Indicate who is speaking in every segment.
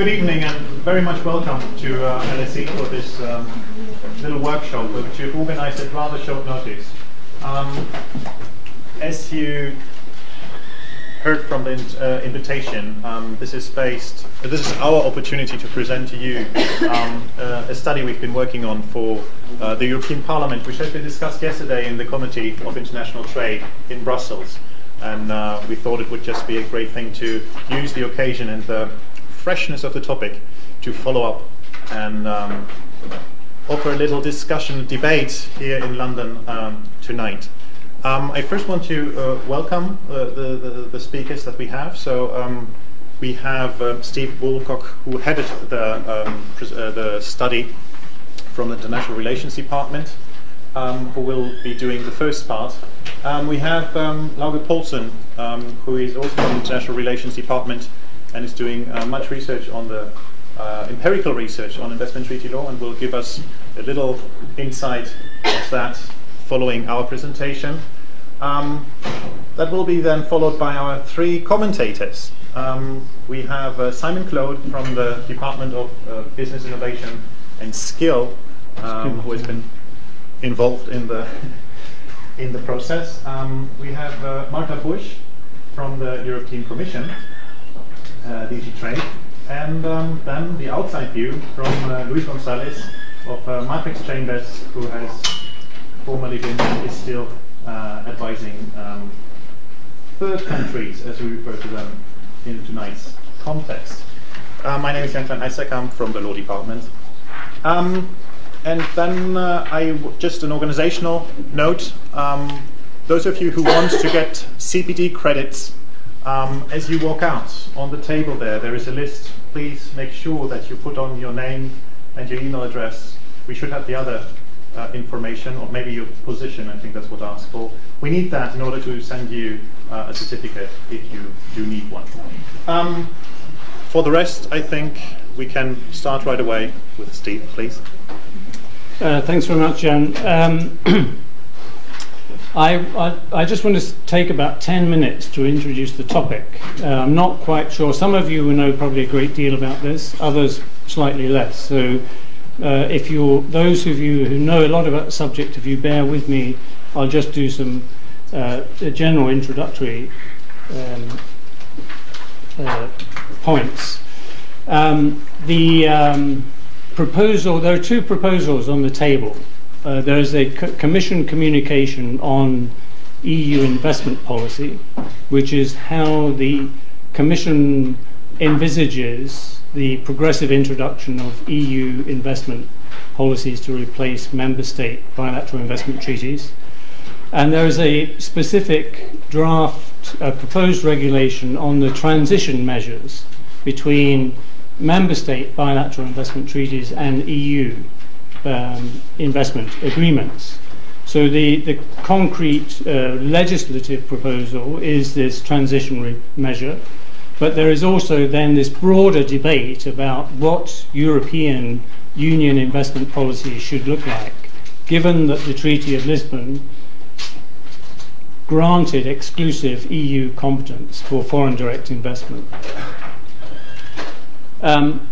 Speaker 1: good evening and very much welcome to uh, LSE for this um, little workshop which you've organized at rather short notice. Um, as you heard from the uh, invitation, um, this is based, uh, this is our opportunity to present to you um, uh, a study we've been working on for uh, the European Parliament, which has been discussed yesterday in the Committee of International Trade in Brussels. And uh, we thought it would just be a great thing to use the occasion and the freshness of the topic to follow up and um, offer a little discussion, debate here in London um, tonight. Um, I first want to uh, welcome uh, the, the, the, speakers that we have. So um, we have um, Steve Woolcock, who headed the, um, uh, the study from the International Relations Department, who will be doing the first part. We have Lauge Poulsen, who is also from the International Relations Department and is doing uh, much research on the uh, empirical research on investment treaty law and will give us a little insight of that following our presentation. Um, that will be then followed by our three commentators. Um, we have uh, Simon Claude from the Department of uh, Business Innovation and Skill, um, who has been involved in the in the process. Um, we have uh, Marta Busch from the European Commission, uh, DG Trade, and um, then the outside view from uh, Luis Gonzalez of uh, Matrix Chambers, who has formerly been is still uh, advising um, third countries, as we refer to them in tonight's context. Uh, my name is Jan van I'm from the Law Department. Um, and then uh, I just an organizational note. Um, those of you who want to get CPD credits, um, as you walk out on the table there, there is a list. Please make sure that you put on your name and your email address. We should have the other uh, information or maybe your position, I think that's what I asked for. We need that in order to send you uh, a certificate if you do need one. Um, for the rest, I think we can start right away with Steve, please.
Speaker 2: Uh, thanks very much, Jan. Um, I, I, I, just want to take about 10 minutes to introduce the topic. Uh, I'm not quite sure. Some of you will know probably a great deal about this, others slightly less. So uh, if you're those of you who know a lot about the subject, if you bear with me, I'll just do some uh, general introductory um, uh, points. Um, the um, proposal, there are two proposals on the table. Uh, there is a co- Commission communication on EU investment policy, which is how the Commission envisages the progressive introduction of EU investment policies to replace member state bilateral investment treaties. And there is a specific draft uh, proposed regulation on the transition measures between member state bilateral investment treaties and EU um, investment agreements. So the, the concrete uh, legislative proposal is this transition measure, but there is also then this broader debate about what European Union investment policy should look like, given that the Treaty of Lisbon granted exclusive EU competence for foreign direct investment. Um,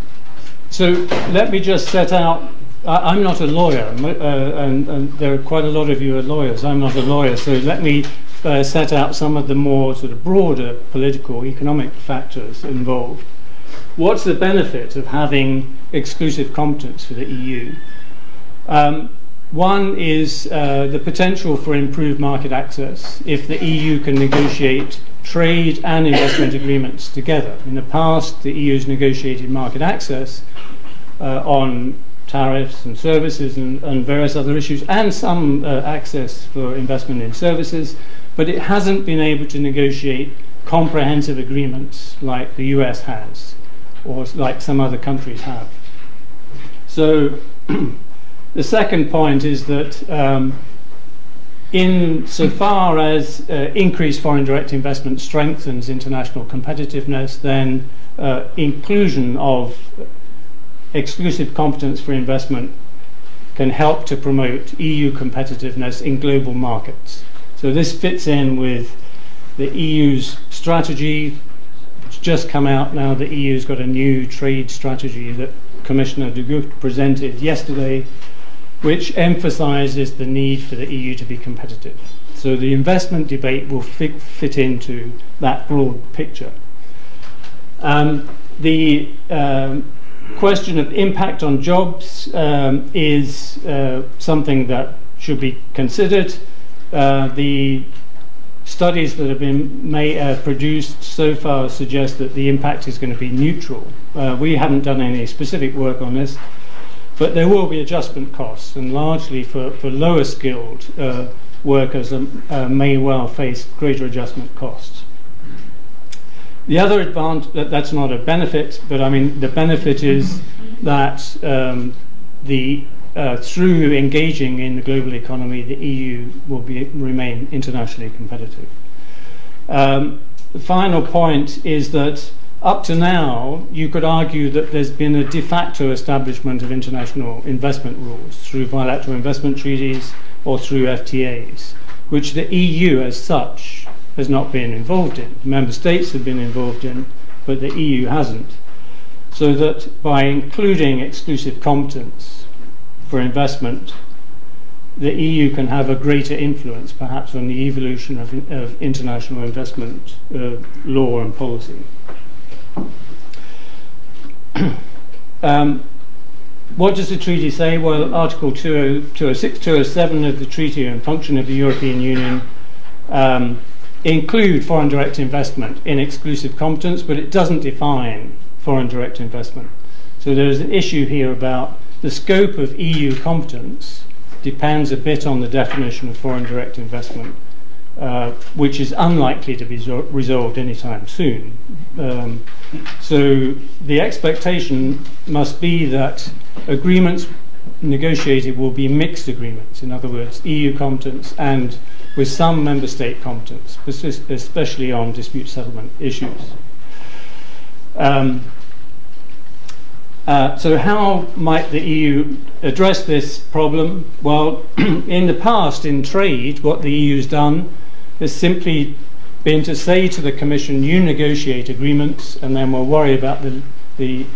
Speaker 2: so let me just set out. I, am not a lawyer, uh, and, and, there are quite a lot of you are lawyers. I'm not a lawyer, so let me uh, set out some of the more sort of broader political, economic factors involved. What's the benefit of having exclusive competence for the EU? Um, one is uh, the potential for improved market access if the EU can negotiate trade and investment agreements together. In the past, the EU has negotiated market access uh, on tariffs and services and, and, various other issues, and some uh, access for investment in services but it hasn't been able to negotiate comprehensive agreements like the US has, or like some other countries have. So, the second point is that um, in so far as uh, increased foreign direct investment strengthens international competitiveness, then uh, inclusion of exclusive competence for investment can help to promote EU competitiveness in global markets. So this fits in with the EU's strategy, It's just come out now. The EU's got a new trade strategy that Commissioner de Gucht presented yesterday, which emphasizes the need for the EU to be competitive. So the investment debate will fit, fit into that broad picture. Um, the um, question of impact on jobs um, is uh, something that should be considered. Uh, the studies that have been made, uh, produced so far suggest that the impact is going to be neutral. Uh, we haven't done any specific work on this, but there will be adjustment costs, and largely for, for lower skilled uh, workers um, uh, may well face greater adjustment costs. The other advantage, that, that's not a benefit, but I mean, the benefit is that um, the uh, through engaging in the global economy, the EU will be, remain internationally competitive. Um, the final point is that up to now, you could argue that there's been a de facto establishment of international investment rules through bilateral investment treaties or through FTAs, which the EU as such has not been involved in. Member states have been involved in, but the EU hasn't. So that by including exclusive competence for investment, the EU can have a greater influence perhaps on the evolution of, of international investment uh, law and policy. um, what does the treaty say? Well, Article 206, 207 of the Treaty on Function of the European Union um, include foreign direct investment in exclusive competence, but it doesn't define foreign direct investment. So there's an issue here about the scope of EU competence depends a bit on the definition of foreign direct investment, uh, which is unlikely to be zo- resolved anytime soon. Um, so the expectation must be that agreements negotiated will be mixed agreements, in other words, EU competence and with some member state competence, especially on dispute settlement issues. Um, uh, so, how might the EU address this problem? Well, in the past, in trade, what the EU has done has simply been to say to the Commission, you negotiate agreements, and then we'll worry about the, the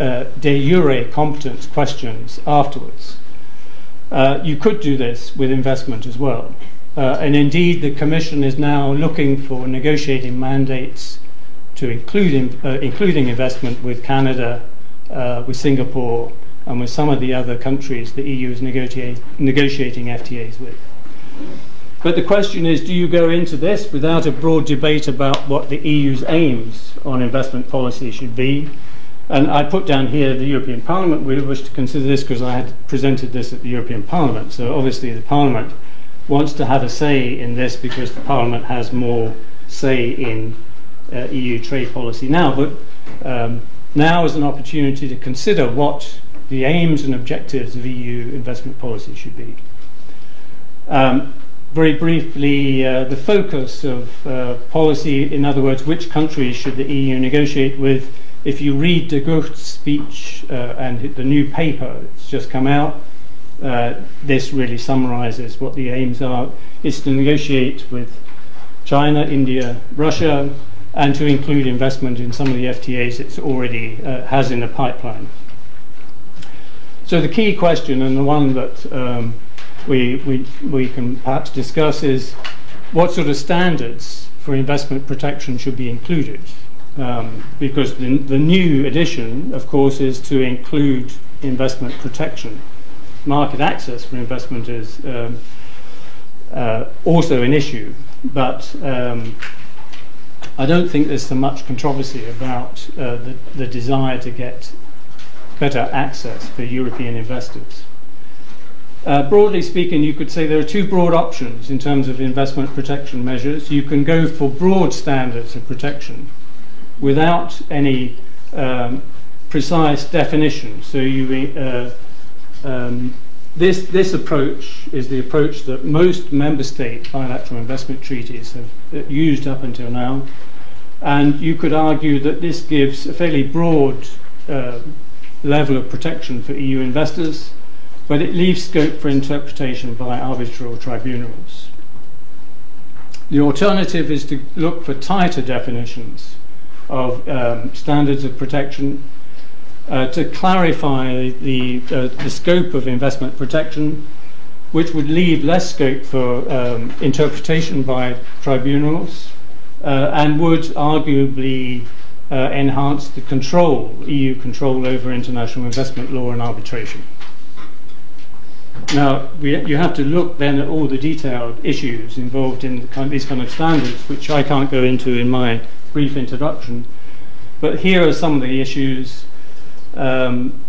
Speaker 2: uh, de jure competence questions afterwards. Uh, you could do this with investment as well. Uh, and indeed, the Commission is now looking for negotiating mandates to include in, uh, including investment with Canada, uh, with Singapore, and with some of the other countries the EU is negotiate, negotiating FTAs with. But the question is do you go into this without a broad debate about what the EU's aims on investment policy should be? And I put down here the European Parliament. We wish to consider this because I had presented this at the European Parliament. So obviously, the Parliament wants to have a say in this because the Parliament has more say in uh, EU trade policy now. But um, now is an opportunity to consider what the aims and objectives of EU investment policy should be. Um, very briefly, uh, the focus of uh, policy, in other words, which countries should the EU negotiate with? If you read de Gucht's speech uh, and the new paper that's just come out, this really summarizes what the aims are. It's to negotiate with China, India, Russia, and to include investment in some of the FTAs it already uh, has in the pipeline. So the key question, and the one that um, we, we, we can perhaps discuss, is what sort of standards for investment protection should be included? Um, because the, the new addition, of course, is to include investment protection. Market access for investment is um, uh, also an issue, but um, I don't think there's so much controversy about uh, the, the desire to get better access for European investors. Uh, broadly speaking, you could say there are two broad options in terms of investment protection measures. You can go for broad standards of protection without any um, precise definition. So you, uh, um, this, this approach is the approach that most member state bilateral investment treaties have used up until now. And you could argue that this gives a fairly broad uh, level of protection for EU investors, but it leaves scope for interpretation by arbitral tribunals. The alternative is to look for tighter definitions of um, standards of protection, to clarify the, uh, the scope of investment protection, which would leave less scope for um, interpretation by tribunals uh, and would arguably uh, enhance the control, EU control over international investment law and arbitration. Now, you have to look then at all the detailed issues involved in these kind of standards, which I can't go into in my brief introduction. But here are some of the issues. Um,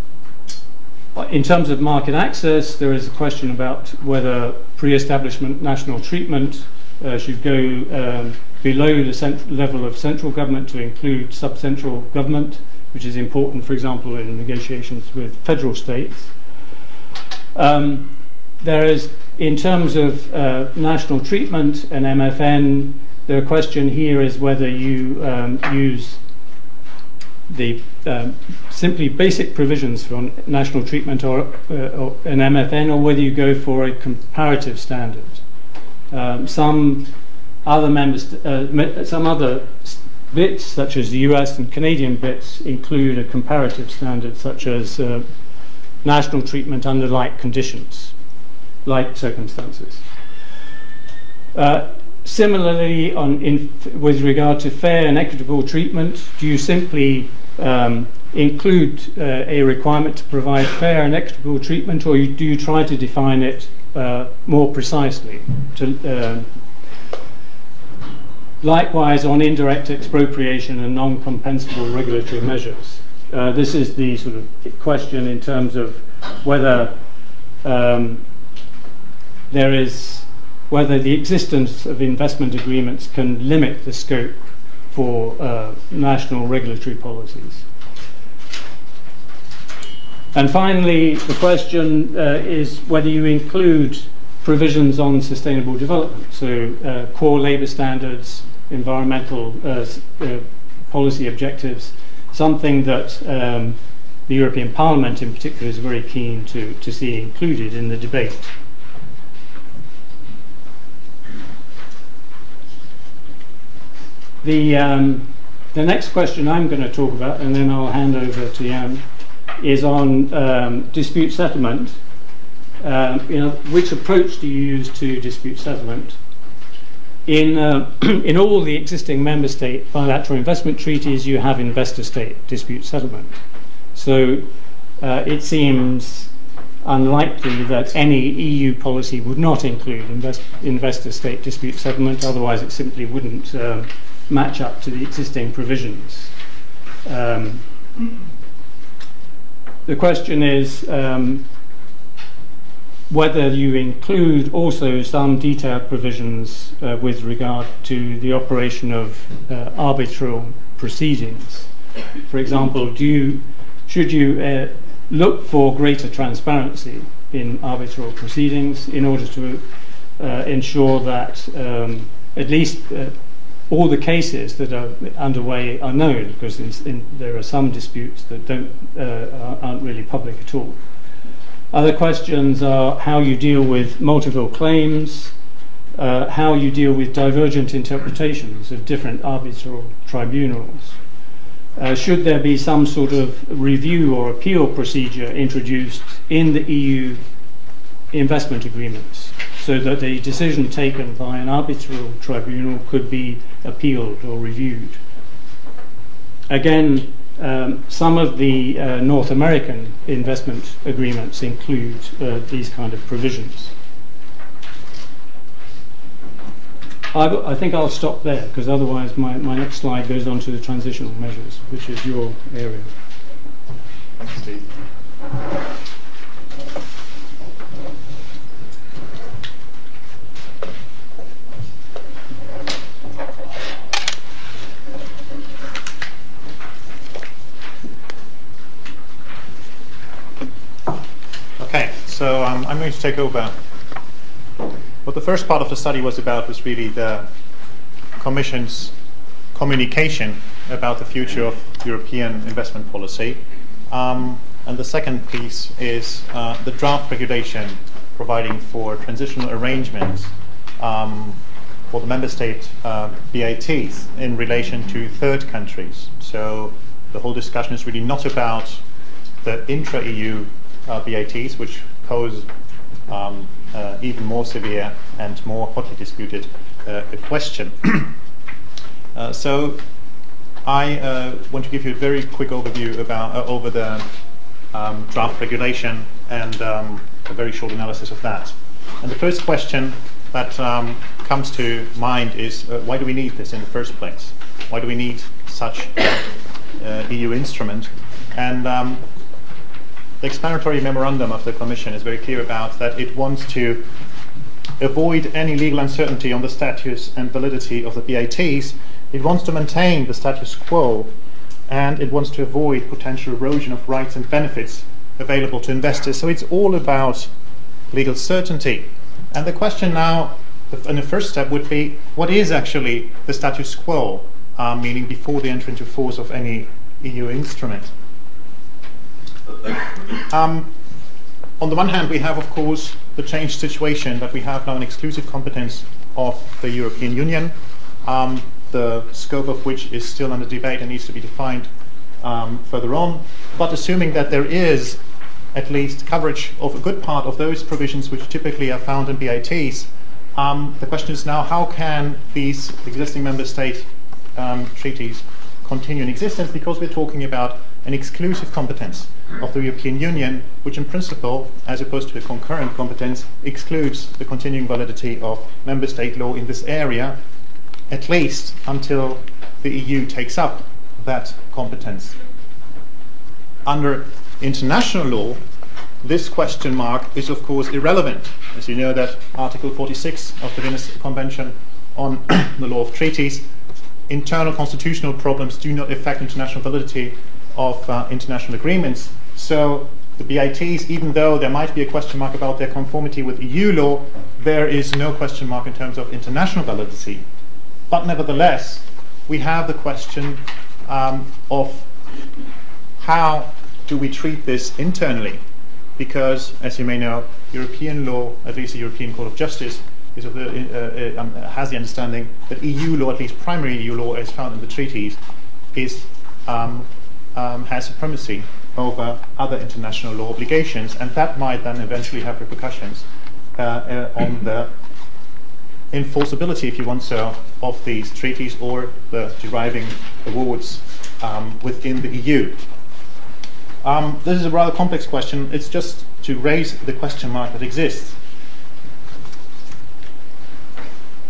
Speaker 2: in terms of market access, there is a question about whether pre establishment national treatment uh, should go um, below the cent- level of central government to include sub central government, which is important, for example, in negotiations with federal states. Um, there is, in terms of uh, national treatment and MFN, the question here is whether you um, use the um, simply basic provisions for national treatment or, uh, an MFN, or whether you go for a comparative standard. Um, some other members, uh, some other bits, such as the US and Canadian bits, include a comparative standard, such as uh, national treatment under like conditions, like circumstances. Similarly, with regard to fair and equitable treatment, do you simply um, include uh, a requirement to provide fair and equitable treatment, or you, do you try to define it uh, more precisely? To, uh, likewise, on indirect expropriation and non compensable regulatory measures. Uh, this is the sort of question in terms of whether um, there is whether the existence of investment agreements can limit the scope for uh, national regulatory policies. And finally, the question uh, is whether you include provisions on sustainable development, so uh, core labour standards, environmental uh, uh, policy objectives, something that um, the European Parliament in particular is very keen to, to see included in the debate. The, um, the next question I'm going to talk about, and then I'll hand over to Jan, is on um, dispute settlement. Um, you know, which approach do you use to dispute settlement? In, uh, in all the existing member state bilateral investment treaties, you have investor state dispute settlement. So uh, it seems unlikely that any EU policy would not include invest- investor state dispute settlement, otherwise, it simply wouldn't. Match up to the existing provisions. Um, the question is um, whether you include also some detailed provisions uh, with regard to the operation of uh, arbitral proceedings. For example, do you, should you uh, look for greater transparency in arbitral proceedings in order to uh, ensure that um, at least uh, all the cases that are underway are known because in, there are some disputes that don't, uh, aren't really public at all. Other questions are how you deal with multiple claims, uh, how you deal with divergent interpretations of different arbitral tribunals. Uh, should there be some sort of review or appeal procedure introduced in the EU investment agreements? So that a decision taken by an arbitral tribunal could be appealed or reviewed. Again, um, some of the uh, North American investment agreements include uh, these kind of provisions. I, I think I'll stop there because otherwise my, my next slide goes on to the transitional measures, which is your area.
Speaker 1: Steve. So um, I'm going to take over. What the first part of the study was about was really the Commission's communication about the future of European investment policy. Um, and the second piece is uh, the draft regulation providing for transitional arrangements um, for the member state uh, BITs in relation to third countries. So the whole discussion is really not about the intra-EU uh, BITs, which pose um, uh, even more severe and more hotly disputed uh, question. Uh, so I uh, want to give you a very quick overview about uh, over the um, draft regulation and um, a very short analysis of that. And the first question that um, comes to mind is uh, why do we need this in the first place? Why do we need such EU instrument? And um, the explanatory memorandum of the Commission is very clear about that it wants to avoid any legal uncertainty on the status and validity of the BITs. It wants to maintain the status quo and it wants to avoid potential erosion of rights and benefits available to investors. So it's all about legal certainty. And the question now, in the first step, would be what is actually the status quo, uh, meaning before the entry into force of any EU instrument? Um, on the one hand, we have, of course, the changed situation that we have now an exclusive competence of the European Union, um, the scope of which is still under debate and needs to be defined um, further on. But assuming that there is at least coverage of a good part of those provisions which typically are found in BITs, um, the question is now how can these existing member state um, treaties continue in existence because we're talking about an exclusive competence of the European Union, which in principle, as opposed to a concurrent competence, excludes the continuing validity of member state law in this area, at least until the EU takes up that competence. Under international law, this question mark is of course irrelevant. As you know that Article 46 of the Vienna Convention on the law of treaties, internal constitutional problems do not affect international validity of uh, international agreements. So the BITs, even though there might be a question mark about their conformity with EU law, there is no question mark in terms of international validity. But nevertheless, we have the question um, of how do we treat this internally? Because, as you may know, European law, at least the European Court of Justice, the, uh, uh, um, has the understanding that EU law, at least primary EU law, as found in the treaties, is um, um, has supremacy over other international law obligations, and that might then eventually have repercussions uh, uh, on the enforceability, if you want so, of these treaties or the deriving awards um, within the EU. Um, this is a rather complex question. It's just to raise the question mark that exists.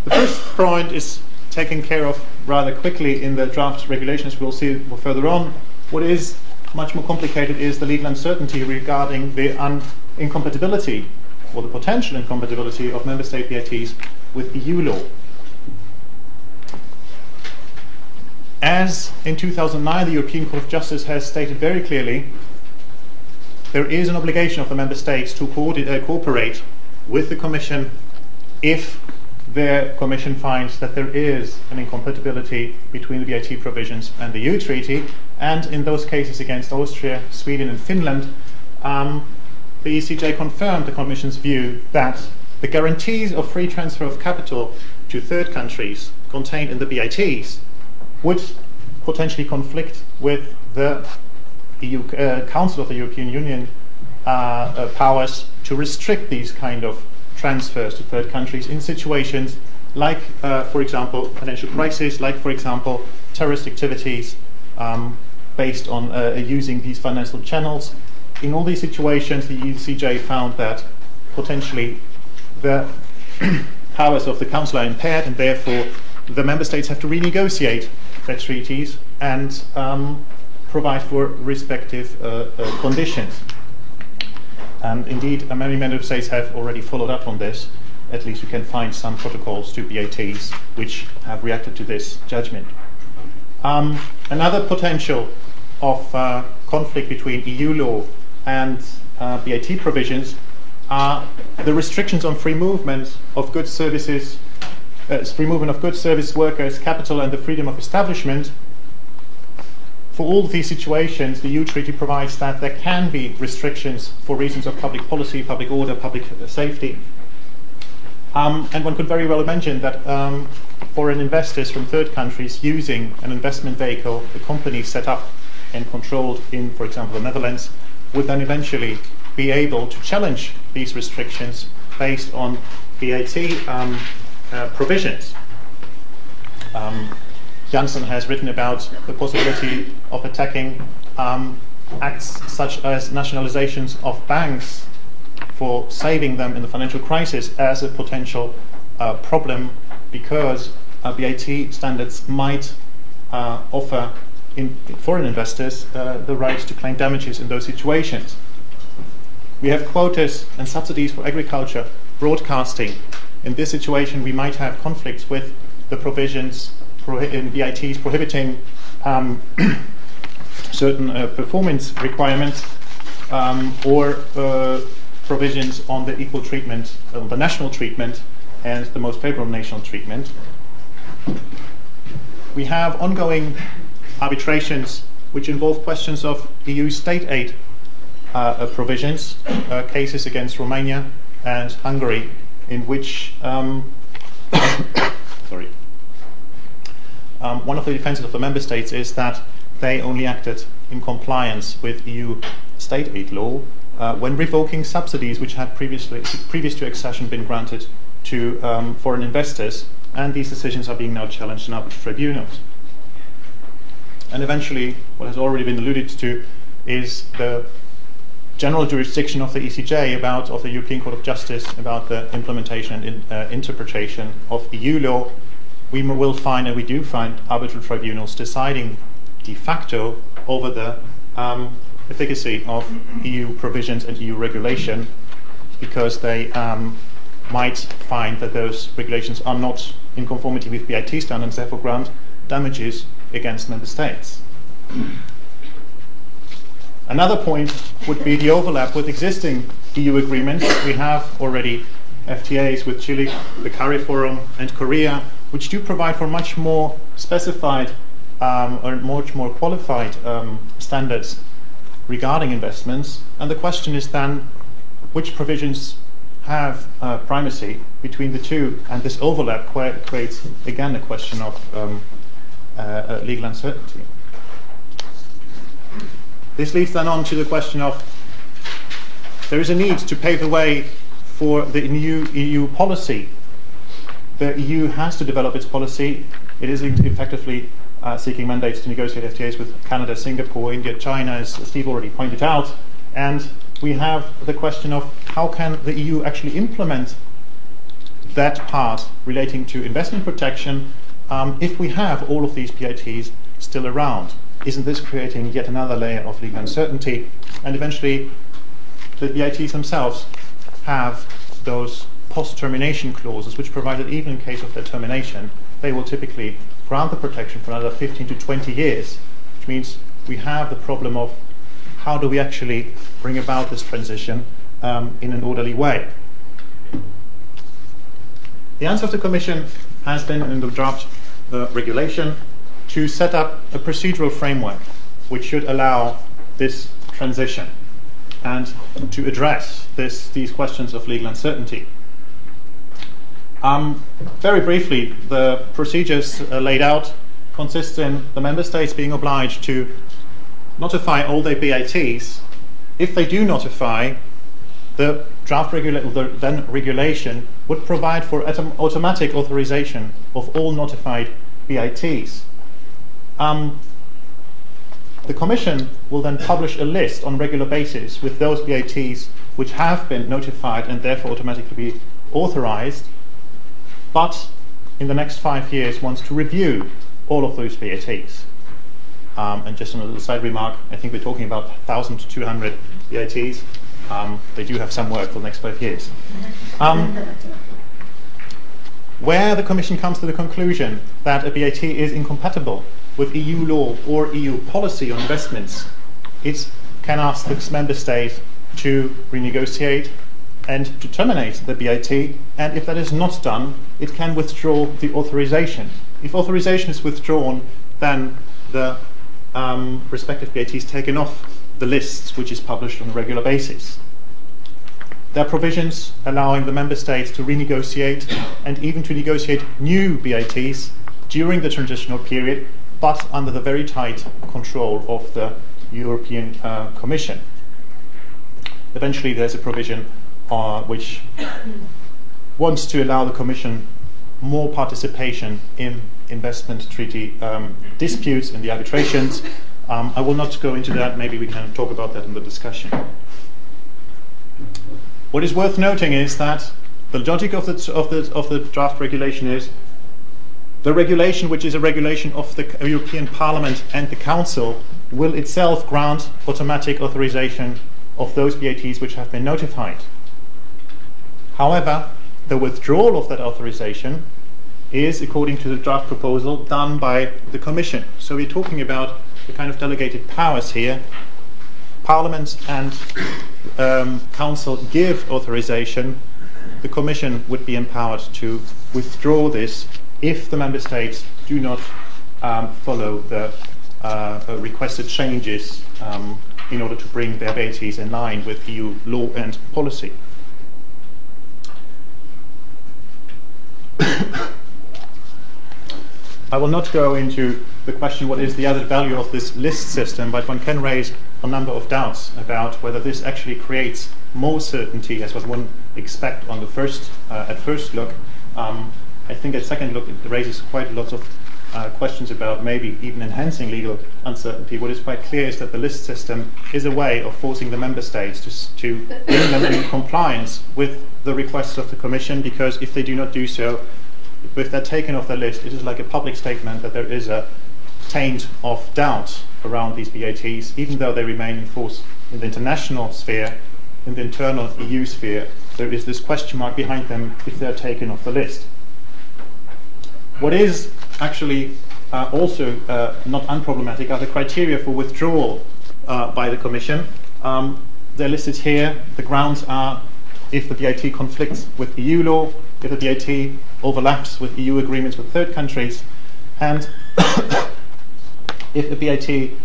Speaker 1: The first point is taken care of rather quickly in the draft regulations. We'll see further on. What is much more complicated is the legal uncertainty regarding the un- incompatibility or the potential incompatibility of member state BITs with EU law. As in 2009, the European Court of Justice has stated very clearly, there is an obligation of the member states to uh, cooperate with the Commission if the Commission finds that there is an incompatibility between the BIT provisions and the EU Treaty, and in those cases against Austria, Sweden, and Finland, um, the ECJ confirmed the Commission's view that the guarantees of free transfer of capital to third countries contained in the BITs would potentially conflict with the EU uh, Council of the European Union uh, uh, powers to restrict these kind of transfers to third countries in situations like, uh, for example, financial crisis, like, for example, terrorist activities um, based on uh, using these financial channels. In all these situations, the ECJ found that potentially the powers of the Council are impaired, and therefore the member states have to renegotiate their treaties and um, provide for respective uh, uh, conditions. And indeed, many member states have already followed up on this. At least we can find some protocols to BITs which have reacted to this judgment. Um, another potential of uh, conflict between EU law and uh, BIT provisions are the restrictions on free movement of goods, services, uh, free movement of goods, service workers, capital, and the freedom of establishment for all these situations, the EU Treaty provides that there can be restrictions for reasons of public policy, public order, public safety. Um, and one could very well imagine that um, foreign investors from third countries using an investment vehicle, a company set up and controlled in, for example, the Netherlands, would then eventually be able to challenge these restrictions based on BIT um, uh, provisions. Um, Janssen has written about the possibility of attacking um, acts such as nationalizations of banks for saving them in the financial crisis as a potential uh, problem because uh, BIT standards might uh, offer in foreign investors uh, the right to claim damages in those situations. We have quotas and subsidies for agriculture, broadcasting. In this situation, we might have conflicts with the provisions in BITs prohibiting um, certain uh, performance requirements um, or uh, provisions on the equal treatment, on the national treatment, and the most favorable national treatment. We have ongoing arbitrations which involve questions of EU state aid uh, uh, provisions, uh, cases against Romania and Hungary, in which um, um, one of the defenses of the member states is that they only acted in compliance with EU state aid law uh, when revoking subsidies which had previously, previous to accession been granted to um, foreign investors, and these decisions are being now challenged in arbitral tribunals. And eventually, what has already been alluded to is the general jurisdiction of the ECJ about of the European Court of Justice about the implementation and in, uh, interpretation of EU law. We will find, and we do find, arbitral tribunals deciding de facto over the um, efficacy of EU provisions and EU regulation because they um, might find that those regulations are not in conformity with BIT standards, therefore grant damages against member states. Another point would be the overlap with existing EU agreements. We have already FTAs with Chile, the CARIFORUM, and Korea, which do provide for much more specified um, or much more qualified um, standards regarding investments. And the question is then which provisions have uh, primacy between the two, and this overlap creates again a question of um, uh, uh, legal uncertainty. This leads then on to the question of there is a need to pave the way for the new EU policy. The EU has to develop its policy. It is effectively uh, seeking mandates to negotiate FTAs with Canada, Singapore, India, China, as Steve already pointed out. And we have the question of how can the EU actually implement that part relating to investment protection um, if we have all of these BITs still around. Isn't this creating yet another layer of legal uncertainty? And eventually, the BITs themselves have those post-termination clauses, which provide that even in case of their termination, they will typically grant the protection for another 15 to 20 years, which means we have the problem of how do we actually bring about this transition um, in an orderly way. The answer of the Commission has been in the draft uh, regulation to set up a procedural framework which should allow this transition and to address this, these questions of legal uncertainty. Um, very briefly, the procedures uh, laid out consist in the member states being obliged to notify all their BITs. If they do notify, the draft regula- the then regulation would provide for autom- automatic authorization of all notified BITs. Um, the Commission will then publish a list on regular basis with those BITs which have been notified and therefore automatically be authorized but in the next five years wants to review all of those BITs. Um, and just another side remark, I think we're talking about 1,200 BITs. Um, they do have some work for the next five years. Um, where the Commission comes to the conclusion that a BIT is incompatible with EU law or EU policy on investments, it can ask the member state to renegotiate and to terminate the BIT, and if that is not done, it can withdraw the authorization. If authorization is withdrawn, then the um, respective BIT is taken off the lists which is published on a regular basis. there are provisions allowing the member states to renegotiate and even to negotiate new BITs during the transitional period, but under the very tight control of the European uh, Commission. Eventually, there's a provision uh, which wants to allow the Commission more participation in investment treaty um, disputes and the arbitrations. Um, I will not go into that. Maybe we can talk about that in the discussion. What is worth noting is that the logic of the, of the, of the draft regulation is the regulation, which is a regulation of the European Parliament and the Council, will itself grant automatic authorization of those BITs which have been notified. However, the withdrawal of that authorization is, according to the draft proposal, done by the Commission. So we're talking about the kind of delegated powers here. Parliament and um, Council give authorization. The Commission would be empowered to withdraw this if the Member States do not um, follow the uh, requested changes um, in order to bring their BITs in line with EU law and policy. I will not go into the question what is the added value of this list system, but one can raise a number of doubts about whether this actually creates more certainty as what one expect on the first uh, at first look. Um, I think at second look it raises quite lots of uh, questions about maybe even enhancing legal uncertainty. What is quite clear is that the list system is a way of forcing the member states to, to bring them in compliance with the requests of the Commission, because if they do not do so, if they're taken off the list, it is like a public statement that there is a taint of doubt around these BITs, even though they remain in force in the international sphere, in the internal EU sphere, there is this question mark behind them if they're taken off the list. What is actually uh, also uh, not unproblematic are the criteria for withdrawal uh, by the Commission. Um, they're listed here. The grounds are if the BIT conflicts with EU law, if the BIT overlaps with EU agreements with third countries, and if the BIT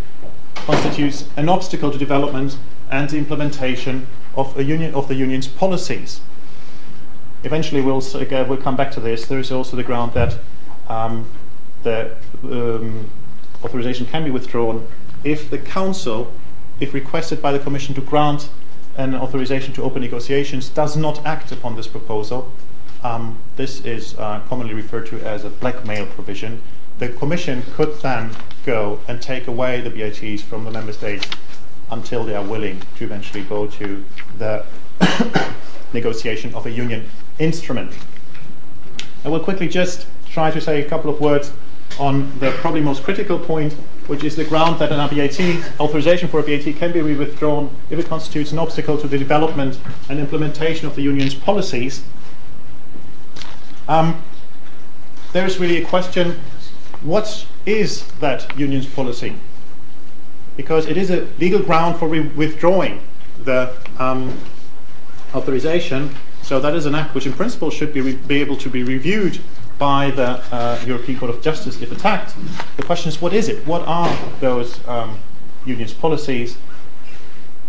Speaker 1: constitutes an obstacle to development and implementation of, union, of the union's policies. Eventually, we'll, uh, we'll come back to this. There is also the ground that um, the um, authorization can be withdrawn if the Council, if requested by the Commission to grant an authorization to open negotiations, does not act upon this proposal um, this is uh, commonly referred to as a blackmail provision. The Commission could then go and take away the BITs from the Member States until they are willing to eventually go to the negotiation of a union instrument. I will quickly just try to say a couple of words on the probably most critical point, which is the ground that an BIT authorization for a BIT can be withdrawn if it constitutes an obstacle to the development and implementation of the union's policies um, there's really a question what is that union's policy? Because it is a legal ground for re- withdrawing the um, authorization, so that is an act which, in principle, should be, re- be able to be reviewed by the uh, European Court of Justice if attacked. The question is, what is it? What are those um, union's policies?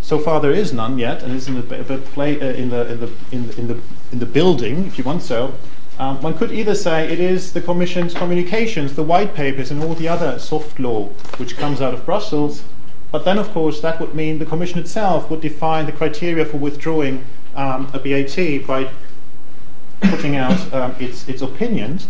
Speaker 1: So far, there is none yet, and it's in the, the play, uh, in, the, in, the, in, the, in, the, in the building, if you want so. Um, one could either say it is the Commission's communications, the white papers, and all the other soft law which comes out of Brussels. But then, of course, that would mean the Commission itself would define the criteria for withdrawing um, a BIT by putting out um, its, its opinions.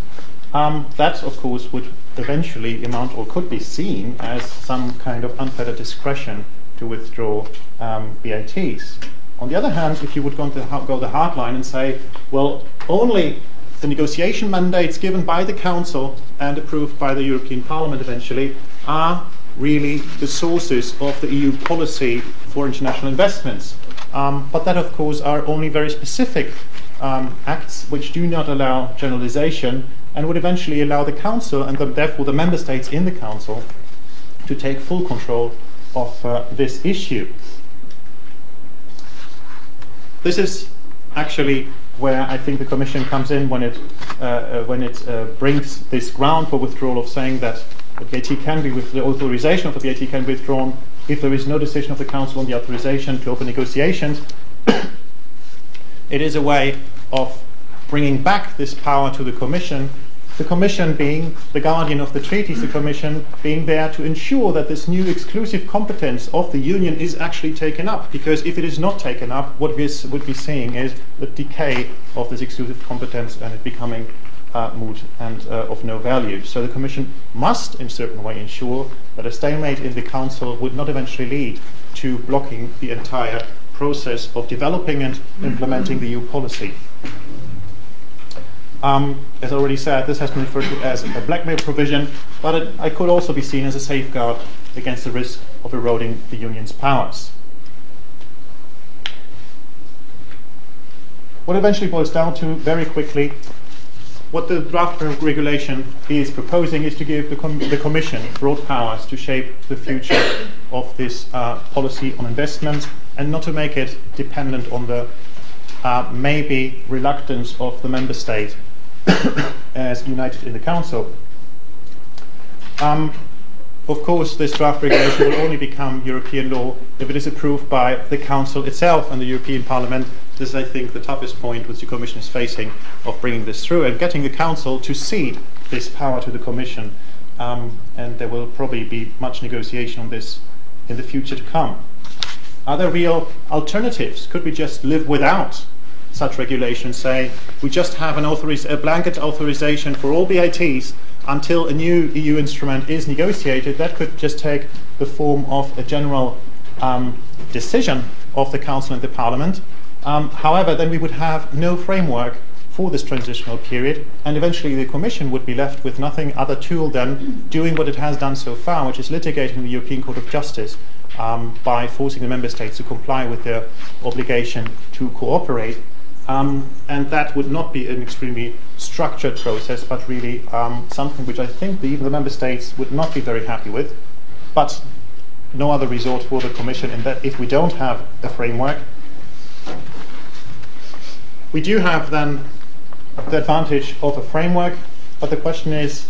Speaker 1: Um, that, of course, would eventually amount or could be seen as some kind of unfettered discretion to withdraw um, BITs. On the other hand, if you would go, to, go the hard line and say, well, only the negotiation mandates given by the Council and approved by the European Parliament eventually are really the sources of the EU policy for international investments. Um, but that, of course, are only very specific um, acts which do not allow generalization and would eventually allow the Council and the, therefore the member states in the Council to take full control of uh, this issue. This is actually where I think the Commission comes in when it, uh, uh, when it uh, brings this ground for withdrawal of saying that the BIT can be, with the authorization of the BIT can be withdrawn if there is no decision of the Council on the authorization to open negotiations. It is a way of bringing back this power to the Commission. The Commission being the guardian of the treaties, the Commission being there to ensure that this new exclusive competence of the Union is actually taken up. Because if it is not taken up, what we would be seeing is the decay of this exclusive competence and it becoming uh, moot and uh, of no value. So the Commission must, in a certain way, ensure that a stalemate in the Council would not eventually lead to blocking the entire process of developing and implementing the EU policy. Um, as already said, this has been referred to as a blackmail provision, but it, it could also be seen as a safeguard against the risk of eroding the Union's powers. What eventually boils down to, very quickly, what the draft regulation is proposing is to give the, com- the Commission broad powers to shape the future of this uh, policy on investment and not to make it dependent on the uh, maybe reluctance of the member state as united in the Council. Um, of course, this draft regulation will only become European law if it is approved by the Council itself and the European Parliament. This is, I think, the toughest point which the Commission is facing of bringing this through and getting the Council to cede this power to the Commission. Um, and there will probably be much negotiation on this in the future to come. Are there real alternatives? Could we just live without such regulation? Say we just have an authoriz- a blanket authorization for all BITs until a new EU instrument is negotiated, that could just take the form of a general um, decision of the Council and the Parliament. Um, however, then we would have no framework for this transitional period, and eventually the Commission would be left with nothing other tool than doing what it has done so far, which is litigating the European Court of Justice um, by forcing the member states to comply with their obligation to cooperate. Um, and that would not be an extremely structured process, but really um, something which I think the, even the member states would not be very happy with. But no other resort for the Commission in that if we don't have a framework, we do have then the advantage of a framework, but the question is,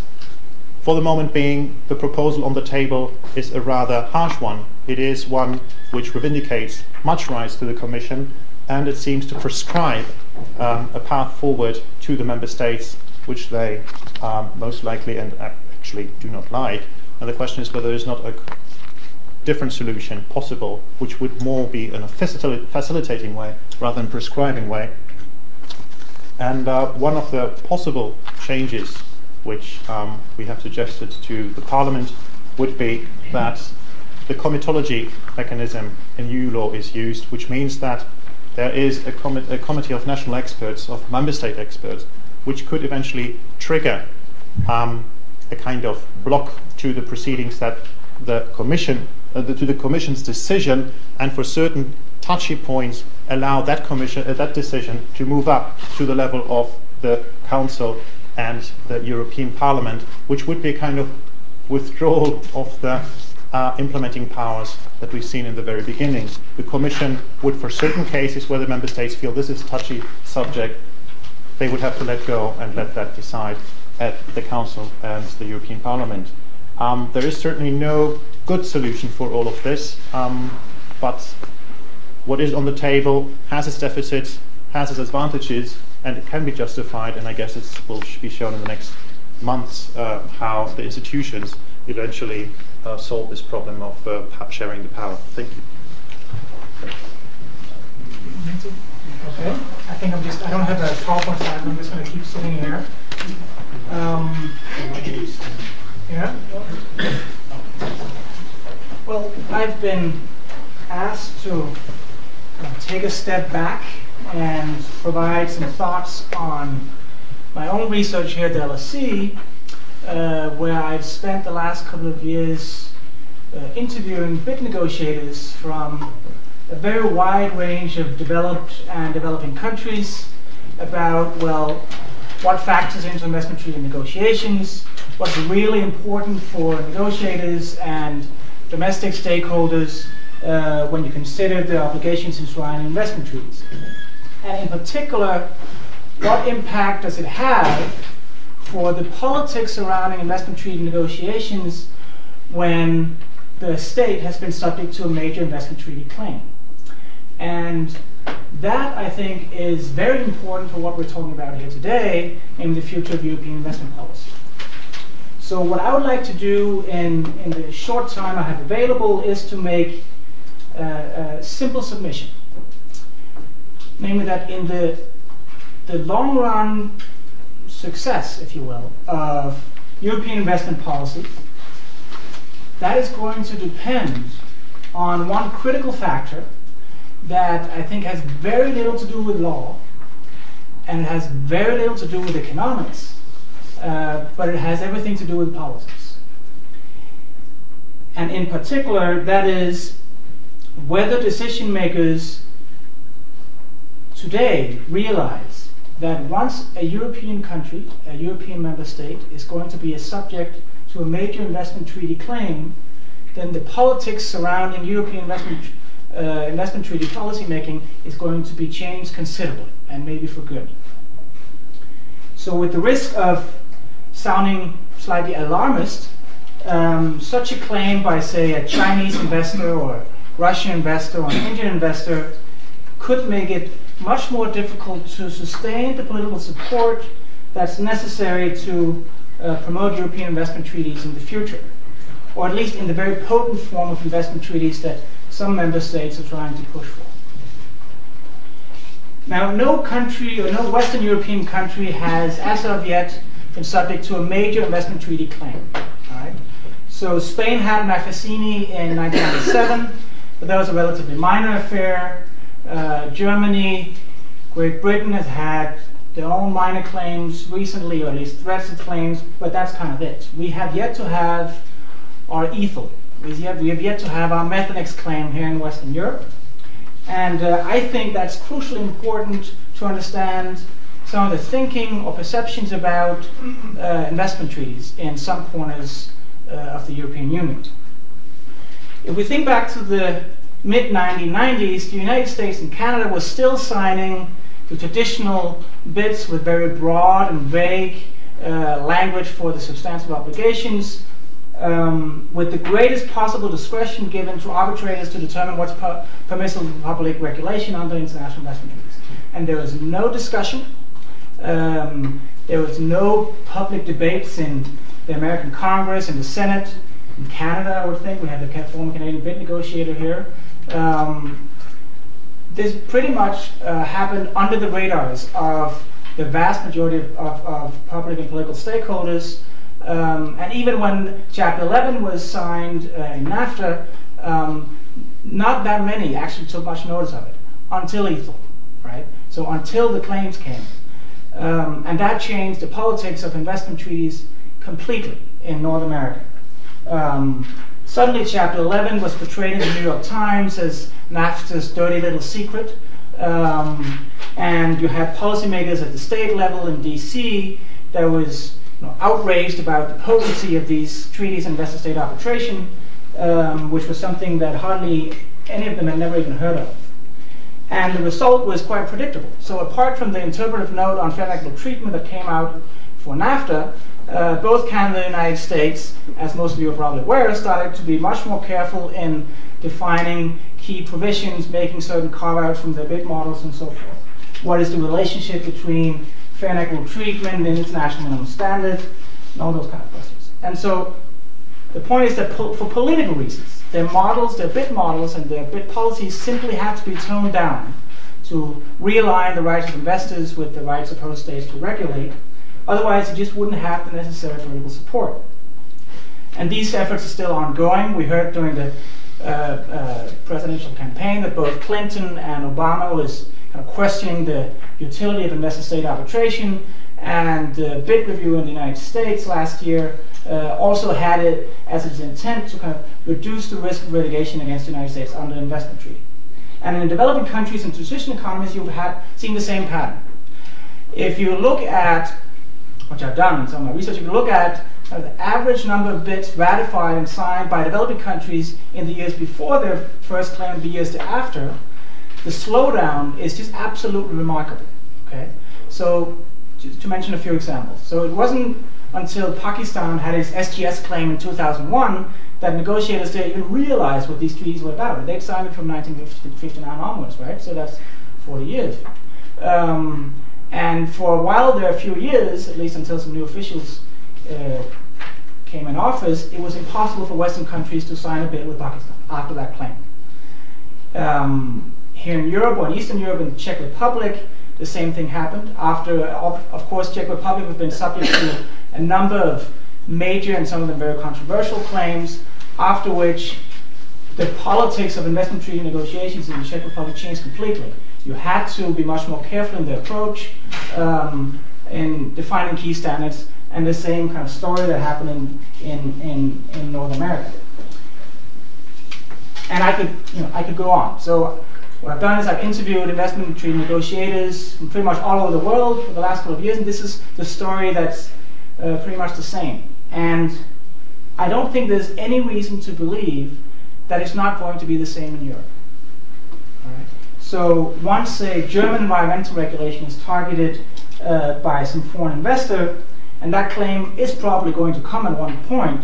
Speaker 1: for the moment being, the proposal on the table is a rather harsh one. It is one which reivindicates much rights to the Commission and it seems to prescribe um, a path forward to the member states which they um, most likely and actually do not like. And the question is whether there is not a different solution possible, which would more be in a facilitating way rather than prescribing way. And uh, one of the possible changes which um, we have suggested to the Parliament would be that the comitology mechanism in EU law is used, which means that there is a, com- a, committee of national experts, of member state experts, which could eventually trigger um, a kind of block to the proceedings that the Commission, uh, the, to the Commission's decision, and for certain touchy points, allow that commission, uh, that decision to move up to the level of the Council and the European Parliament, which would be a kind of withdrawal of the uh, implementing powers that we've seen in the very beginning. The Commission would, for certain cases where the Member States feel this is a touchy subject, they would have to let go and let that decide at the Council and the European Parliament. Um, there is certainly no good solution for all of this, um, but what is on the table has its deficits, has its advantages, and it can be justified, and I guess it will be shown in the next months uh, how the institutions eventually uh, solve this problem of uh, sharing the power. Thank you.
Speaker 3: Okay, I think I'm just, I don't have a PowerPoint slide, I'm just going to keep sitting here. Um, yeah? Well, I've been asked to take a step back and provide some thoughts on my own research here at LSE uh, where I've spent the last couple of years uh, interviewing BIT negotiators from a very wide range of developed and developing countries about, well, what factors into investment treaty negotiations, what's really important for negotiators and domestic stakeholders uh, when you consider the obligations enshrined in investment treaties. And in particular, what impact does it have for the politics surrounding investment treaty negotiations when the state has been subject to a major investment treaty claim. And that, I think, is very important for what we're talking about here today, namely the future of European investment policy. So what I would like to do in, in the short time I have available is to make uh, a simple submission. Namely that in the, the long run success, if you will, of European investment policy, that is going to depend on one critical factor that I think has very little to do with law and it has very little to do with economics, uh, but it has everything to do with politics. And in particular, that is whether decision makers today realize that once a European country, a European member state, is going to be a subject to a major investment treaty claim, then the politics surrounding European investment, uh, investment treaty policy making is going to be changed considerably, and maybe for good. So, with the risk of sounding slightly alarmist, um, such a claim by, say, a Chinese investor or Russian investor or an Indian investor could make it much more difficult to sustain the political support that's necessary to uh, promote European investment treaties in the future, or at least in the very potent form of investment treaties that some member states are trying to push for. Now, no country or no Western European country has, as of yet, been subject to a major investment treaty claim. So Spain had Maffezini in 1997, but that was a relatively minor affair. Uh, Germany, Great Britain has had their own minor claims recently, or at least threats of claims, but that's kind of it. We have yet to have our Ethyl. We have, we have yet to have our Methanex claim here in Western Europe. And uh, I think that's crucially important to understand some of the thinking or perceptions about uh, investment treaties in some corners uh, of the European Union. If we think back to the mid 1990s, the United States and Canada were still signing the traditional BITs with very broad and vague uh, language for the substantive obligations, um, with the greatest possible discretion given to arbitrators to determine what's per- permissible public regulation under international investment treaties. And there was no discussion, um, there was no public debates in the American Congress and the Senate. In Canada, I would think, we have the former Canadian BIT negotiator here. Um, this pretty much uh, happened under the radars of the vast majority of, of, of public and political stakeholders. Um, and even when Chapter 11 was signed uh, in NAFTA, um, not that many actually took much notice of it until Ethyl, right? So until the claims came. Um, and that changed the politics of investment treaties completely in North America. Um, Suddenly, Chapter 11 was portrayed in the New York Times as NAFTA's dirty little secret. Um, and you had policymakers at the state level in DC that was outraged about the potency of these treaties and investor state arbitration, um, which was something that hardly any of them had never even heard of. And the result was quite predictable. So, apart from the interpretive note on fair equitable treatment that came out for NAFTA, uh, both Canada and the United States, as most of you are probably aware, started to be much more careful in defining key provisions, making certain carve-outs from their BIT models and so forth. What is the relationship between fair and equitable treatment and international minimum standard, and all those kind of questions. And so the point is that po- for political reasons, their models, their BIT models, and their BIT policies simply had to be toned down to realign the rights of investors with the rights of host states to regulate Otherwise, you just wouldn't have the necessary political support. And these efforts are still ongoing. We heard during the uh, uh, presidential campaign that both Clinton and Obama was kind of questioning the utility of investor-state arbitration, and the BIT review in the United States last year uh, also had it as its intent to kind of reduce the risk of litigation against the United States under the investment treaty. And in developing countries and transition economies, you've had seen the same pattern. If you look at which I've done in some of my research, if you look at uh, the average number of BITs ratified and signed by developing countries in the years before their first claim the years after, the slowdown is just absolutely remarkable. Okay, so to mention a few examples. So it wasn't until Pakistan had its SGS claim in 2001 that negotiators there even realized what these treaties were about. They'd signed it from 1959 onwards, right? So that's 40 years. Um, and for a while there, a few years, at least until some new officials uh, came in office, it was impossible for Western countries to sign a bill with Pakistan after that claim. Um, here in Europe or in Eastern Europe, in the Czech Republic, the same thing happened. After, of, of course, Czech Republic has been subject to a number of major and some of them very controversial claims, after which the politics of investment treaty negotiations in the Czech Republic changed completely. You had to be much more careful in the approach um, in defining key standards, and the same kind of story that happened in, in, in, North America. And I could, you know, I could go on. So what I've done is I've interviewed investment treaty negotiators from pretty much all over the world for the last couple of years, and this is the story that's uh, pretty much the same. And I don't think there's any reason to believe that it's not going to be the same in Europe. So once a German environmental regulation is targeted uh, by some foreign investor, and that claim is probably going to come at one point,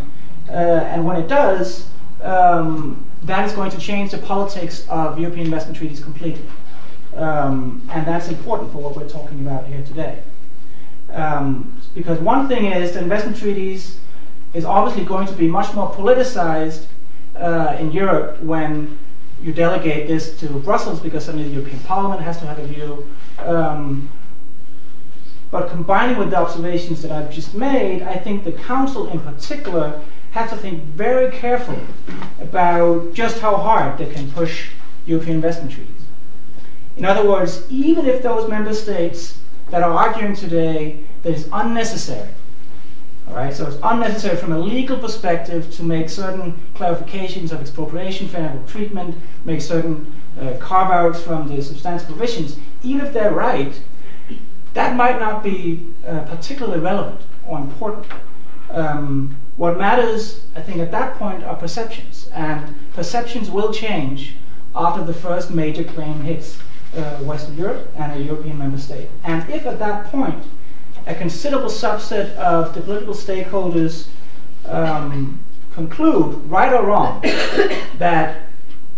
Speaker 3: uh, and when it does, um, that is going to change the politics of European investment treaties completely. Um, and that's important for what we're talking about here today. Um, because one thing is the investment treaties is obviously going to be much more politicized uh, in Europe when you delegate this to Brussels because suddenly the European Parliament has to have a view. Um, but combining with the observations that I've just made, I think the Council in particular has to think very carefully about just how hard they can push European investment treaties. In other words, even if those member states that are arguing today that it's unnecessary all right, so it's unnecessary from a legal perspective to make certain clarifications of expropriation, fair treatment, make certain uh, carve-outs from the substantive provisions. Even if they're right, that might not be uh, particularly relevant or important. Um, what matters, I think, at that point are perceptions, and perceptions will change after the first major claim hits uh, Western Europe and a European member state. And if at that point a considerable subset of the political stakeholders um, conclude, right or wrong, that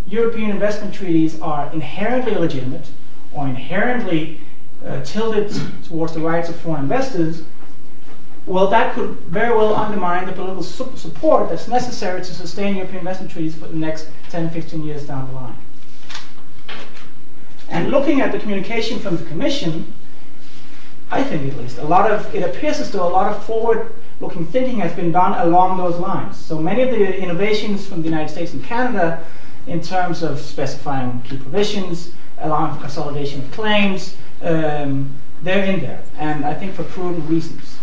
Speaker 3: European investment treaties are inherently illegitimate or inherently uh, tilted towards the rights of foreign investors, well, that could very well undermine the political su support that's necessary to sustain European investment treaties for the next 10, 15 years down the line. And looking at the communication from the Commission, I think at least, a lot of, it appears as though a lot of forward-looking thinking has been done along those lines. So many of the innovations from the United States and Canada in terms of specifying key provisions, allowing for consolidation of claims, um, they're in there, and I think for prudent reasons.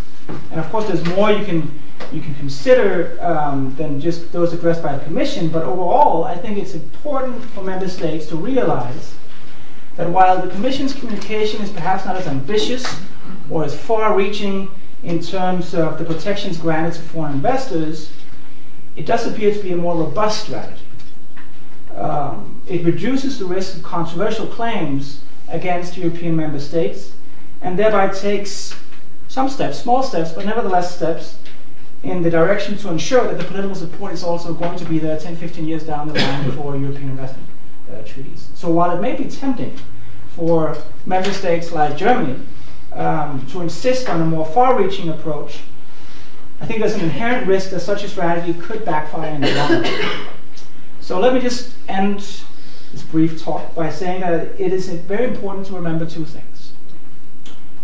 Speaker 3: And of course, there's more you can you can consider um, than just those addressed by the Commission. But overall, I think it's important for member states to realize that while the Commission's communication is perhaps not as ambitious or as far-reaching in terms of the protections granted to foreign investors, it does appear to be a more robust strategy. Um, it reduces the risk of controversial claims against European member states and thereby takes some steps, small steps, but nevertheless steps, in the direction to ensure that the political support is also going to be there 10, 15 years down the line for European investment uh, treaties. So while it may be tempting for member states like Germany um, to insist on a more far-reaching approach, I think there's an inherent risk that such a strategy could backfire in the long run. So let me just end this brief talk by saying that it is very important to remember two things.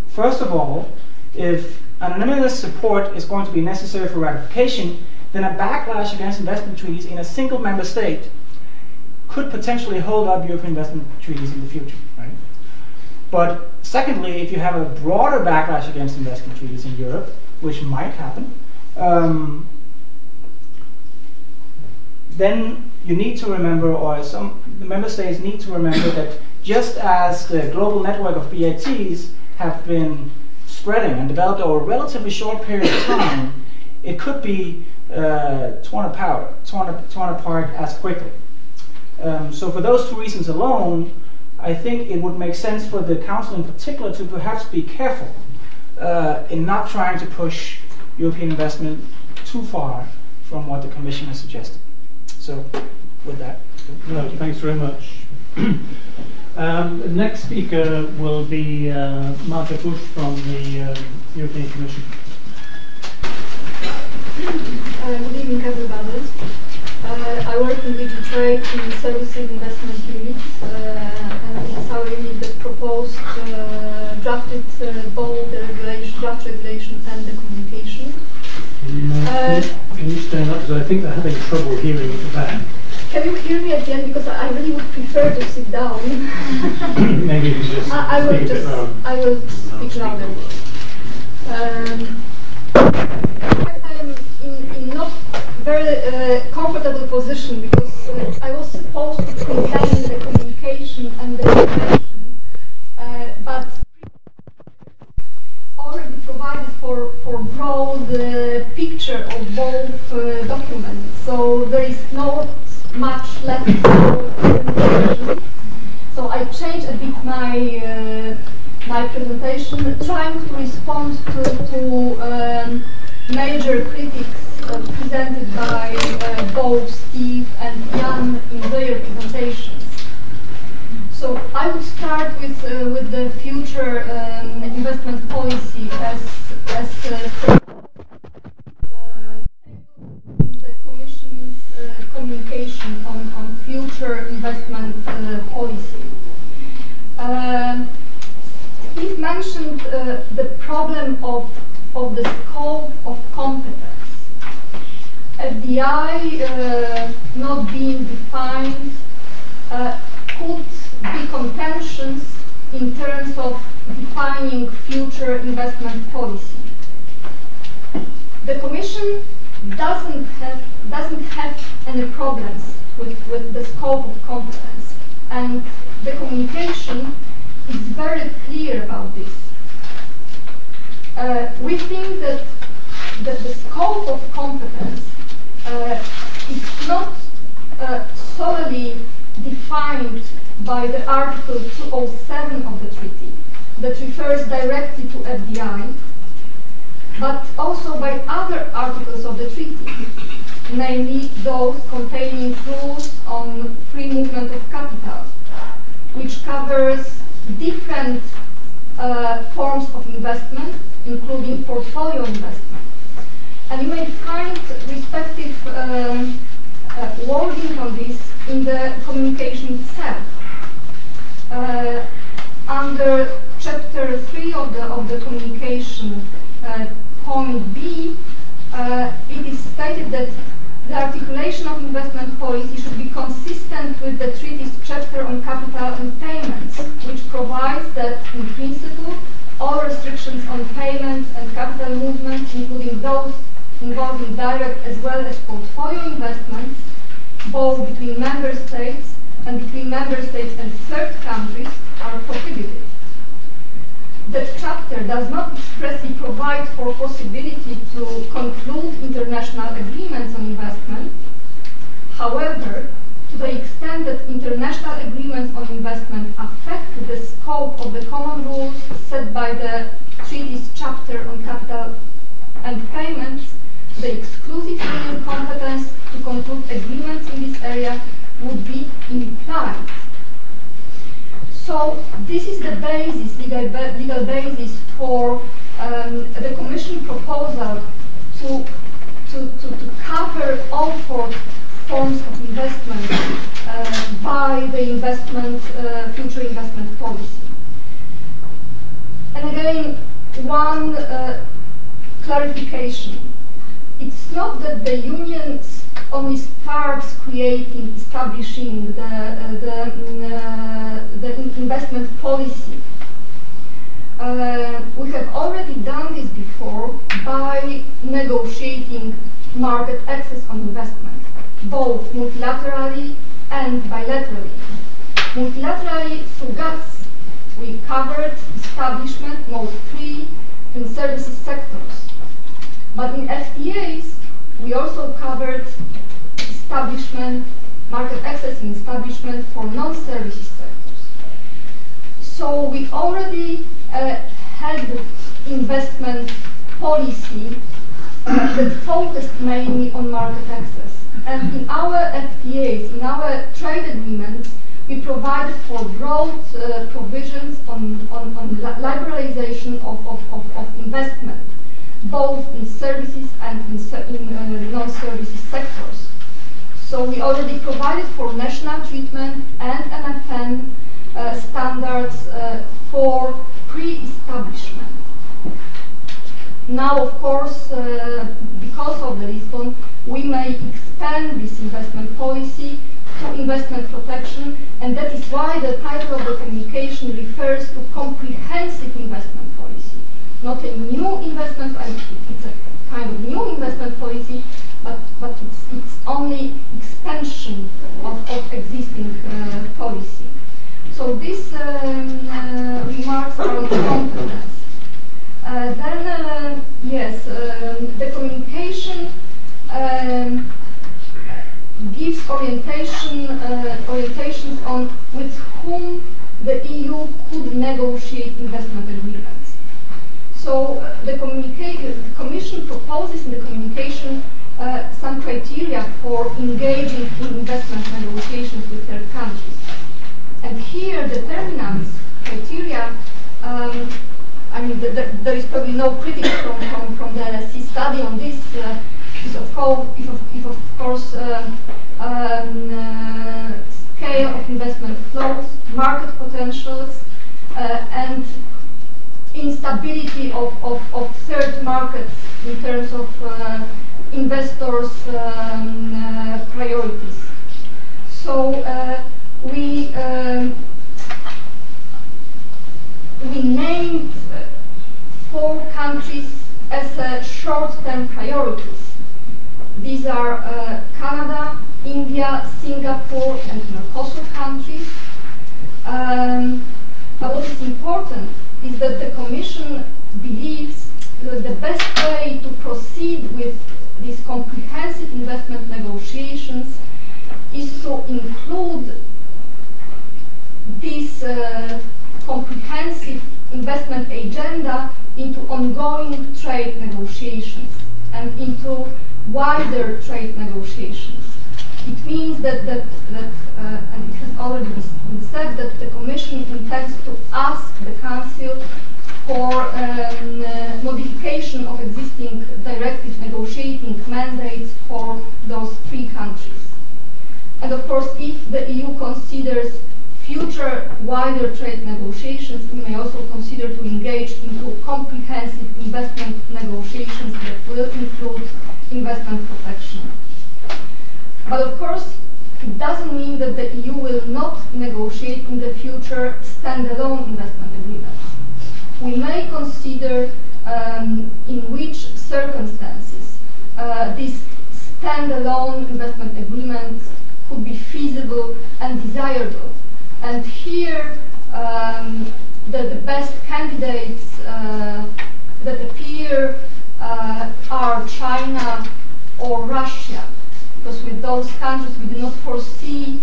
Speaker 3: First of all, if unanimous support is going to be necessary for ratification, then a backlash against investment treaties in a single member state could potentially hold up European investment treaties in the future. Right? But secondly, if you have a broader backlash against investment treaties in Europe, which might happen, um, then you need to remember, or some the member states need to remember that just as the global network of BITs have been spreading and developed over a relatively short period of time, it could be uh, torn apart, torn, torn apart as quickly. Um, so for those two reasons alone, I think it would make sense for the Council in particular to perhaps be careful uh, in not trying to push European investment too far from what the Commission has suggested. So with that.
Speaker 2: No, thanks very much. Um, the next speaker will be uh, Marta Bush from the uh, European Commission.
Speaker 4: Uh, good evening, everybody. Uh, I work in in Services Investment Unit, uh, and it is our unit that proposed, uh, drafted uh, both the regulation, draft regulation and the communication.
Speaker 2: Uh, can you stand up? Because I think they're having trouble hearing at the back.
Speaker 4: Can you hear me again? Because I really would prefer to sit down.
Speaker 2: Maybe you just
Speaker 4: I, I will
Speaker 2: speak a bit
Speaker 4: just. I will speak louder. Um, I am in, in not very uh, comfortable position because uh, I was supposed to present the communication and the information, uh, but already provided for, for broad picture of both documents. So there is not much left for. So I changed a bit my my presentation, trying to respond to, to um, major critics uh, presented by uh, both Steve and Jan in their presentations. So I would start with uh, with the future um, investment policy as as uh, the Commission's uh, communication on, on future investment uh, policy. Um, Steve mentioned the problem of, of the scope of competence. FDI uh, not being defined uh, could be contentions in terms of defining future investment policy. The Commission doesn't have doesn't have any problems with, with the scope of competence, and the communication is very clear about this. Uh, we think that, that the scope of competence uh, is not uh, solely defined by the Article 207 of the treaty that refers directly to FDI, but also by other articles of the treaty, namely those containing rules on free movement of capital, which covers different uh, forms of investment, including portfolio investment. And you may find respective um, uh, wording on this in the communication itself. Uh, under chapter 3 of the, of the communication, uh, point B, uh, it is stated that the articulation of investment policy should be consistent with the treaty's chapter on capital and payments, which provides that, in principle, all restrictions on payments and capital movements, including those involving direct as well as portfolio investments, both between member states and between member states and third countries, are prohibited. That chapter does not expressly provide for possibility to conclude international agreements on investment. However, to the extent that international agreements on investment affect the scope of the common rules set by the treaty's chapter on capital and payments, the exclusive competence to conclude agreements in this area would be implied. So this is the basis, legal, ba legal basis for um, the Commission proposal to, to, to, to cover all four forms of investment uh, by the investment, uh, future investment policy. And again, one uh, clarification. It's not that the union only starts creating, establishing the, uh, the, the investment policy. Uh, we have already done this before by negotiating market access on investment, both multilaterally and bilaterally. Multilaterally through GATS, we covered establishment, mode 3, in services sectors. But in FTAs, we also covered establishment, market access in establishment for non-services sectors. So we already uh, had investment policy uh, that focused mainly on market access. And in our FTAs, in our trade agreements, we provided for broad uh, provisions on, on, on liberalization of, of, of, of, investment, both in services and in, in uh, non-services sectors. So we already provided for national treatment and MFN uh, standards uh, for pre-establishment. Now, of course, uh, because of the Lisbon, we may expand this investment policy to investment protection, and that is why the title of the communication refers to comprehensive investment policy, not a new investment, it's a kind of new investment policy, but, but it's, it's only expansion of, of existing uh, policy. So these um, uh, remarks are on competence. Uh, then, uh, yes, um, the communication um, gives orientation uh, orientations on with whom the EU could negotiate investment agreements. So uh, the, the, Commission proposes in the communication uh, some criteria for engaging in investment negotiations with third countries. And here, determinants, criteria, um, I mean, the, the, there is probably no critics from, from, from the LSE study on this. Uh, is of course, if of, if of course, um, um, uh, scale of investment flows, market potentials, uh, and instability of, of, of, third markets in terms of uh, investors' um, uh, priorities. So uh, we um, we named four countries as uh, short-term priorities. These are uh, Canada, India, Singapore, and Mercosur countries. Um, but what is important is that the Commission believes that the best way to proceed with these comprehensive investment negotiations is to include this uh, comprehensive investment agenda into ongoing trade negotiations and into wider trade negotiations. It means that, that, that uh, and it has already been said, that the Commission intends to ask the Council for um, uh, modification of existing directive negotiating mandates for those three countries. And of course, if the EU considers future wider trade negotiations, we may also consider to engage into comprehensive investment negotiations that will include investment protection. But of course, it doesn't mean that the EU will not negotiate in the future standalone investment agreements. We may consider um, in which circumstances uh, these standalone investment agreements could be feasible and desirable. And here, um, the, the, best candidates uh, that appear uh, are China or Russia, because with those countries we do not foresee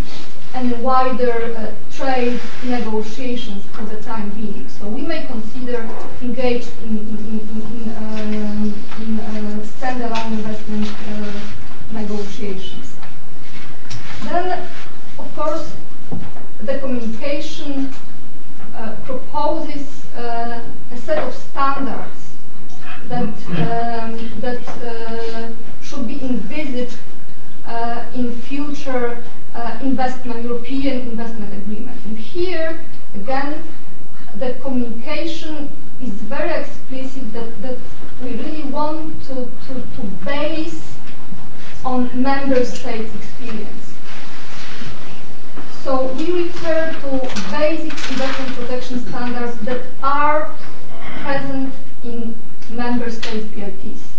Speaker 4: any wider uh, trade negotiations for the time being. So we may consider engaged in, in, in, in, uh, in uh, standalone investment uh, negotiations. Then, of course, the communication uh, proposes uh, a set of standards that, um, that uh, should be envisaged uh, in future uh, investment, European investment agreement. And here, again, the communication is very explicit that, that we really want to, to, to base on member states' experience. So we refer to basic investment protection standards that are present in member states' BITs.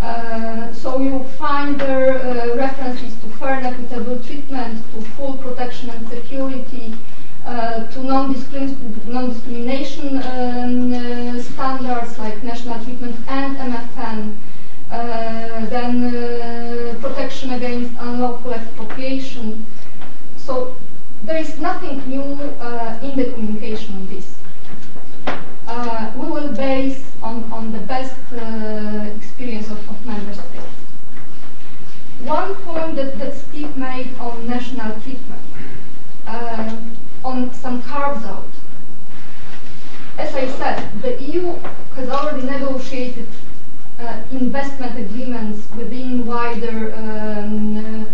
Speaker 4: Uh, so you find there uh, references to fair and equitable treatment, to full protection and security, uh, to non-discrimination um, uh, standards like national treatment and MFN, uh, then protection against unlawful expropriation. So there is nothing new in the communication on this. we will base on, on the best experience of, of member states. One point that, that Steve made on national treatment on some carves out. As I said, the EU has already negotiated uh, investment agreements within wider um, uh,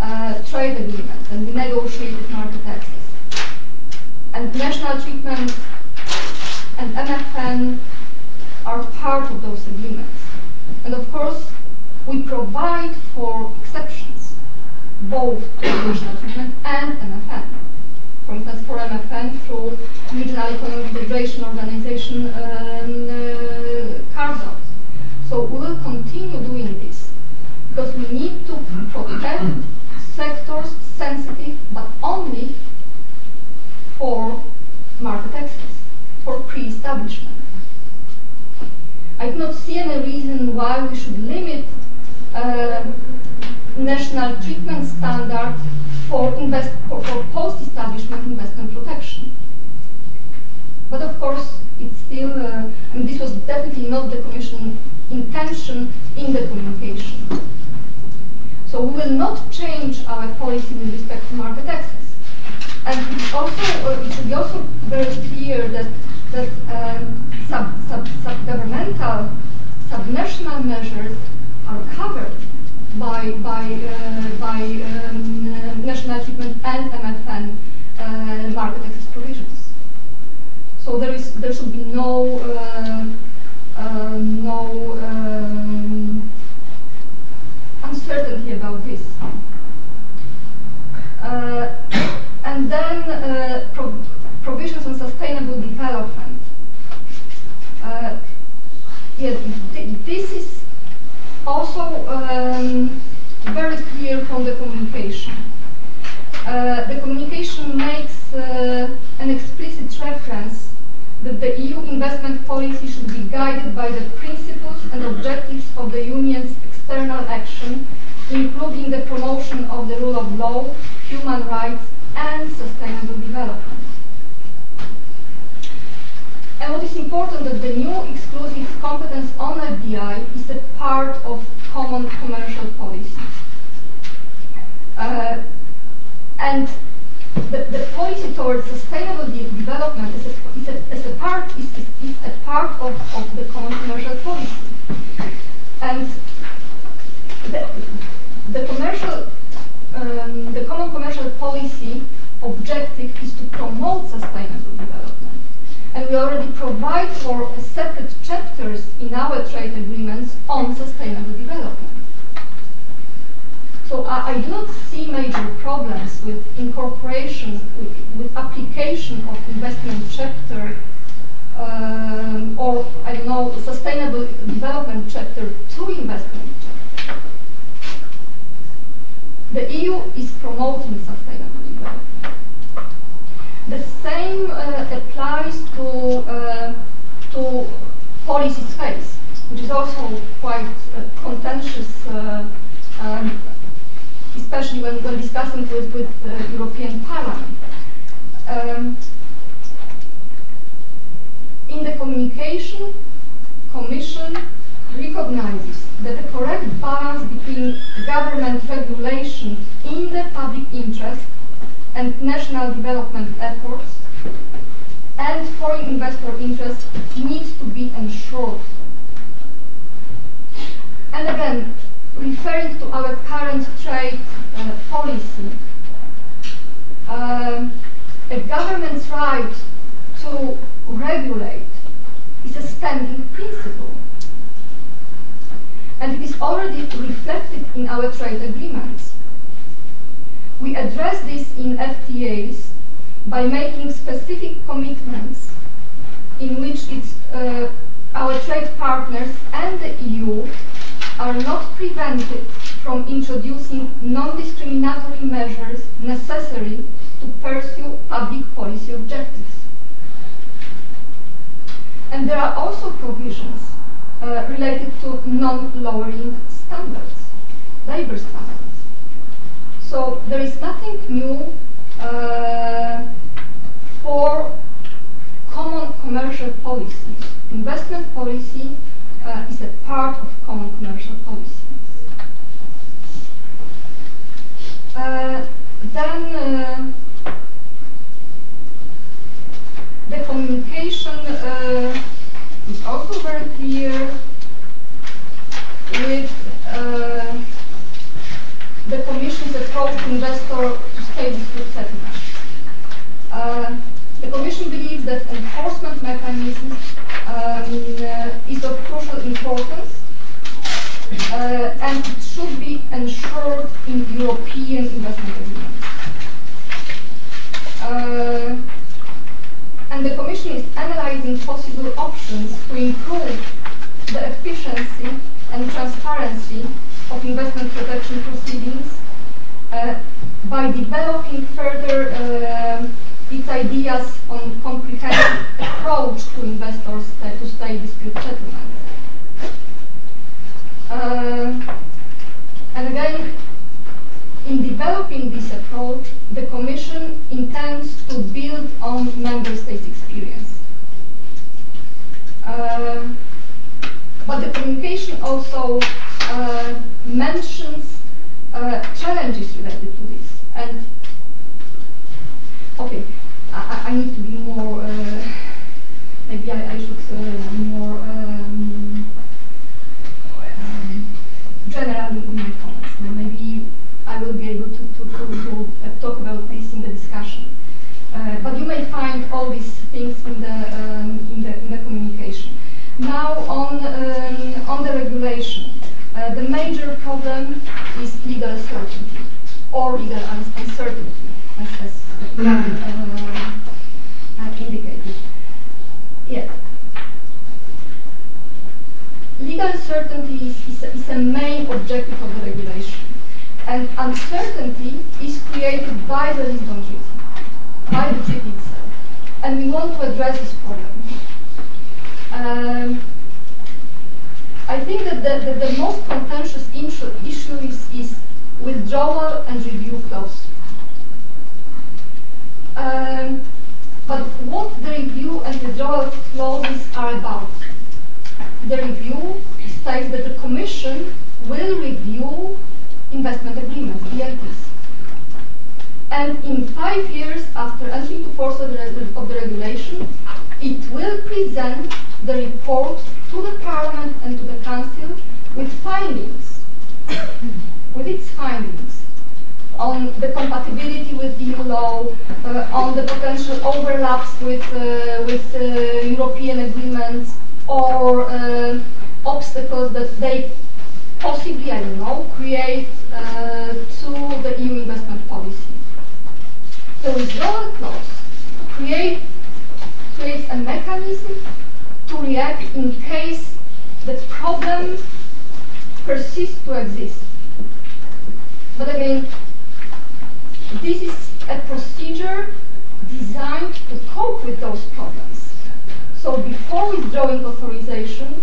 Speaker 4: uh, trade agreements, and we negotiated market access. And national treatment and MFN are part of those agreements. And of course, we provide for exceptions, both to national treatment and MFN. For instance, for MFN through Regional Economic Integration Organization um, uh, out. So we will continue doing this because we need to protect sectors sensitive, but only for market access, for pre-establishment. I do not see any reason why we should limit national treatment standard for, invest, for, for post-establishment investment protection. But of course, it's still, uh, and this was definitely not the Commission intention in the communication. So we will not change our policy with respect to market access. And also, uh, it should be also very clear that, that um, sub, sub, sub-governmental, subnational measures are covered by, by, uh, by um, uh, national treatment and MFN uh, market access provisions. So there is there should be no uh, uh, no um, uncertainty about this. Uh, and then uh, pro provisions on sustainable development. Th this is also um, very clear from the communication. Uh, the communication makes uh, an explicit reference that the EU investment policy should be guided by the principles and objectives of the Union's external action, including the promotion of the rule of law, human rights, and sustainable development. And what is important that the new exclusive competence on FDI is a part of common commercial policy. Uh, and the, the, policy towards sustainable de development is a, is a, is a part is, is, is, a part of, of the common commercial policy. And the, the commercial um, the common commercial policy objective is to promote sustainable development. And we already provide for separate chapters in our trade agreements on sustainable development. So I, I do not see major problems with incorporation, with, with application of investment chapter um, or, I don't know, sustainable development chapter to investment chapter. The EU is promoting sustainable development. The same uh, applies to, uh, to policy space, which is also quite uh, contentious uh, um, especially when, when discussing with, with the European Parliament. Um, in the communication, Commission recognizes that the correct balance between government regulation in the public interest and national development efforts and foreign investor interest needs to be ensured. And again, referring to our current trade uh, policy, um, a government's right to regulate is a standing principle. And it is already reflected in our trade agreements. We address this in FTAs by making specific commitments in which uh, our trade partners and the EU are not prevented from introducing non-discriminatory measures necessary to pursue public policy objectives. And there are also provisions uh, related to non-lowering standards, labor standards. So there is nothing new uh, for common commercial policy. Investment policy uh, is a part of common commercial policy. Uh, then uh, communication uh, is also very clear with uh, the Commission's approach to investor to state dispute settlement. Uh, the Commission believes that enforcement mechanism um, uh, is of crucial importance uh, and it should be ensured in European investment agreements. Uh, and the Commission is analyzing possible options to improve the efficiency and transparency of investment protection proceedings uh, by developing further uh, its ideas on comprehensive approach to investors to state dispute settlement. Uh, and again, in developing this approach, the Commission intends to build on Member States' experience. Uh, but the communication also uh, mentions uh, challenges related to this. And, okay, I, I need to be more, uh, maybe I, I should uh, be more um, um, general in my comments. Maybe I will be able to, to, to, to uh, talk about this in the discussion. Uh, but you may find all these things in the, um, in the, in the communication. Now on, um, on the regulation. Uh, the major problem is legal certainty or legal uncertainty, as, as uh, indicated. Yet, legal certainty is, is, a, is a main objective of the regulation. And uncertainty is created by the Treaty, by the itself. And we want to address this problem. Um, I think that the, the, the most contentious issue, is, is withdrawal and review clause. Um, but what the review and withdrawal clauses are about? The review states that the Commission will review investment agreements. And in five years after entering into force of the, of the regulation, it will present the report to the Parliament and to the Council with findings, with its findings on the compatibility with EU law, uh, on the potential overlaps with, uh, with uh, European agreements, or uh, obstacles that they possibly, I don't know, create uh, to the EU investment policy. The withdrawal clause create, creates a mechanism to react in case the problem persists to exist. But again, this is a procedure designed to cope with those problems. So before withdrawing authorization,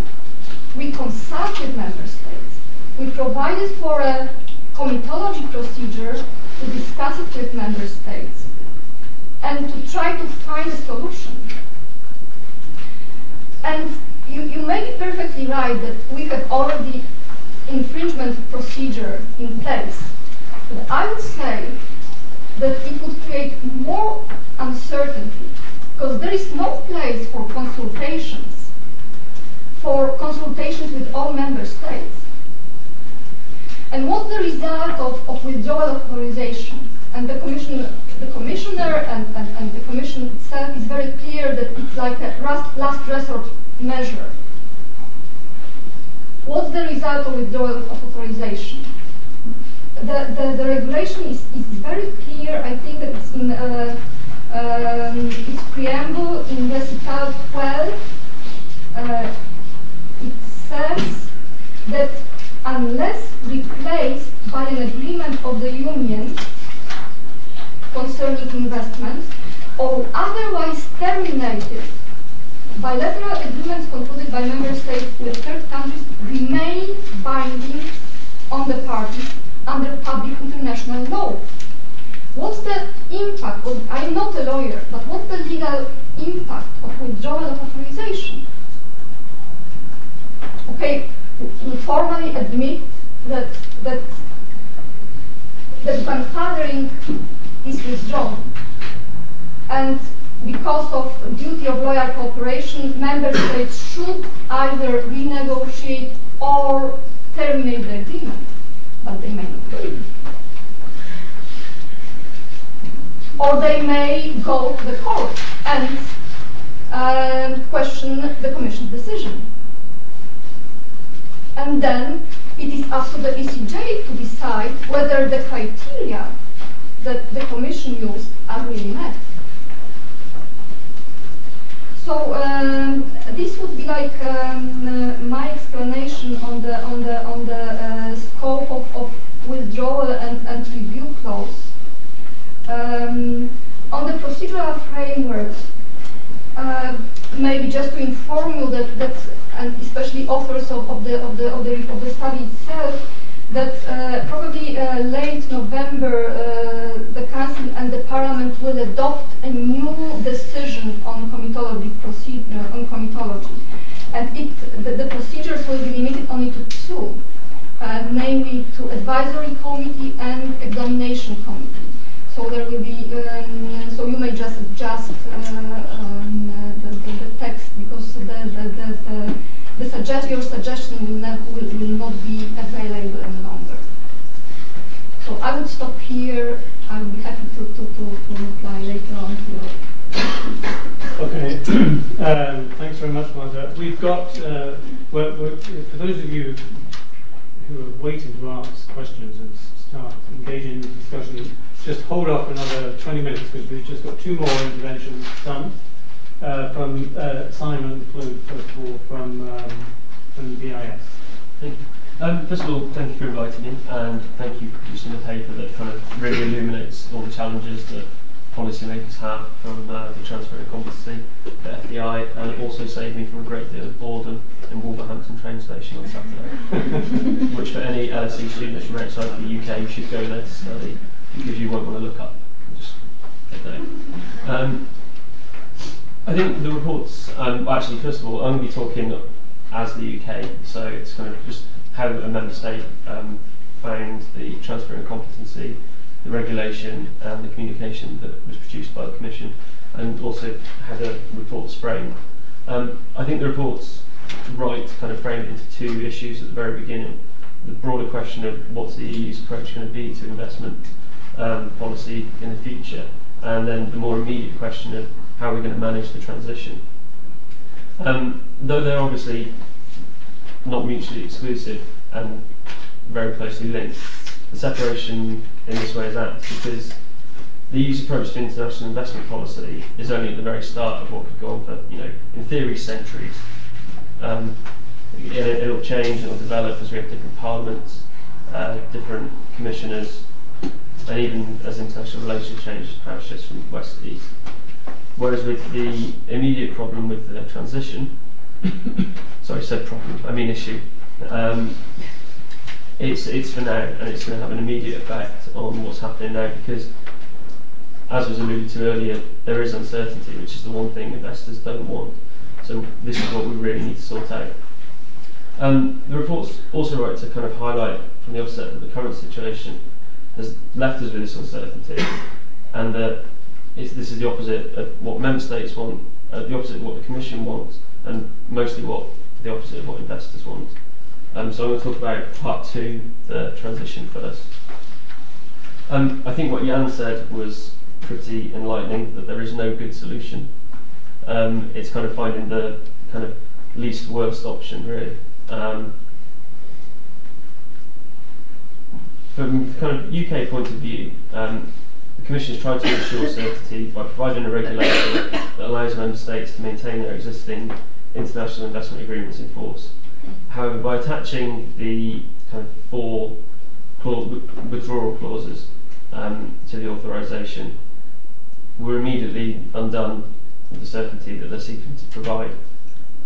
Speaker 4: we consulted member states. We provided for a comitology procedure to discuss it with member states and to try to find a solution. And you, you may be perfectly right that we have already infringement procedure in place. But I would say that it would create more uncertainty because there is no place for consultations, for consultations with all member states. And what's the result of, of withdrawal authorization? And the, commission, the commissioner and, and, and, the commission itself is very clear that it's like a last, last resort measure. What's the result of withdrawal of authorization? The, the, the regulation is, is very clear. I think that it's in uh, um, its preamble in recital 12. Uh, it says that unless replaced by an agreement of the Union concerning investments or otherwise terminated, bilateral agreements concluded by member states with third countries remain binding on the parties under public international law. What's the impact? Of, I'm not a lawyer, but what's the legal impact of withdrawal of authorization? Okay, we formally admit that that that grandfathering is withdrawn, and because of the duty of loyal cooperation, member states should either renegotiate or terminate the agreement, but they may not. do it. Or they may go to the court and um, question the Commission's decision. And then it is up to the ECJ to decide whether the criteria that the Commission used are really met. So um, this would be like um, uh, my explanation on the on the on the uh, scope of, of withdrawal and, and review clause. Um, on the procedural framework, uh, maybe just to inform you that, that and especially authors of, of, the, of, the, of, the, of the study itself, that uh, probably uh, late November uh, the Council and the Parliament will adopt a new decision on comitology procedure on comitology, and it the, the procedures will be limited only to two, uh, namely to advisory committee and examination committee. So there will be um, so you may just adjust uh, um, the, the, the, text because the the, the, the the suggest, your suggestion will not, will, will not be available I would stop here. I would be happy to, to, to, to reply later on to your
Speaker 2: Okay, um, thanks very much, Marta. We've got, uh, we're, we're, for those of you who are waiting to ask questions and start engaging in the discussion, just hold off another 20 minutes because we've just got two more interventions done uh, from uh, Simon Clue, first of all, from, um, from the BIS.
Speaker 5: Thank you. Um, first of all, thank you for inviting me, and thank you for producing a paper that kind of really illuminates all the challenges that policymakers have from uh, the transfer of competency to FDI, and it also saved me from a great deal of boredom in Wolverhampton train station on Saturday, which for any LSE students from outside the UK, you should go there to study, because you won't want to look up. Just. Um, I think the reports, um, actually, first of all, I'm going to be talking as the UK, so it's kind of just how a member state um, found the transfer of competency, the regulation, and the communication that was produced by the Commission, and also how the reports framed. Um, I think the reports right to kind of frame it into two issues at the very beginning. The broader question of what's the EU's approach going to be to investment um, policy in the future, and then the more immediate question of how are we're going to manage the transition. Um, though they're obviously not mutually exclusive and very closely linked, the separation in this way is apt because the EU's approach to international investment policy is only at the very start of what could go on for, you know, in theory, centuries. Um, it, will change, it'll develop as we have different parliaments, uh, different commissioners, and even as international relations change, power shifts from west to east. Whereas with the immediate problem with the transition, sorry, said problem, I mean issue, um, it's, it's for now and it's going to have an immediate effect on what's happening now because, as was alluded to earlier, there is uncertainty, which is the one thing investors don't want. So this is what we really need to sort out. Um, the report's also right to kind of highlight from the offset that the current situation has left us with this uncertainty and that this is the opposite of what member states want, uh, the opposite of what the Commission wants, and mostly what the opposite of what investors want. Um, so I'm going to talk about part two, the transition first. Um, I think what Jan said was pretty enlightening, that there is no good solution. Um, it's kind of finding the kind of least worst option, really. Um, from kind of UK point of view, um, Commission has tried to ensure certainty by providing a regulation that allows member states to maintain their existing international investment agreements in force. However, by attaching the kind of four withdrawal clauses um, to the authorisation, we're immediately undone with the certainty that they're seeking to provide.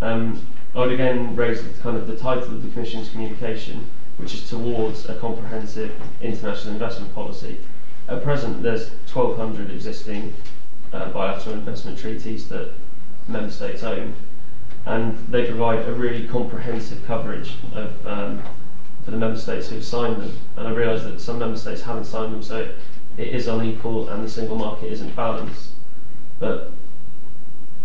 Speaker 5: Um, I would again raise the, kind of the title of the Commission's communication, which is towards a comprehensive international investment policy, at present, there's 1,200 existing uh, bilateral investment treaties that member states own, and they provide a really comprehensive coverage of um, for the member states who've signed them. And I realise that some member states haven't signed them, so it, it is unequal and the single market isn't balanced. But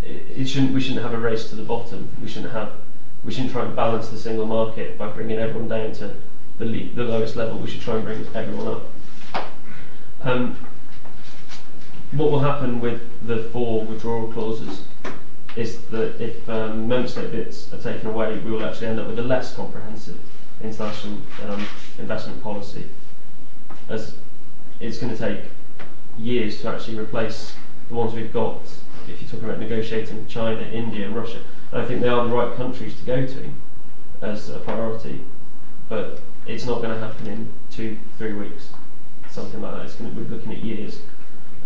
Speaker 5: it shouldn't, we shouldn't have a race to the bottom. We shouldn't have, we shouldn't try and balance the single market by bringing everyone down to the, le- the lowest level. We should try and bring everyone up. Um, what will happen with the four withdrawal clauses is that if um, member state BITs are taken away, we will actually end up with a less comprehensive international um, investment policy. As it's going to take years to actually replace the ones we've got. If you're talking about negotiating with China, India, and Russia, and I think they are the right countries to go to as a priority, but it's not going to happen in two, three weeks, something like that. It's going to, we're looking at years.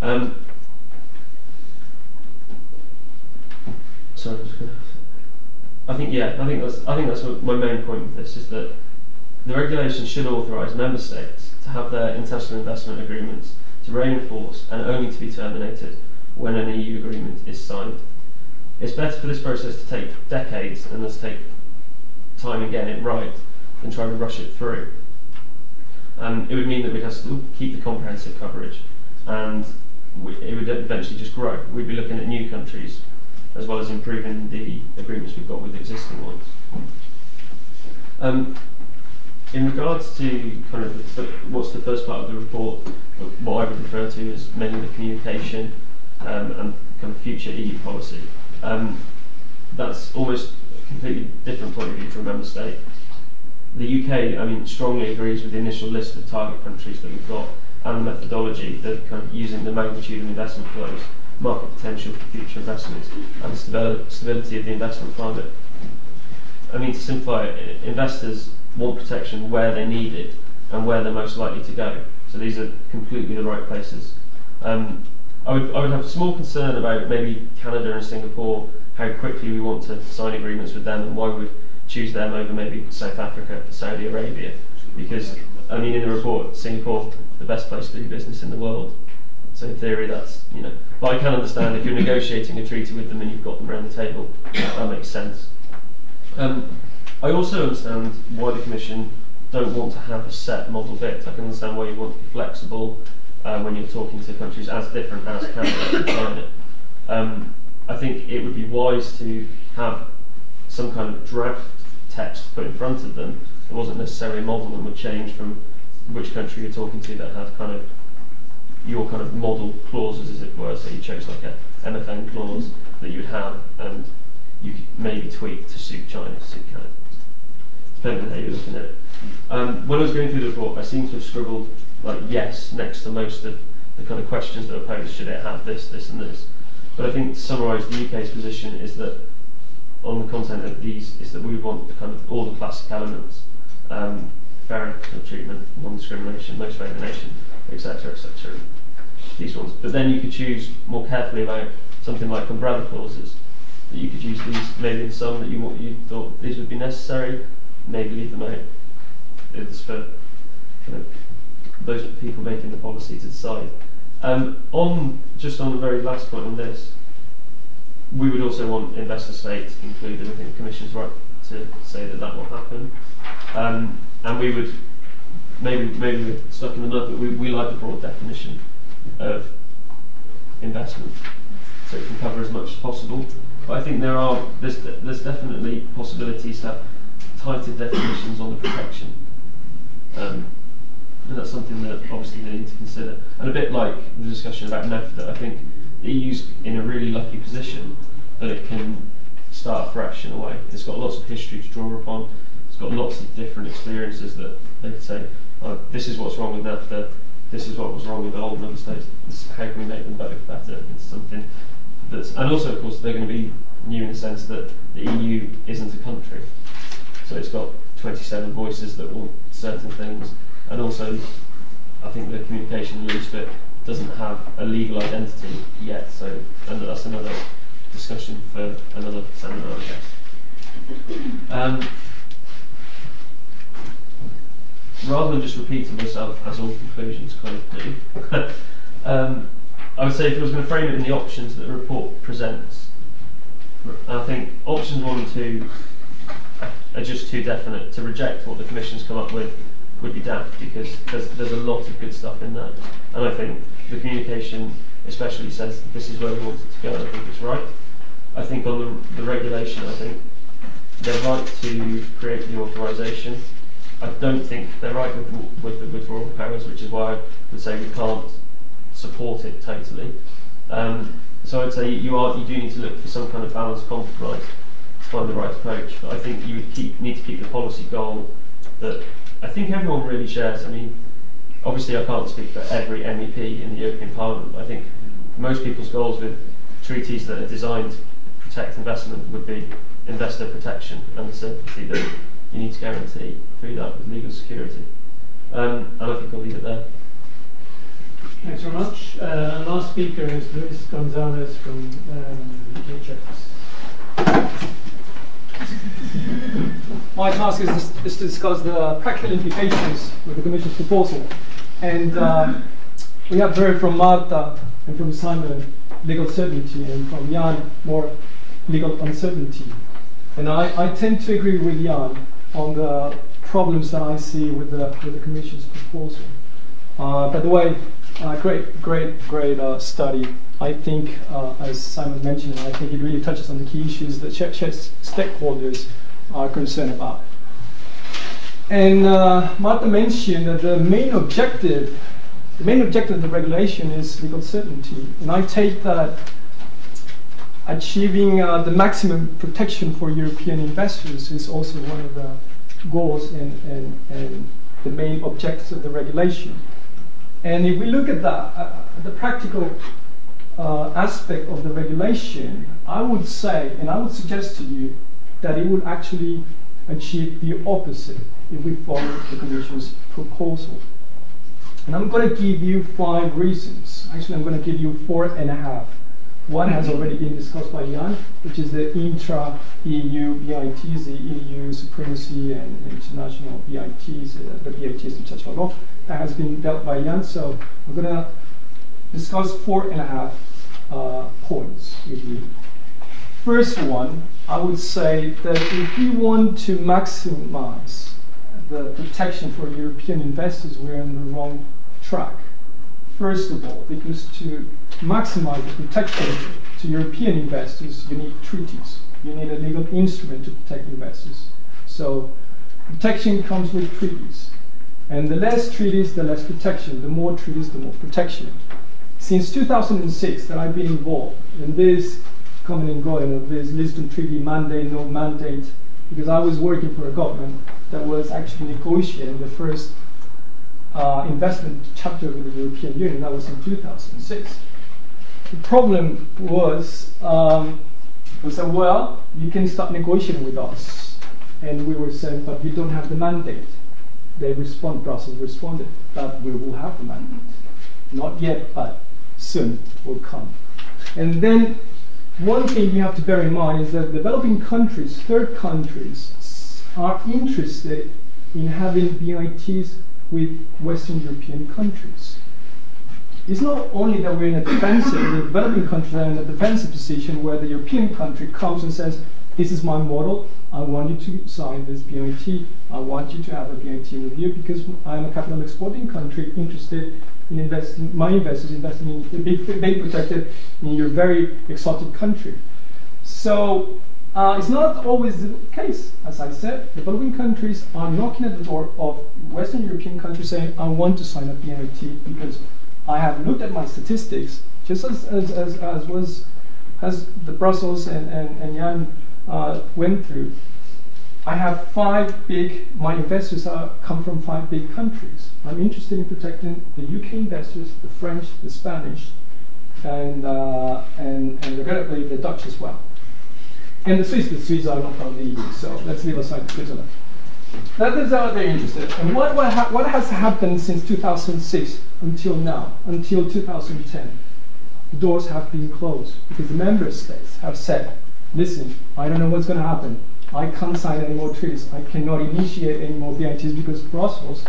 Speaker 5: Um, sorry, going to. I think yeah, I think that's I think that's my main point with this is that the regulation should authorise member states to have their international investment agreements to remain in force and only to be terminated when an EU agreement is signed. It's better for this process to take decades and thus take time and get it right than trying to rush it through. Um, it would mean that we'd have to keep the comprehensive coverage and we, it would eventually just grow. We'd be looking at new countries as well as improving the agreements we've got with existing ones. Um, in regards to kind of the, what's the first part of the report, what I would refer to as mainly the communication um, and kind of future EU policy, um, that's almost a completely different point of view from a member state. The UK, I mean, strongly agrees with the initial list of target countries that we've got and the methodology, the kind of using the magnitude of investment flows, market potential for future investments, and the stability of the investment climate. I mean, to simplify it, investors want protection where they need it and where they're most likely to go. So these are completely the right places. Um, I would, I would have small concern about maybe Canada and Singapore, how quickly we want to sign agreements with them and why we would choose them over maybe South Africa, or Saudi Arabia. Because, I mean, in the report, Singapore, the best place to do business in the world. So in theory, that's, you know, but I can understand if you're negotiating a treaty with them and you've got them around the table, that makes sense. Um, I also understand why the Commission don't want to have a set model BIT. I can understand why you want to be flexible uh, when you're talking to countries as different as Canada and China. Um, I think it would be wise to have some kind of draft text put in front of them. It wasn't necessarily a model that would change from which country you're talking to that had kind of your kind of model clauses, as it were. So you chose like a MFN clause that you would have, and you could maybe tweak to suit China, suit Canada depending on how you're looking at it. Um, when I was going through the report, I seem to have scribbled like yes next to most of the kind of questions that are posed. Should it have this, this, and this? But I think to summarise the UK's position is that on the content of these is that we want the kind of all the classic elements, um, fair treatment, non-discrimination, most favoured nation, etc., etc. These ones, but then you could choose more carefully about something like umbrella clauses. That you could use these maybe in some that you you thought these would be necessary, maybe leave them out. It's for kind of those people making the policy to decide. Um, on just on the very last point on this, we would also want investor state included. I think the Commission's right to say that that will happen, um, and we would maybe maybe we're stuck in the mud, but we, we like the broad definition of investment, so it can cover as much as possible. But I think there are there's there's definitely possibilities to tighter definitions on the protection. Um, and that's something that obviously they need to consider. And a bit like the discussion about NAFTA, I think the EU's in a really lucky position that it can start fresh in a way. It's got lots of history to draw upon. It's got lots of different experiences that they could say, oh, this is what's wrong with NAFTA, this is what was wrong with the old member states, how can we make them both better? It's something that's, and also of course they're going to be new in the sense that the EU isn't a country. So it's got 27 voices that want certain things, and also I think the communication loose bit doesn't have a legal identity yet. So and that's another discussion for another seminar, I guess. Um, rather than just repeating myself as all conclusions kind of do, um, I would say if I was going to frame it in the options that the report presents, I think options one and two are just too definite. To reject what the Commission's come up with would be daft because there's, there's a lot of good stuff in that. And I think the communication especially says this is where we want it to go, I think it's right. I think on the, the regulation, I think. They're right to create the authorisation. I don't think they're right with, with the withdrawal powers, which is why I would say we can't support it totally. Um, so I'd say you are you do need to look for some kind of balanced compromise to find the right approach. But I think you would keep need to keep the policy goal that I think everyone really shares. I mean, obviously I can't speak for every MEP in the European Parliament. I think most people's goals with treaties that are designed to protect investment would be investor protection and the certainty that you need to guarantee through that with legal security. Um, and I think I'll leave it there.
Speaker 2: Thanks very much. Uh, last speaker is Luis Gonzalez from um, HX.
Speaker 6: My task is, is to discuss the practical implications of the Commission's proposal. And um, we have heard from Marta and from Simon legal certainty, and from Jan more legal uncertainty. And I, I tend to agree with Jan on the problems that I see with the, with the Commission's proposal. Uh, by the way, uh, great, great, great uh, study. I think, as Simon mentioned, I think it really touches on the key issues that stakeholders are concerned about. And uh, Marta mentioned that the main objective, the main objective of the regulation is legal certainty. And I take that achieving uh, the maximum protection for European investors is also one of the goals and, and, and the main objectives of the regulation. And if we look at that, uh, the practical uh, aspect of the regulation, I would say, and I would suggest to you, that it would actually achieve the opposite if we follow the Commission's proposal. And I'm going to give you five reasons. Actually, I'm going to give you four and a half. One has already been discussed by Jan, which is the intra-EU BITs, the EU supremacy and international BITs, uh, the BITs international law. That has been dealt by Jan. So I'm going to discuss four and a half uh, points with you. First one, I would say that if we want to maximize the protection for European investors, we're on the wrong track. First of all, because to maximize the protection to European investors, you need treaties. You need a legal instrument to protect investors. So protection comes with treaties. And the less treaties, the less protection. The more treaties, the more protection. Since 2006 that I've been involved in this coming and going of this Lisbon Treaty mandate, no mandate, because I was working for a government that was actually negotiating the first investment chapter with the European Union. That was in 2006. The problem was, um, we said, well, you can start negotiating with us. And we were saying, but you don't have the mandate. They respond, Brussels responded, that we will have the mandate. Not yet, but soon will come. And then one thing you have to bear in mind is that developing countries, third countries, are interested in having BITs with Western European countries. It's not only that we're in a defensive, the developing countries are in a defensive position where the European country comes and says, this is my model, I want you to sign this BIT, I want you to have a BIT with you because I'm a capital exporting country interested in investing, my investors investing in big protected in your very exotic country. So uh, it's not always the case. As I said, developing countries are knocking at the door of Western European countries saying, I want to sign up BIT because I have looked at my statistics, just as, as, as, as was as the Brussels and, and, and Jan uh, went through. I have five big, my investors are, come from five big countries. I'm interested in protecting the UK investors, the French, the Spanish, and, uh, and, and regrettably the Dutch as well. And the Swiss, the Swiss are not of the EU, so let's leave aside Switzerland. That is how they're interested. And what, what, ha what has happened since 2006 until now, until 2010? The Doors have been closed because the member states have said, listen, I don't know what's going to happen I can't sign any more treaties. I cannot initiate any more BITs because Brussels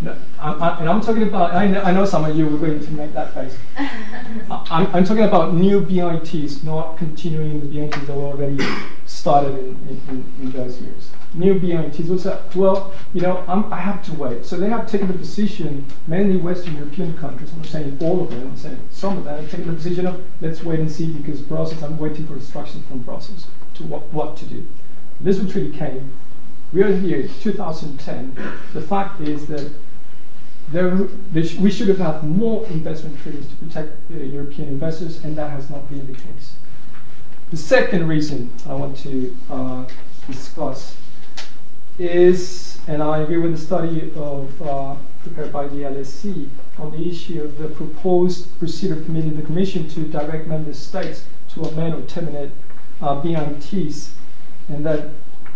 Speaker 6: No, I'm, I, and I'm talking about, I know, I know some of you were going to make that face. I- I'm, I'm talking about new BITs, not continuing the BITs that were already started in, in, in, those years. New BITs, what's that? Well, you know, I'm, I have to wait. So they have taken the position, mainly Western European countries, I'm not saying all of them, I'm saying some of them, have taken the position of let's wait and see because Brussels, I'm waiting for instructions from Brussels to what, what to do. Lisbon Treaty came, we are here, 2010. The fact is that there, we should have had more investment treaties to protect uh, European investors, and that has not been the case. The second reason I want to uh, discuss is, and I agree with the study of uh, prepared by the LSE on the issue of the proposed procedure of the Commission to direct member states to amend or terminate uh, BITs, and that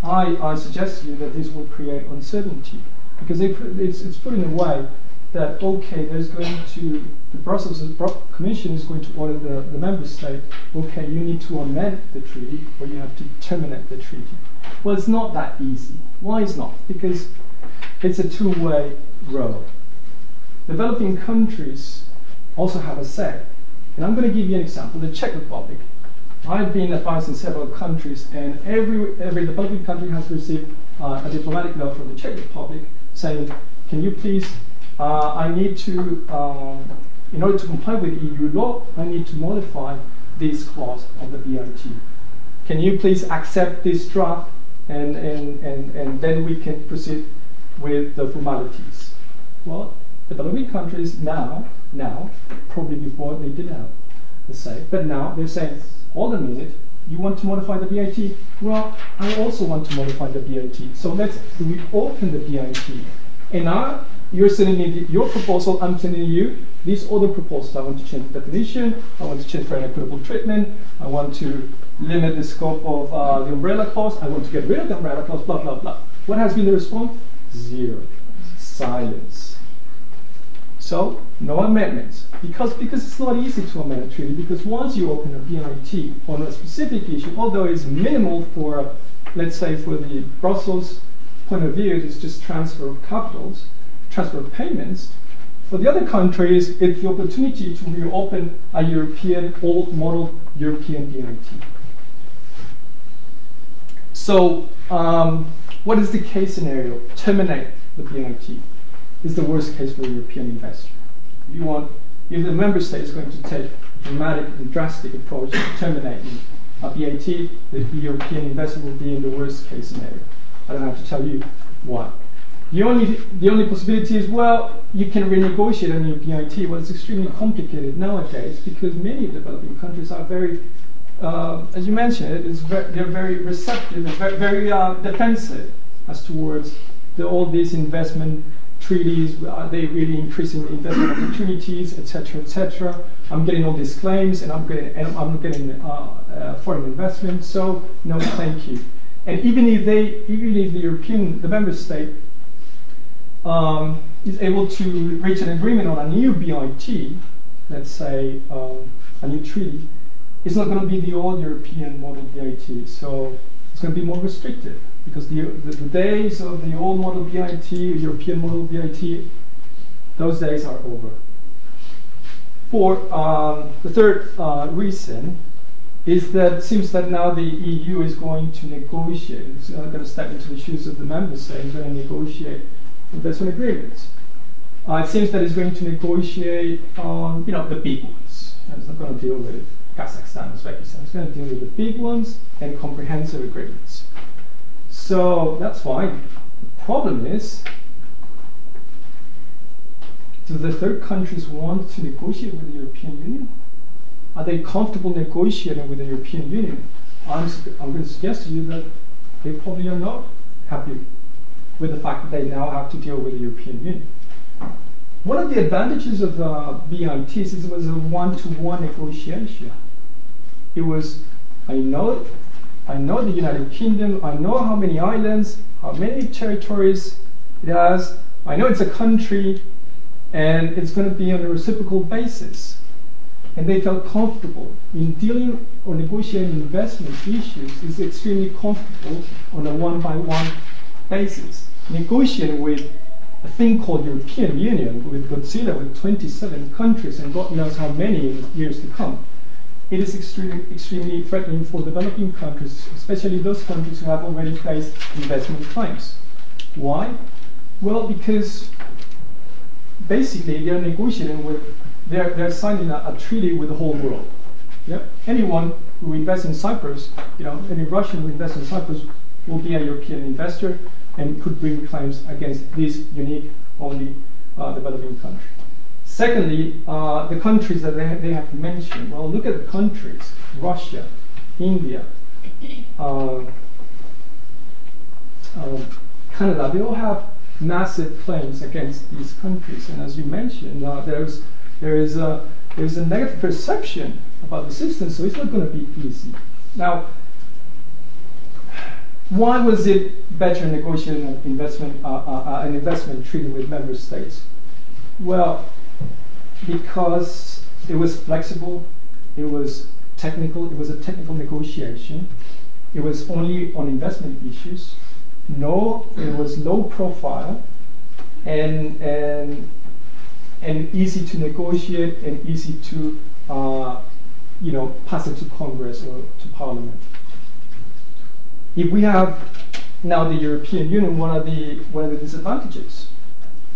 Speaker 6: I, I suggest to you that this will create uncertainty because it's, it's put in a way that okay, there's going to the Brussels Commission is going to order the, the member state, okay, you need to amend the treaty or you have to terminate the treaty. Well, it's not that easy. Why is not? Because it's a two-way road. Developing countries also have a say. And I'm going to give you an example. The Czech Republic. I've been advised in several countries, and every, every developing country has received uh, a diplomatic note from the Czech Republic saying, can you please, uh, I need to, um, in order to comply with EU law, I need to modify this clause of the BIT. Can you please accept this draft, and, and, and, and then we can proceed with the formalities? Well, the developing countries now, now, probably before they didn't have the say, but now they're saying, hold a minute, you want to modify the BIT? Well, I also want to modify the BIT. So let's reopen the BIT. And now you're sending me the, your proposal, I'm sending you these other proposals. I want to change the definition, I want to change for an equitable treatment, I want to limit the scope of uh, the umbrella clause, I want to get rid of the umbrella clause, blah, blah, blah. What has been the response? Zero. Silence. So, no amendments. Because, because it's not easy to amend a treaty, because once you open a BIT on a specific issue, although it's minimal for, let's say, for the Brussels point of view, it's just transfer of capitals, transfer of payments. For the other countries, it's the opportunity to reopen a European, old model European BIT. So, um, what is the case scenario? Terminate the BIT is the worst case for the European investor. You want, if the member state is going to take a dramatic and drastic approach to terminating a BIT, the European investor will be in the worst case scenario. I don't have to tell you why. The only, the only possibility is, well, you can renegotiate a new BIT. Well, it's extremely complicated nowadays because many developing countries are very, uh, as you mentioned, very, they're very receptive and very, very uh, defensive as towards the, all these investment treaties, are they really increasing the investment opportunities, etc., etc. I'm getting all these claims, and I'm getting, and I'm getting uh, uh, foreign investment. So no, thank you. And even if they, even if the European, the member state, um, is able to reach an agreement on a new BIT, let's say um, a new treaty, it's not going to be the old European model BIT. So it's going to be more restrictive because the, the, the, days of the old model BIT, European model BIT, those days are over. For um, the third uh, reason is that it seems that now the EU is going to negotiate, it's uh, going to step into the shoes of the member states, to negotiate investment agreements. Uh, it seems that it's going to negotiate on, you know, the big ones. And it's not going to deal with Kazakhstan, Uzbekistan. It's going to deal with the big ones and comprehensive agreements. So that's fine. The problem is, do the third countries want to negotiate with the European Union? Are they comfortable negotiating with the European Union? I'm, I'm going to suggest to you that they probably are not happy with the fact that they now have to deal with the European Union. One of the advantages of uh, BITs is it was a one-to-one negotiation. It was, I know I know the United Kingdom, I know how many islands, how many territories it has, I know it's a country, and it's going to be on a reciprocal basis. And they felt comfortable in dealing or negotiating investment issues is extremely comfortable on a one by one basis. Negotiating with a thing called European Union with Godzilla with 27 countries and God knows how many in years to come. It is extremely, extremely threatening for developing countries, especially those countries who have already placed investment claims. Why? Well, because basically they're negotiating with, they're, they're signing a, a treaty with the whole world. Yep. Anyone who invests in Cyprus, you know, any Russian who invests in Cyprus will be a European investor and could bring claims against this unique, only uh, developing country. Secondly, uh, the countries that they, they have mentioned. Well, look at the countries Russia, India, uh, uh, Canada, they all have massive claims against these countries. And as you mentioned, uh, there's, there is a, there's a negative perception about the system, so it's not going to be easy. Now, why was it better negotiating an investment, uh, uh, uh, an investment treaty with member states? Well, because it was flexible, it was technical, it was a technical negotiation, it was only on investment issues. No, it was low profile and, and, and easy to negotiate and easy to uh, you know, pass it to Congress or to Parliament. If we have now the European Union, what are the, what are the disadvantages?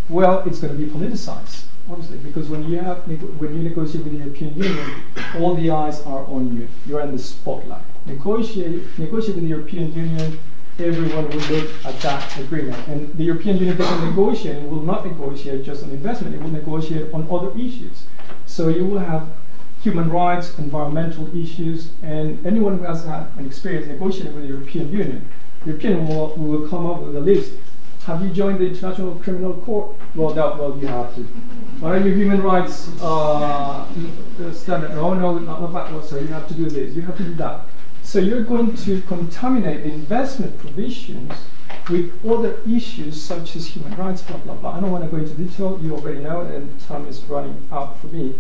Speaker 6: Well, it's going to be politicized, obviously, because when you, have, when you negotiate with the European Union, all the eyes are on you. You're in the spotlight. Negotiate, negotiate with the European Union, everyone will look at that agreement. And the European Union doesn't negotiate, it will not negotiate just on investment, it will negotiate on other issues. So you will have human rights, environmental issues, and anyone who has had an experience negotiating with the European Union, the European will, will come up with a list. Have you joined the International Criminal Court? Well, that, well, you have to. What are your human rights uh, standard? Oh, no, not, not that. Well, so you have to do this. You have to do that. So you're going to contaminate the investment provisions with other issues such as human rights, blah, blah, blah. I don't want to go into detail. You already know, and time is running out for me.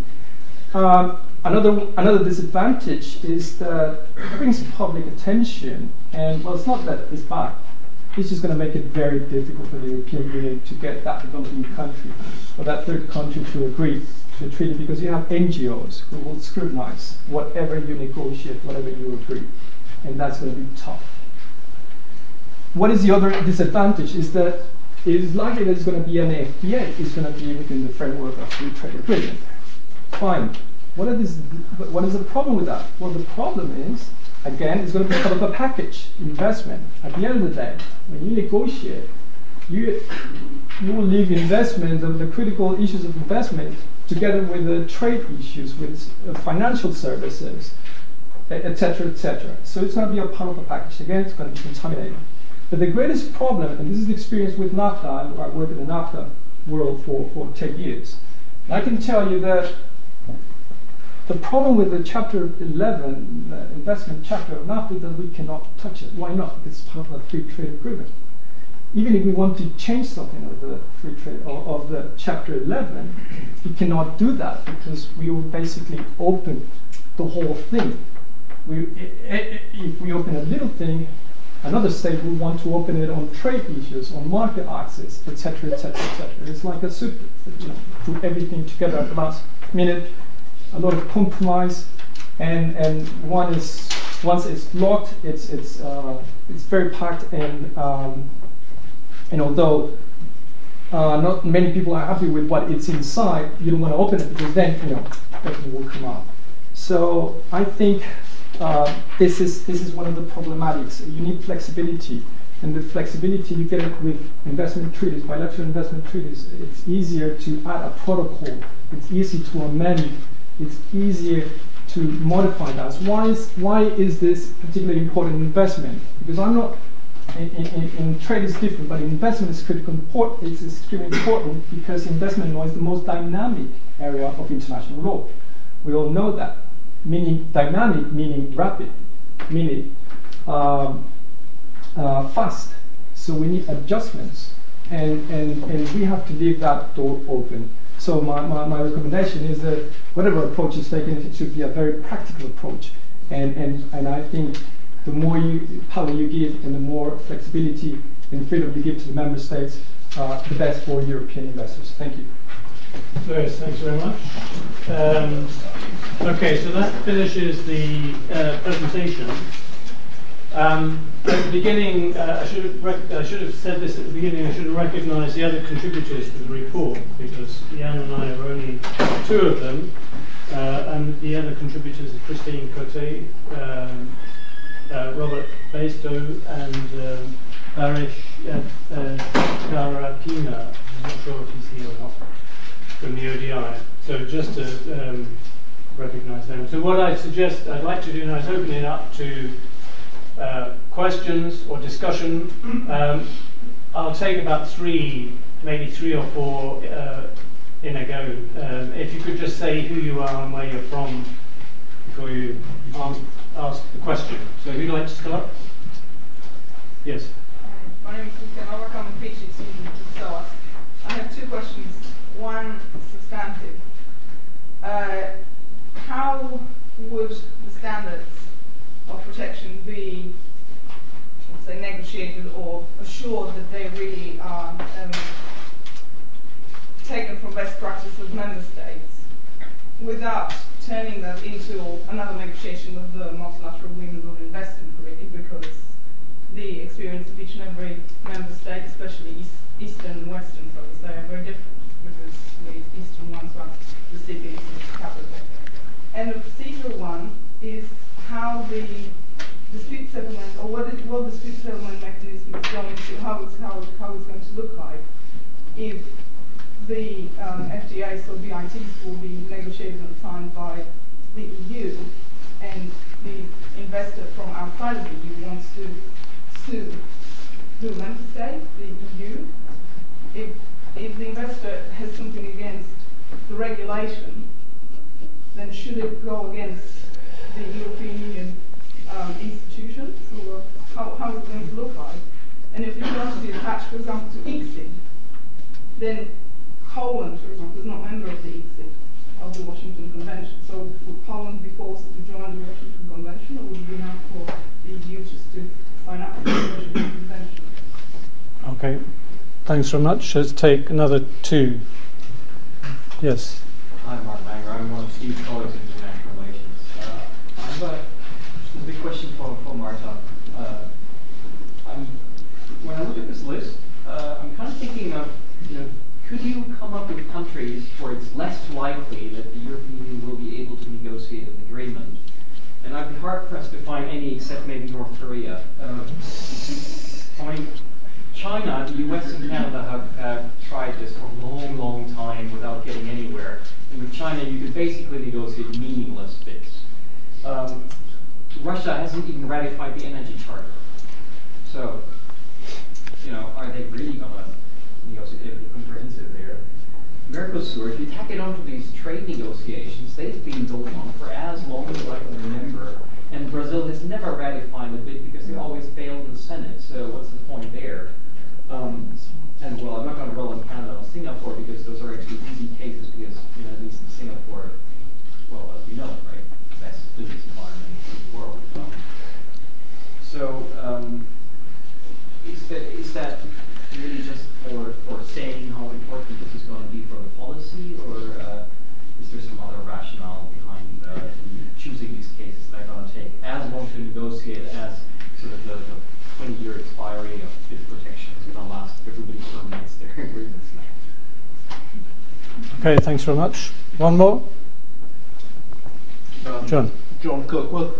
Speaker 6: Um, Another, another disadvantage is that it brings public attention, and well, it's not that it's bad. It's just going to make it very difficult for the European Union to get that developing country or that third country to agree to a treaty because you have NGOs who will scrutinize whatever you negotiate, whatever you agree, and that's going to be tough. What is the other disadvantage? Is that it is likely that it's going to be an FTA, it's going to be within the framework of free trade agreement. Fine, what is the problem with that? Well, the problem is, again, it's going to be part of a package investment. At the end of the day, when you negotiate, you, you will leave investment, the, the critical issues of investment, together with the trade issues, with uh, financial services, etc., etc. So it's going to be a part of a package. Again, it's going to be contaminated. But the greatest problem, and this is the experience with NAFTA, I worked in the NAFTA world for, for 10 years. And I can tell you that the problem with the Chapter 11 the investment chapter of NAFTA is that we cannot touch it. Why not? It's part of the free trade agreement. Even if we want to change something of the free trade of, of the Chapter 11, we cannot do that because we will basically open the whole thing. We, if we open a little thing, another state will want to open it on trade issues, on market access, etc., etc., etc. It's like a soup, you know, put everything together at the last minute a lot of compromise, and and one is once it's locked, it's it's uh, it's very packed, and um, and although uh, not many people are happy with what it's inside, you don't want to open it because then you know everything will come out. So I think uh, this is this is one of the problematics. You need flexibility, and the flexibility you get it with investment treaties, bilateral investment treaties. It's easier to add a protocol. It's easy to amend it's easier to modify that. Why is, why is this particularly important investment? Because I'm not, in, trade is different, but investment is critical. It's extremely important because investment law is the most dynamic area of international law. We all know that. Meaning dynamic, meaning rapid, meaning um, uh, fast. So we need adjustments, and, and, and we have to leave that door open. So my, my, my recommendation is that whatever approach is taken, it should be a very practical approach. And, and, and I think the more you, power you give and the more flexibility and freedom you give to the member states, uh, the best for European investors. Thank you.
Speaker 2: Luis, thanks very much. Um, okay, so that finishes the uh, presentation. Um, at the beginning, uh, I, should have rec- I should have said this at the beginning, I should have recognised the other contributors to the report because Jan and I are only two of them, uh, and the other contributors are Christine Cote, um, uh, Robert Basedow, and um, Barish uh, uh, Karapina. I'm not sure if he's here or not from the ODI. So just to um, recognise them. So what I suggest I'd like to do now is open it up to uh, questions or discussion. Um, I'll take about three, maybe three or four uh, in a go. Um, if you could just say who you are and where you're from before you ask, ask the question. So who'd like to start? Yes.
Speaker 7: My name is Christian. I work on the Institute in. I have two questions. One substantive. Uh, how would the standards of protection be, say, negotiated or assured that they really are um, taken from best practice of member states without turning that into another negotiation with the multilateral agreement on investment, really, because the experience of each and every member state, especially East, Eastern and Western focus, they are very different because the Eastern ones are recipients of capital. And the procedural one is how the dispute settlement, or what, it, what dispute settlement mechanism is going to, how it's, how, how it's going to look like if the um, FTAs or BITs will be negotiated and signed by the EU, and the investor from outside of the EU wants to sue the member state, the EU. If, if the investor has something against the regulation, then should it go against the European Union um, institutions, or how, how is it going to look like? And if it's going to be attached, for example, to ICSID, then Poland, for example, is not a member of the ICSID, of the Washington Convention. So would Poland be forced to join the Washington Convention, or would it be enough for the EU just to sign up to the Washington Convention?
Speaker 2: Okay. Thanks very much. Let's take another two. Yes.
Speaker 8: Hi, Mark Banger. I'm one of Steve's colleagues in international relations. Uh, I have a, just a big question for, for Marta. Uh, I'm, when I look at this list, uh, I'm kind of thinking of, you know, could you come up with countries where it's less likely that the European Union will be able to negotiate an agreement? And I'd be hard pressed to find any except maybe North Korea. Uh, I mean, China, the US, and Canada have, have tried this for a long, long time without getting anywhere. And with China, you could basically negotiate meaningless BITs. Um, Russia hasn't even ratified the energy charter. So, you know, are they really going to negotiate? Mercosur, if you tack it onto these trade negotiations, they've been going on for as long as I can remember. And Brazil has never ratified a BIT because they always failed in the Senate. So what's the point there? Um, and well, I'm not going to roll in Canada and Singapore because those are actually easy cases because you know at least in Singapore, well, as know, right, best business environment in the world. Um, so um, is that is that really just for for saying how important this is going to be for the policy, or uh, is there some other rationale behind uh, choosing these cases that are going to take as long to negotiate as sort of the, the 20-year expiry of BIT protections is going to last everybody terminates their agreements now?
Speaker 2: Okay, thanks very much. One more?
Speaker 9: Um,
Speaker 2: John.
Speaker 9: John Cook. Well,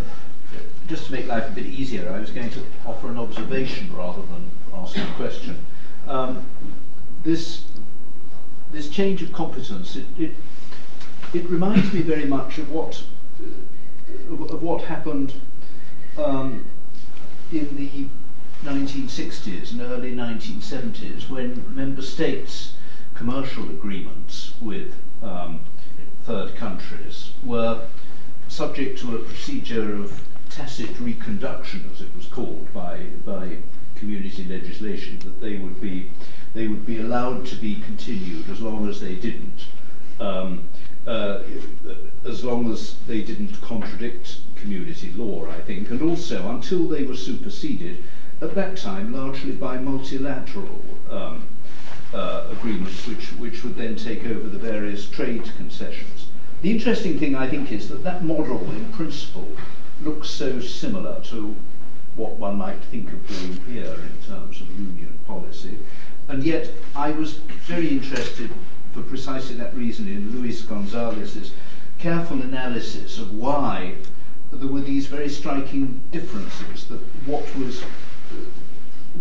Speaker 9: just to make life a bit easier, I was going to offer an observation rather than ask a question. Um, this this change of competence, it, it, it reminds me very much of what uh, of, of what happened um, in the 1960s and early 1970s when member states' commercial agreements with um, third countries were subject to a procedure of tacit reconduction, as it was called by by community legislation, that they would be they would be allowed to be continued as long as they didn't, um, uh, as long as they didn't contradict community law, I think, and also until they were superseded at that time largely by multilateral um, uh, agreements, which, which would then take over the various trade concessions. The interesting thing, I think, is that that model, in principle, looks so similar to what one might think of doing here in terms of union policy. And yet, I was very interested, for precisely that reason, in Luis Gonzalez's careful analysis of why there were these very striking differences. That what was,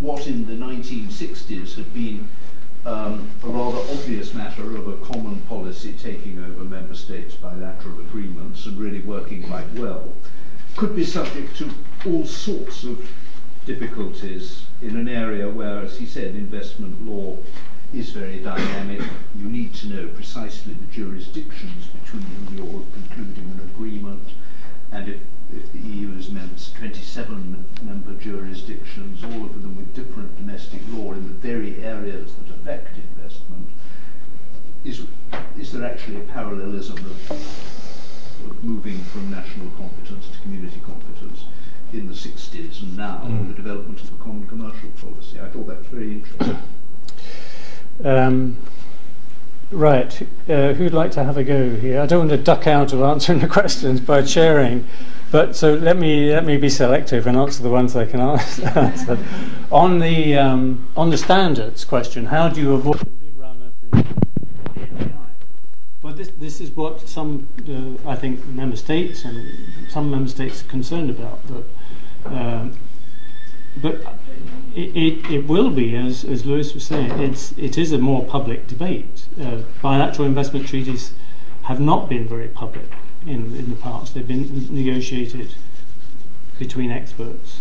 Speaker 9: what in the 1960s had been um, a rather obvious matter of a common policy taking over member states' bilateral agreements and really working quite well, could be subject to all sorts of difficulties in an area where, as he said, investment law is very dynamic. You need to know precisely the jurisdictions between whom you're concluding an agreement, and if, if the EU is meant 27 member jurisdictions, all of them with different domestic law in the very areas that affect investment, is, is there actually a parallelism of, of moving from national competence to community competence? in the 60s and now, mm. the development of the common commercial policy. I thought that was very interesting.
Speaker 2: Um, right, uh, who'd like to have a go here? I don't want to duck out of answering the questions by sharing, but so let me let me be selective and answer the ones I can answer. on the um, on the standards question, how do you avoid the rerun of the, the Well, this this is what some uh, I think member states and some member states are concerned about that. Um, but it, will be, as, as Luis was saying, it is a more public debate. Uh, bilateral investment treaties have not been very public in, the past. They've been negotiated between experts.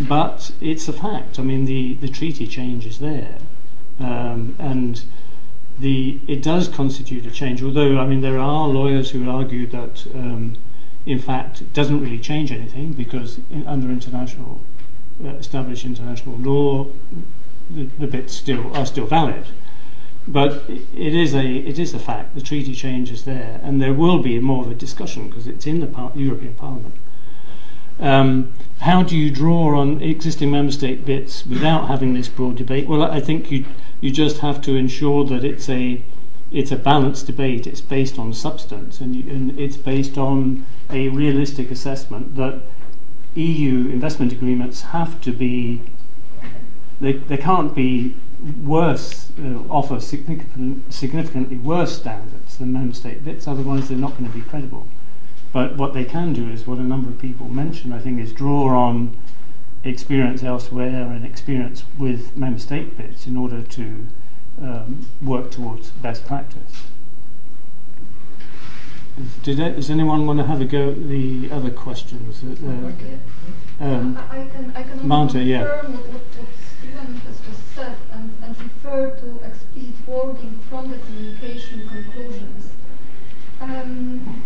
Speaker 2: But it's a fact. I mean, the, treaty change is there. Um, and the, it does constitute a change, although, I mean, there are lawyers who argue that, um, in fact, it doesn't really change anything because under international uh, established international law, the, the BITs still are still valid. But it is a it is a fact. The treaty change is there, and there will be more of a discussion because it's in the par- European Parliament. Um, how do you draw on existing member state BITs without having this broad debate? Well, I think you you just have to ensure that it's a it's a balanced debate. It's based on substance, and, you, and it's based on a realistic assessment that EU investment agreements have to be, they, they can't be worse, uh, offer significant, significantly worse standards than member state BITs, otherwise they're not going to be credible. But what they can do is what a number of people mentioned, I think, is draw on experience elsewhere and experience with member state BITs in order to um, work towards best practice. Did it, does anyone want to have a go at the other questions? That, uh,
Speaker 4: um, I, can, I can
Speaker 2: Mount yeah.
Speaker 4: what, what, what Stephen has just said and, and refer to explicit wording from the communication conclusions. Um,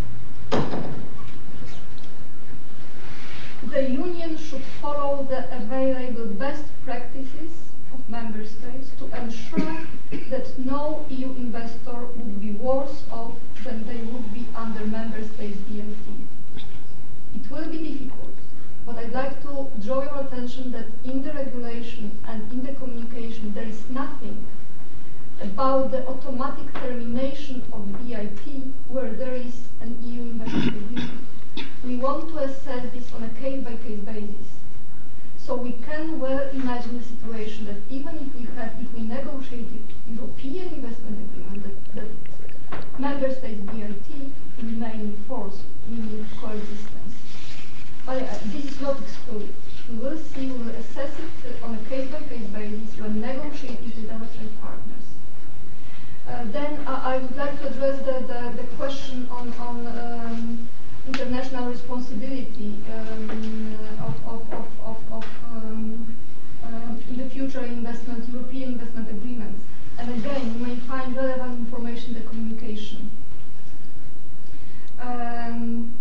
Speaker 4: the Union should follow the available best practices member states to ensure that no EU investor would be worse off than they would be under member states BIT. It will be difficult, but I'd like to draw your attention that in the regulation and in the communication there is nothing about the automatic termination of BIT where there is an EU agreement. We want to assess this on a case-by-case -case basis. So we can well imagine a situation that even if we have, if we negotiated European investment agreement, that, that member states BIT remain in force, meaning coexistence. But uh, this is not excluded. We will see, we will assess it on a case-by-case -case basis when negotiating with our trade partners. Uh, then uh, I would like to address the, the, the question on, on um, international responsibility um, of, of, of, of, of um, uh, in the future investment, European investment agreements. And again, you may find relevant information in the communication. Um,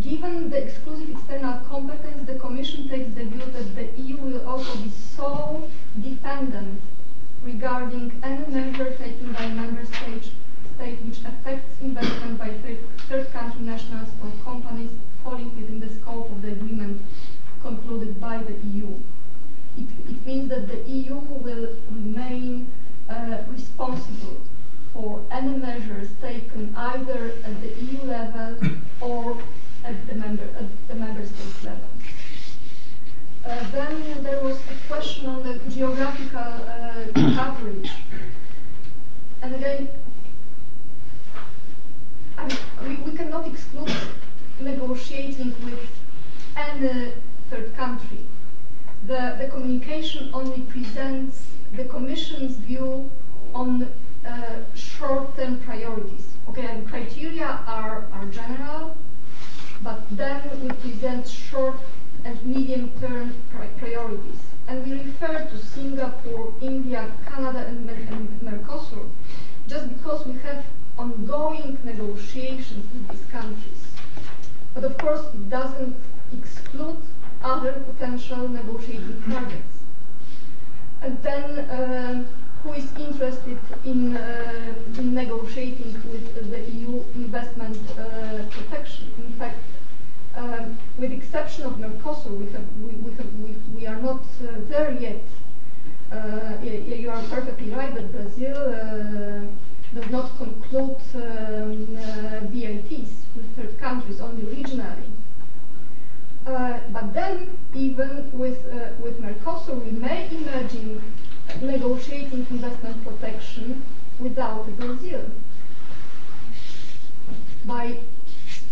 Speaker 4: given the exclusive external competence, the Commission takes the view that the EU will also be so dependent regarding any measure taken by member state, state which affects investment by third, third country nationals or companies falling within the scope of the agreement concluded by the EU. It, it means that the EU will remain responsible for any measures taken either at the EU level or at the member at the member state level. Uh, then there was a question on the geographical uh, coverage. And again, I mean, we, we cannot exclude negotiating with any third country. The, the communication only presents the Commission's view on uh, short-term priorities. Okay, and criteria are, are general, but then we present short and medium-term pri priorities. And we refer to Singapore, India, Canada, and, and Mercosur just because we have ongoing negotiations with these countries. But of course, it doesn't exclude other potential negotiating targets. And then, uh, who is interested in, uh, in negotiating with the EU investment uh, protection? In fact, um, with exception of Mercosur, we, have, we, we, have, we, are not uh, there yet. Uh, you are perfectly right that Brazil uh, does not conclude um, BITs with third countries, only regionally. Uh, but then, even with, uh, with Mercosur, we may imagine negotiating investment protection without Brazil by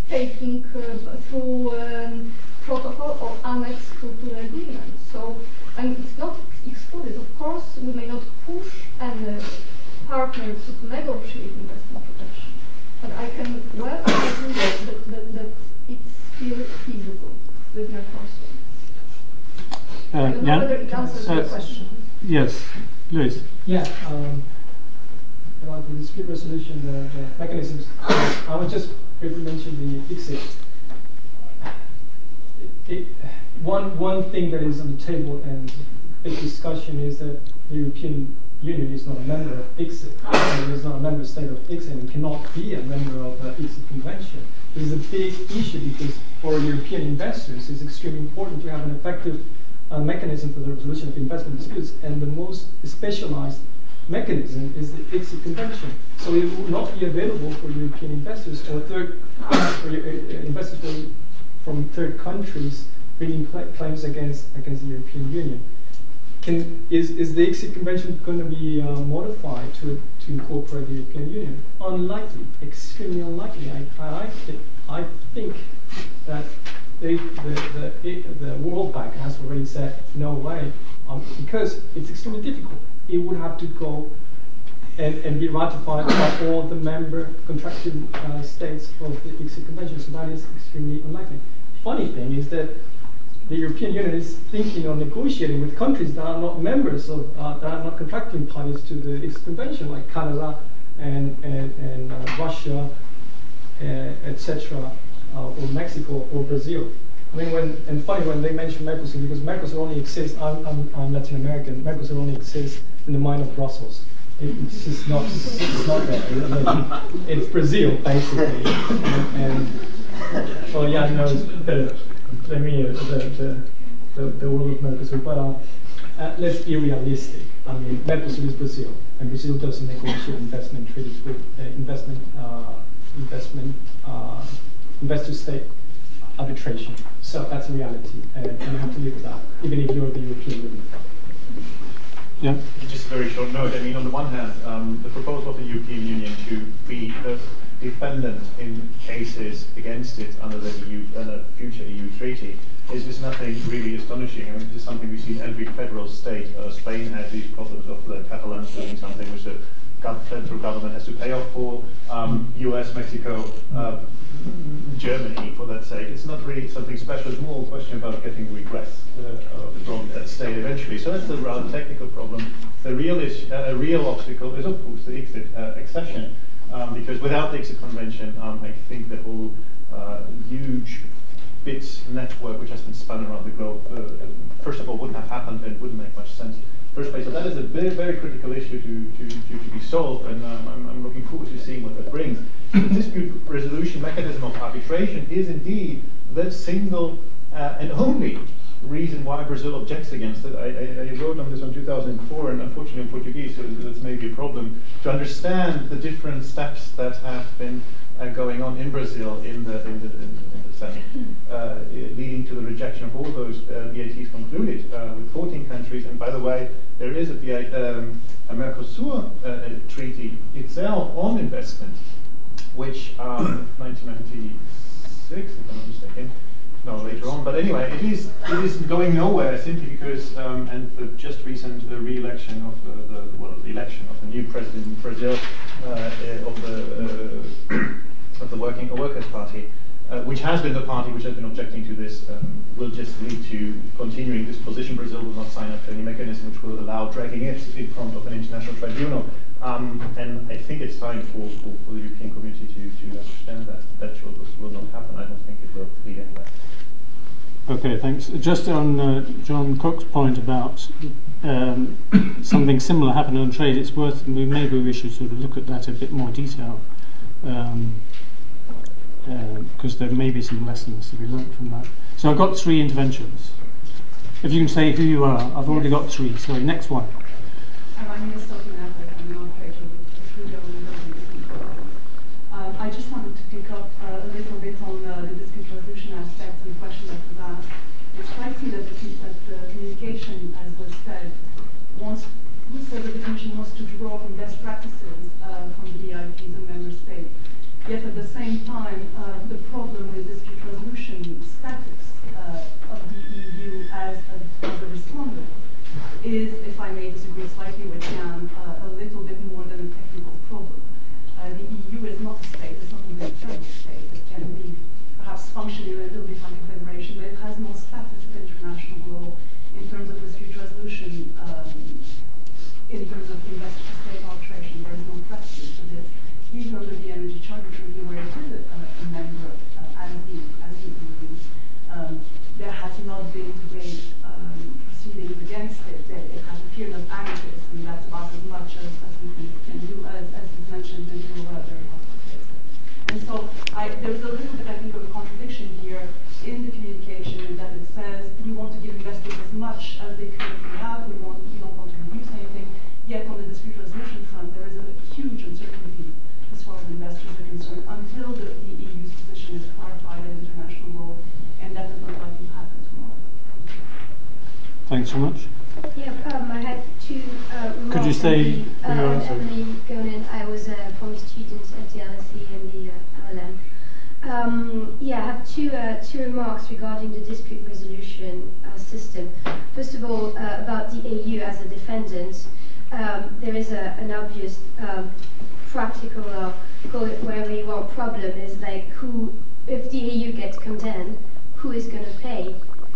Speaker 4: taking uh, through um, protocol or annex to, the agreement. So, and it's not excluded. Of course, we may not push any partner to negotiate investment protection, but I can well imagine that, that, that, that it's still feasible with Mercosur. Uh, I don't know whether it answers uh, the question.
Speaker 2: Yes, Luis.
Speaker 6: Yeah. Um, about the dispute resolution, the, the mechanisms, I would just briefly mention the ICSID. It, it, one, one thing that is on the table and big discussion is that the European Union is not a member of ICSID, and is not a member state of ICSID, and cannot be a member of the ICSID convention. This is a big issue because for European investors, it's extremely important to have an effective uh, mechanism for the resolution of investment disputes, and the most specialized mechanism is the ICSID convention. So it will not be available for European investors or third for uh, investors from, from third countries bringing cl claims against against the European Union. Can, is, is the ICSID convention going to be uh, modified to, to incorporate the European Union? Unlikely, extremely unlikely. I, I, I think that the, the, the, the World Bank has already said no way um, because it's extremely difficult it would have to go and, and be ratified by all the member contracting uh, states of the ICSID Convention, so that is extremely unlikely. Funny thing is that the European Union is thinking of negotiating with countries that are not members of, uh, that are not contracting parties to the ICSID Convention, like Canada and, and, and uh, Russia, uh, etc., uh, or Mexico or Brazil. I mean, when, and funny when they mention Mercosur, because Mercosur only exists, I'm, I'm, I'm Latin American, Mercosur only exists in the mind of Brussels. It's just not, it's not there. It's Brazil, basically. and, and well, yeah, no, the, the, the, the, the world of Mercosur, but uh, uh, let's be realistic. I mean, Mercosur is Brazil, and Brazil doesn't negotiate investment treaties with uh, investment, uh, investment, uh, investor state arbitration. So that's a reality, and you have to live with that, even if you're the European Union.
Speaker 2: Yeah.
Speaker 1: Just a very short note. I mean, on the one hand, um, the proposal of the European Union to be the defendant in cases against it under the EU, under future EU treaty is, is nothing really astonishing. I mean, this is something we see in every federal state. Uh, Spain has these problems of the Catalans doing something which the federal government has to pay off for. Um, US, Mexico, uh, Germany, for that sake. It's not really something special. It's more a question about getting redress uh, from that state eventually. So that's the rather technical problem. The real issue, uh, a real obstacle is, of course, the ICSID, uh, accession. Um, because without the ICSID convention, um, I think the whole uh, huge BITS network which has been spun around the globe, uh, first of all, wouldn't have happened and wouldn't make much sense first place. So that is a very, very critical issue to, to, to, to be solved, and um, I'm, I'm, looking forward to seeing what that brings. The dispute resolution mechanism of arbitration is indeed the single uh, and only reason why Brazil objects against it. I, I, I, wrote on this in 2004, and unfortunately in Portuguese, so that's maybe a problem. To understand the different steps that have been uh, going on in Brazil in the in the, in, in the Senate, uh, leading to the rejection of all those uh, BITs concluded uh, with 14 countries. And by the way, there is a, um, a Mercosur uh, treaty itself on investment, which um, 1996, if I'm not mistaken no, later on. But anyway, it is it is going nowhere simply because um, and just recent the re-election of uh, the well, the election of the new president in Brazil uh, of the uh, of the Working Workers Party. Uh, which has been the party which has been objecting to this, um, will just lead to continuing this position. Brazil will not sign up to any mechanism which will allow dragging it in front of an international tribunal. Um, and I think it's time for, for, for, the European community to, to understand that that will, will not happen. I don't think it will lead anywhere.
Speaker 2: Okay, thanks. Just on uh, John Cook's point about um, something similar happening on trade, it's worth maybe we should sort of look at that a bit more detail because um, uh, there may be some lessons to be learned from that. So I've got three interventions. If you can say who you are, I've already got three. Sorry, next one.
Speaker 10: My name is Sophie Maverick. I'm an operator with Trudeau um, I just wanted to pick up uh, a little bit on uh, the dispute resolution aspects and the question that was asked. It strikes me that the, that the communication, as was said, wants, says that the Commission wants to draw from best practices uh, from the BITs and member states. Yet at the same time, uh, the problem with dispute resolution status uh, of the EU as a, as a respondent is, if I may disagree slightly with Jan, uh, a little bit more than a technical problem. Uh, the EU is not a state, it's not even a federal state. It can be perhaps functioning a little bit like a federation, but it has no status of international law in terms of dispute resolution, um, in terms of investor-to-state arbitration. There is no precedent for this, even under the Energy Charter Treaty, where it is a, a member uh, as the as the EU. Um, there has not been to date um, proceedings against it. it. It has appeared as amicus, and that's about as much as, as we can, can do, as, as was mentioned in the very and so I, there's a little bit, I think, of a contradiction here in the communication in that it says you want to give investors as much as they currently have, we, want, we don't want to reduce anything, yet on the dispute resolution front there is a huge uncertainty as far as investors are concerned until the, the EU's position is clarified in international law, and that does not likely happen tomorrow.
Speaker 2: Thanks so much.
Speaker 11: Yeah, um, I had two. Uh,
Speaker 2: Could you say
Speaker 11: uh, Emily Gonin. I was a former student at the LSE and the um, yeah, I have two, uh, two remarks regarding the dispute resolution uh, system. First of all, uh, about the EU as a defendant, um, there is a, an obvious um, practical, or call it wherever you want, problem is like who, if the EU gets condemned, who is going to pay?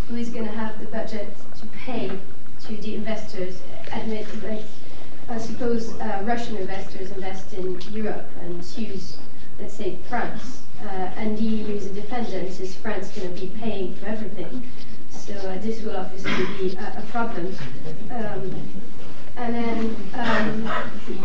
Speaker 11: Who is going to have the budget to pay to the investors? Admit, like, I suppose uh, Russian investors invest in Europe and choose, let's say, France uh, and the EU is a defendant, is France going to be paying for everything? So uh, this will obviously be a, a problem. Um, and then, um,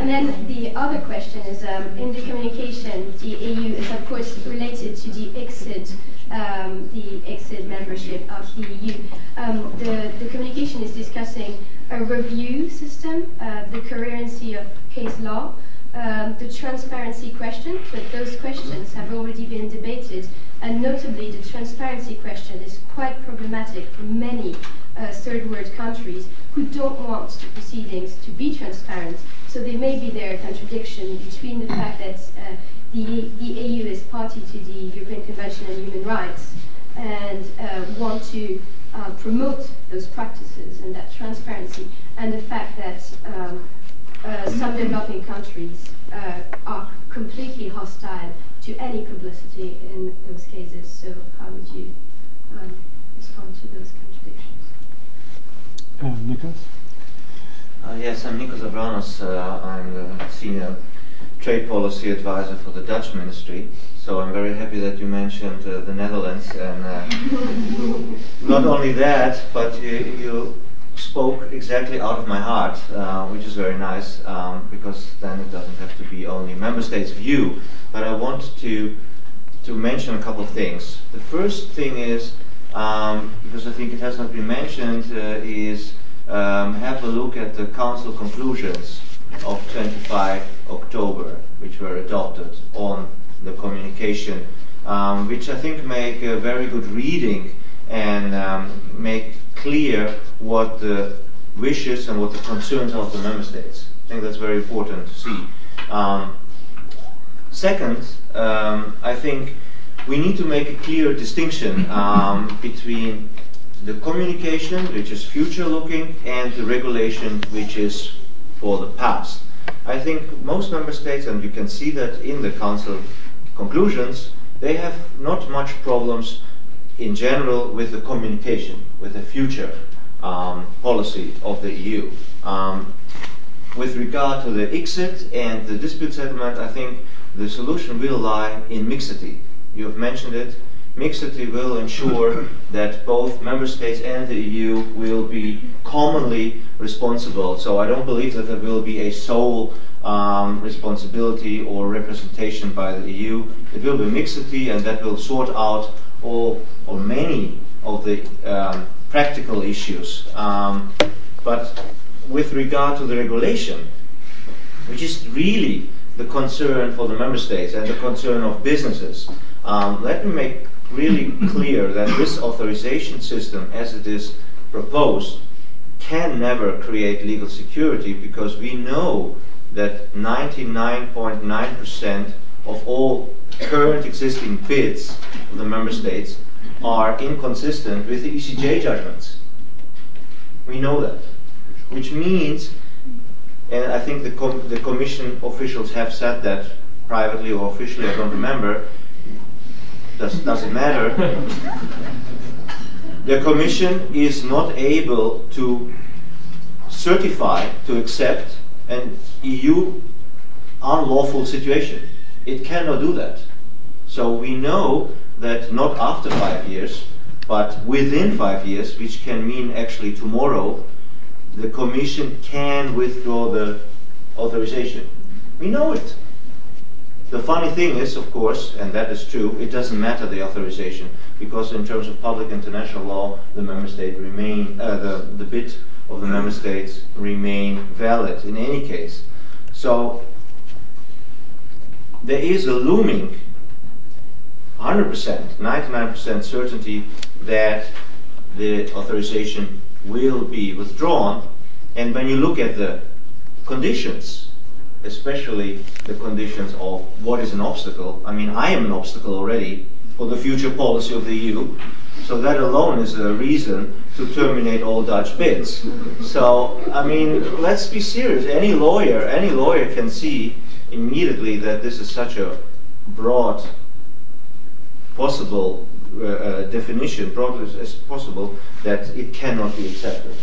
Speaker 11: and then the other question is um, in the communication, the EU is of course related to the ICSID, um, the ICSID membership of the EU. Um, the, the communication is discussing a review system, uh, the coherency of case law, um, the transparency question, but those questions have already been debated, and notably the transparency question is quite problematic for many uh, third world countries who don't want the proceedings to be transparent. So there may be there a contradiction between the fact that uh, the, the EU is party to the European Convention on Human Rights and uh, want to uh, promote those practices and that transparency, and the fact that um, uh, some developing countries uh, are completely hostile to any publicity in those cases. So how would you um, respond to those contradictions?
Speaker 2: Uh, Nikos?
Speaker 12: Uh, yes, I'm Nikos Lavranos. Uh, I'm the senior trade policy advisor for the Dutch ministry. So I'm very happy that you mentioned uh, the Netherlands. And not only that, but you, you spoke exactly out of my heart, uh, which is very nice um, because then it doesn't have to be only member states' view. But I want to to mention a couple of things. The first thing is um, because I think it has not been mentioned, uh, is um, have a look at the Council conclusions of 25 October, which were adopted on the communication, um, which I think make a very good reading and um, make clear what the wishes and what the concerns of the member states. I think that's very important to see. Um, second, um, I think we need to make a clear distinction um, between the communication, which is future looking, and the regulation, which is for the past. I think most member states, and you can see that in the Council conclusions, they have not much problems in general with the communication, with the future um, policy of the EU. Um, with regard to the ICSID and the dispute settlement, I think the solution will lie in mixity. You have mentioned it. Mixity will ensure that both member states and the EU will be commonly responsible. So I don't believe that there will be a sole um, responsibility or representation by the EU. It will be mixity, and that will sort out all or many of the um, practical issues. Um, but with regard to the regulation, which is really the concern for the member states and the concern of businesses, um, let me make really clear that this authorization system, as it is proposed, can never create legal security because we know that 99.9% of all current existing BITs of the member states are inconsistent with the ECJ judgments. We know that. Which means, and I think the, com- the Commission officials have said that privately or officially, I don't remember, does, doesn't matter. the Commission is not able to certify, to accept an EU unlawful situation. It cannot do that. So we know that not after five years, but within five years, which can mean actually tomorrow, the Commission can withdraw the authorization. We know it. The funny thing is, of course, and that is true, it doesn't matter the authorization because in terms of public international law, the member state remain uh, the the BIT of the member states remain valid in any case. So there is a looming 100%, 99% certainty that the authorization will be withdrawn. And when you look at the conditions, especially the conditions of what is an obstacle, I mean, I am an obstacle already for the future policy of the EU. So that alone is a reason to terminate all Dutch BITs. So, I mean, let's be serious. Any lawyer, any lawyer can see immediately that this is such a broad possible uh, uh, definition, broad as possible, that it cannot be accepted.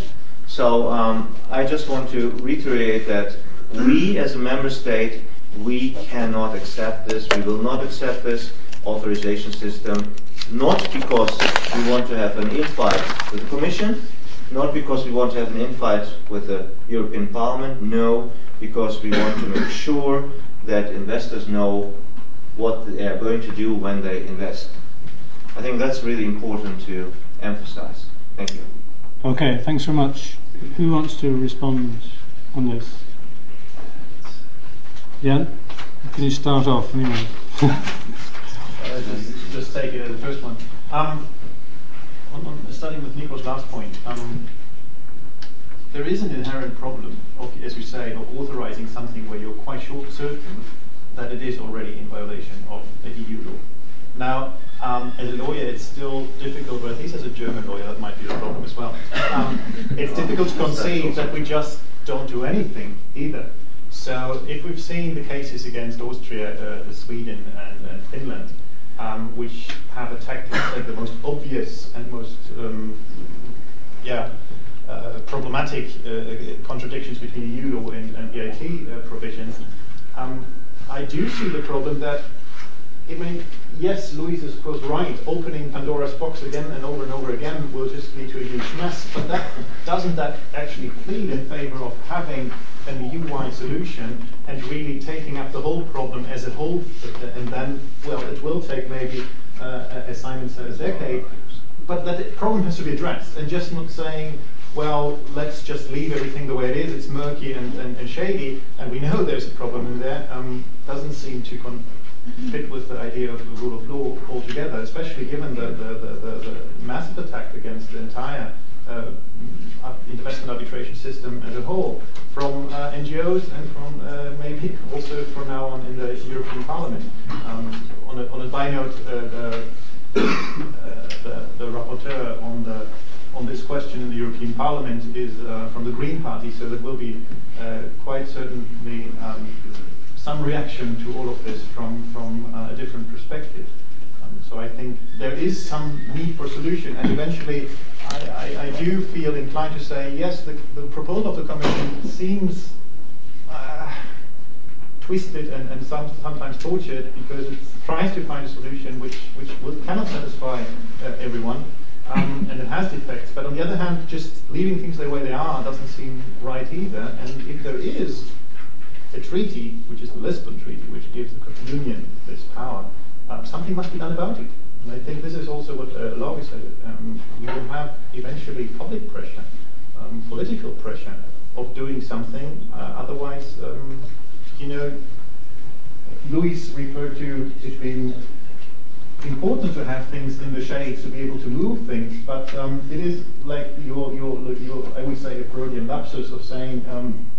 Speaker 12: So um, I just want to reiterate that we as a member state, we cannot accept this. We will not accept this authorization system, not because we want to have an infight with the Commission, not because we want to have an infight with the European Parliament, no, because we want to make sure that investors know what they are going to do when they invest. I think that's really important to emphasize. Thank you.
Speaker 2: Okay, thanks very much. Who wants to respond on this? Jan, can you start off anyway?
Speaker 1: uh, just, just, take it as the first one. Um, on, on, starting with Nico's last point, um, there is an inherent problem, of, as you say, of authorizing something where you're quite sure, certain that it is already in violation of the EU law. Now, um, as a lawyer, it's still difficult, but at least as a German lawyer, that might be a problem as well. Um, it's difficult to conceive that we just don't do anything either. So, if we've seen the cases against Austria, uh, Sweden, and, and Finland, um, which have attacked the most obvious and most, um, yeah, uh, problematic uh, contradictions between EU law and, and BIT uh, provisions, um, I do see the problem that, I mean, yes, Luis is of right. Opening Pandora's box again and over and over again will just lead to a huge mess. But that doesn't that actually plead in favour of having an EU-wide solution and really taking up the whole problem as a whole? And then, well, it will take maybe, uh, as Simon said, a decade. but that problem has to be addressed, and just not saying, well, let's just leave everything the way it is. It's murky and, and, and shady, and we know there's a problem in there. Um, doesn't seem to con- fit with the idea of the rule of law altogether, especially given the, the, the, the, the massive attack against the entire investment arbitration system as a whole, from uh, NGOs and from uh, maybe also from now on in the European Parliament. Um, on, a, on a by note, uh, the, uh, the, the rapporteur on the on this question in the European Parliament is uh, from the Green Party, so there will be uh, quite certainly um, some reaction to all of this from, from uh, a different perspective. Um, so I think there is some need for solution, and eventually I, I, do feel inclined to say, yes, the, the proposal of the Commission seems uh, twisted and, and some, sometimes tortured because it tries to find a solution which, which will, cannot satisfy uh, everyone. Um, and it has defects, but on the other hand, just leaving things the way they are doesn't seem right either. And if there is a treaty, which is the Lisbon Treaty, which gives the Union this power, um, something must be done about it. And I think this is also what uh, Laurie said. Um, you will have eventually public pressure, um, political pressure of doing something. Uh, otherwise, um, you know, Luis referred to it being important to have things in the shade to be able to move things, but um, it is like your, your, your, I would say, a Freudian lapsus of saying um,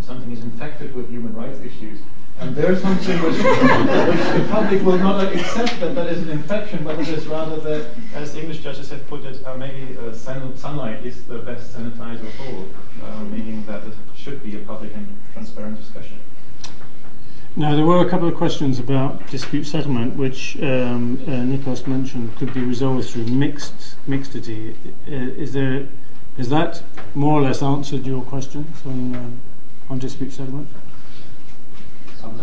Speaker 1: something is infected with human rights issues. And there's something which, which the public will not accept that that is an infection, but it is rather that, as English judges have put it, uh, maybe uh, sunlight is the best sanitizer of all, uh, meaning that it should be a public and transparent discussion.
Speaker 2: Now, there were a couple of questions about dispute settlement, which um, uh, Nikos mentioned could be resolved through mixed mixity. Uh, is there, is that more or less answered your questions on, um, on dispute settlement?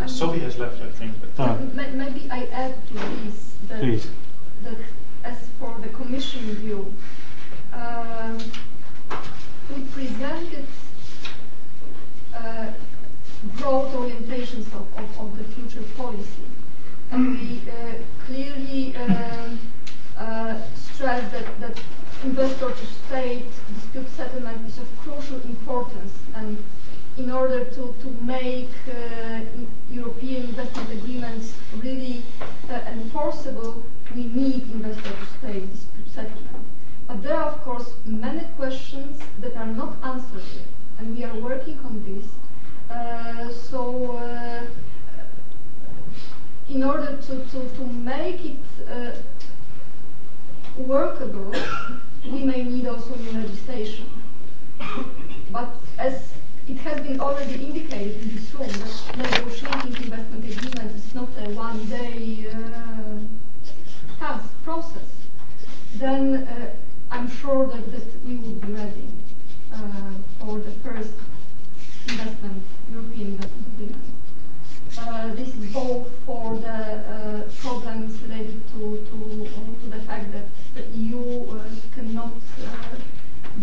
Speaker 1: Sophie has left, I think. But
Speaker 2: Ah.
Speaker 4: Maybe I add to this that,
Speaker 2: Please.
Speaker 4: that as for the Commission view, um, we presented uh, broad orientations of, of, of the future policy. And we uh, clearly um, uh, stress that, that investor to state dispute settlement is of crucial importance and in order to, to make uh, European investment agreements really uh, enforceable, we need investor to state dispute settlement. But there are, of course, many questions that are not answered yet, and we are working on this. Uh, so, uh, in order to, to, to make it uh, workable, we may need also new legislation. But as it has been already indicated in this room that negotiating investment agreement is not a one-day uh, task process, then uh, I'm sure that, that we will be ready uh, for the first investment, European investment agreement. Uh, this is both for the uh, problems related to, to, to the fact that the EU uh, cannot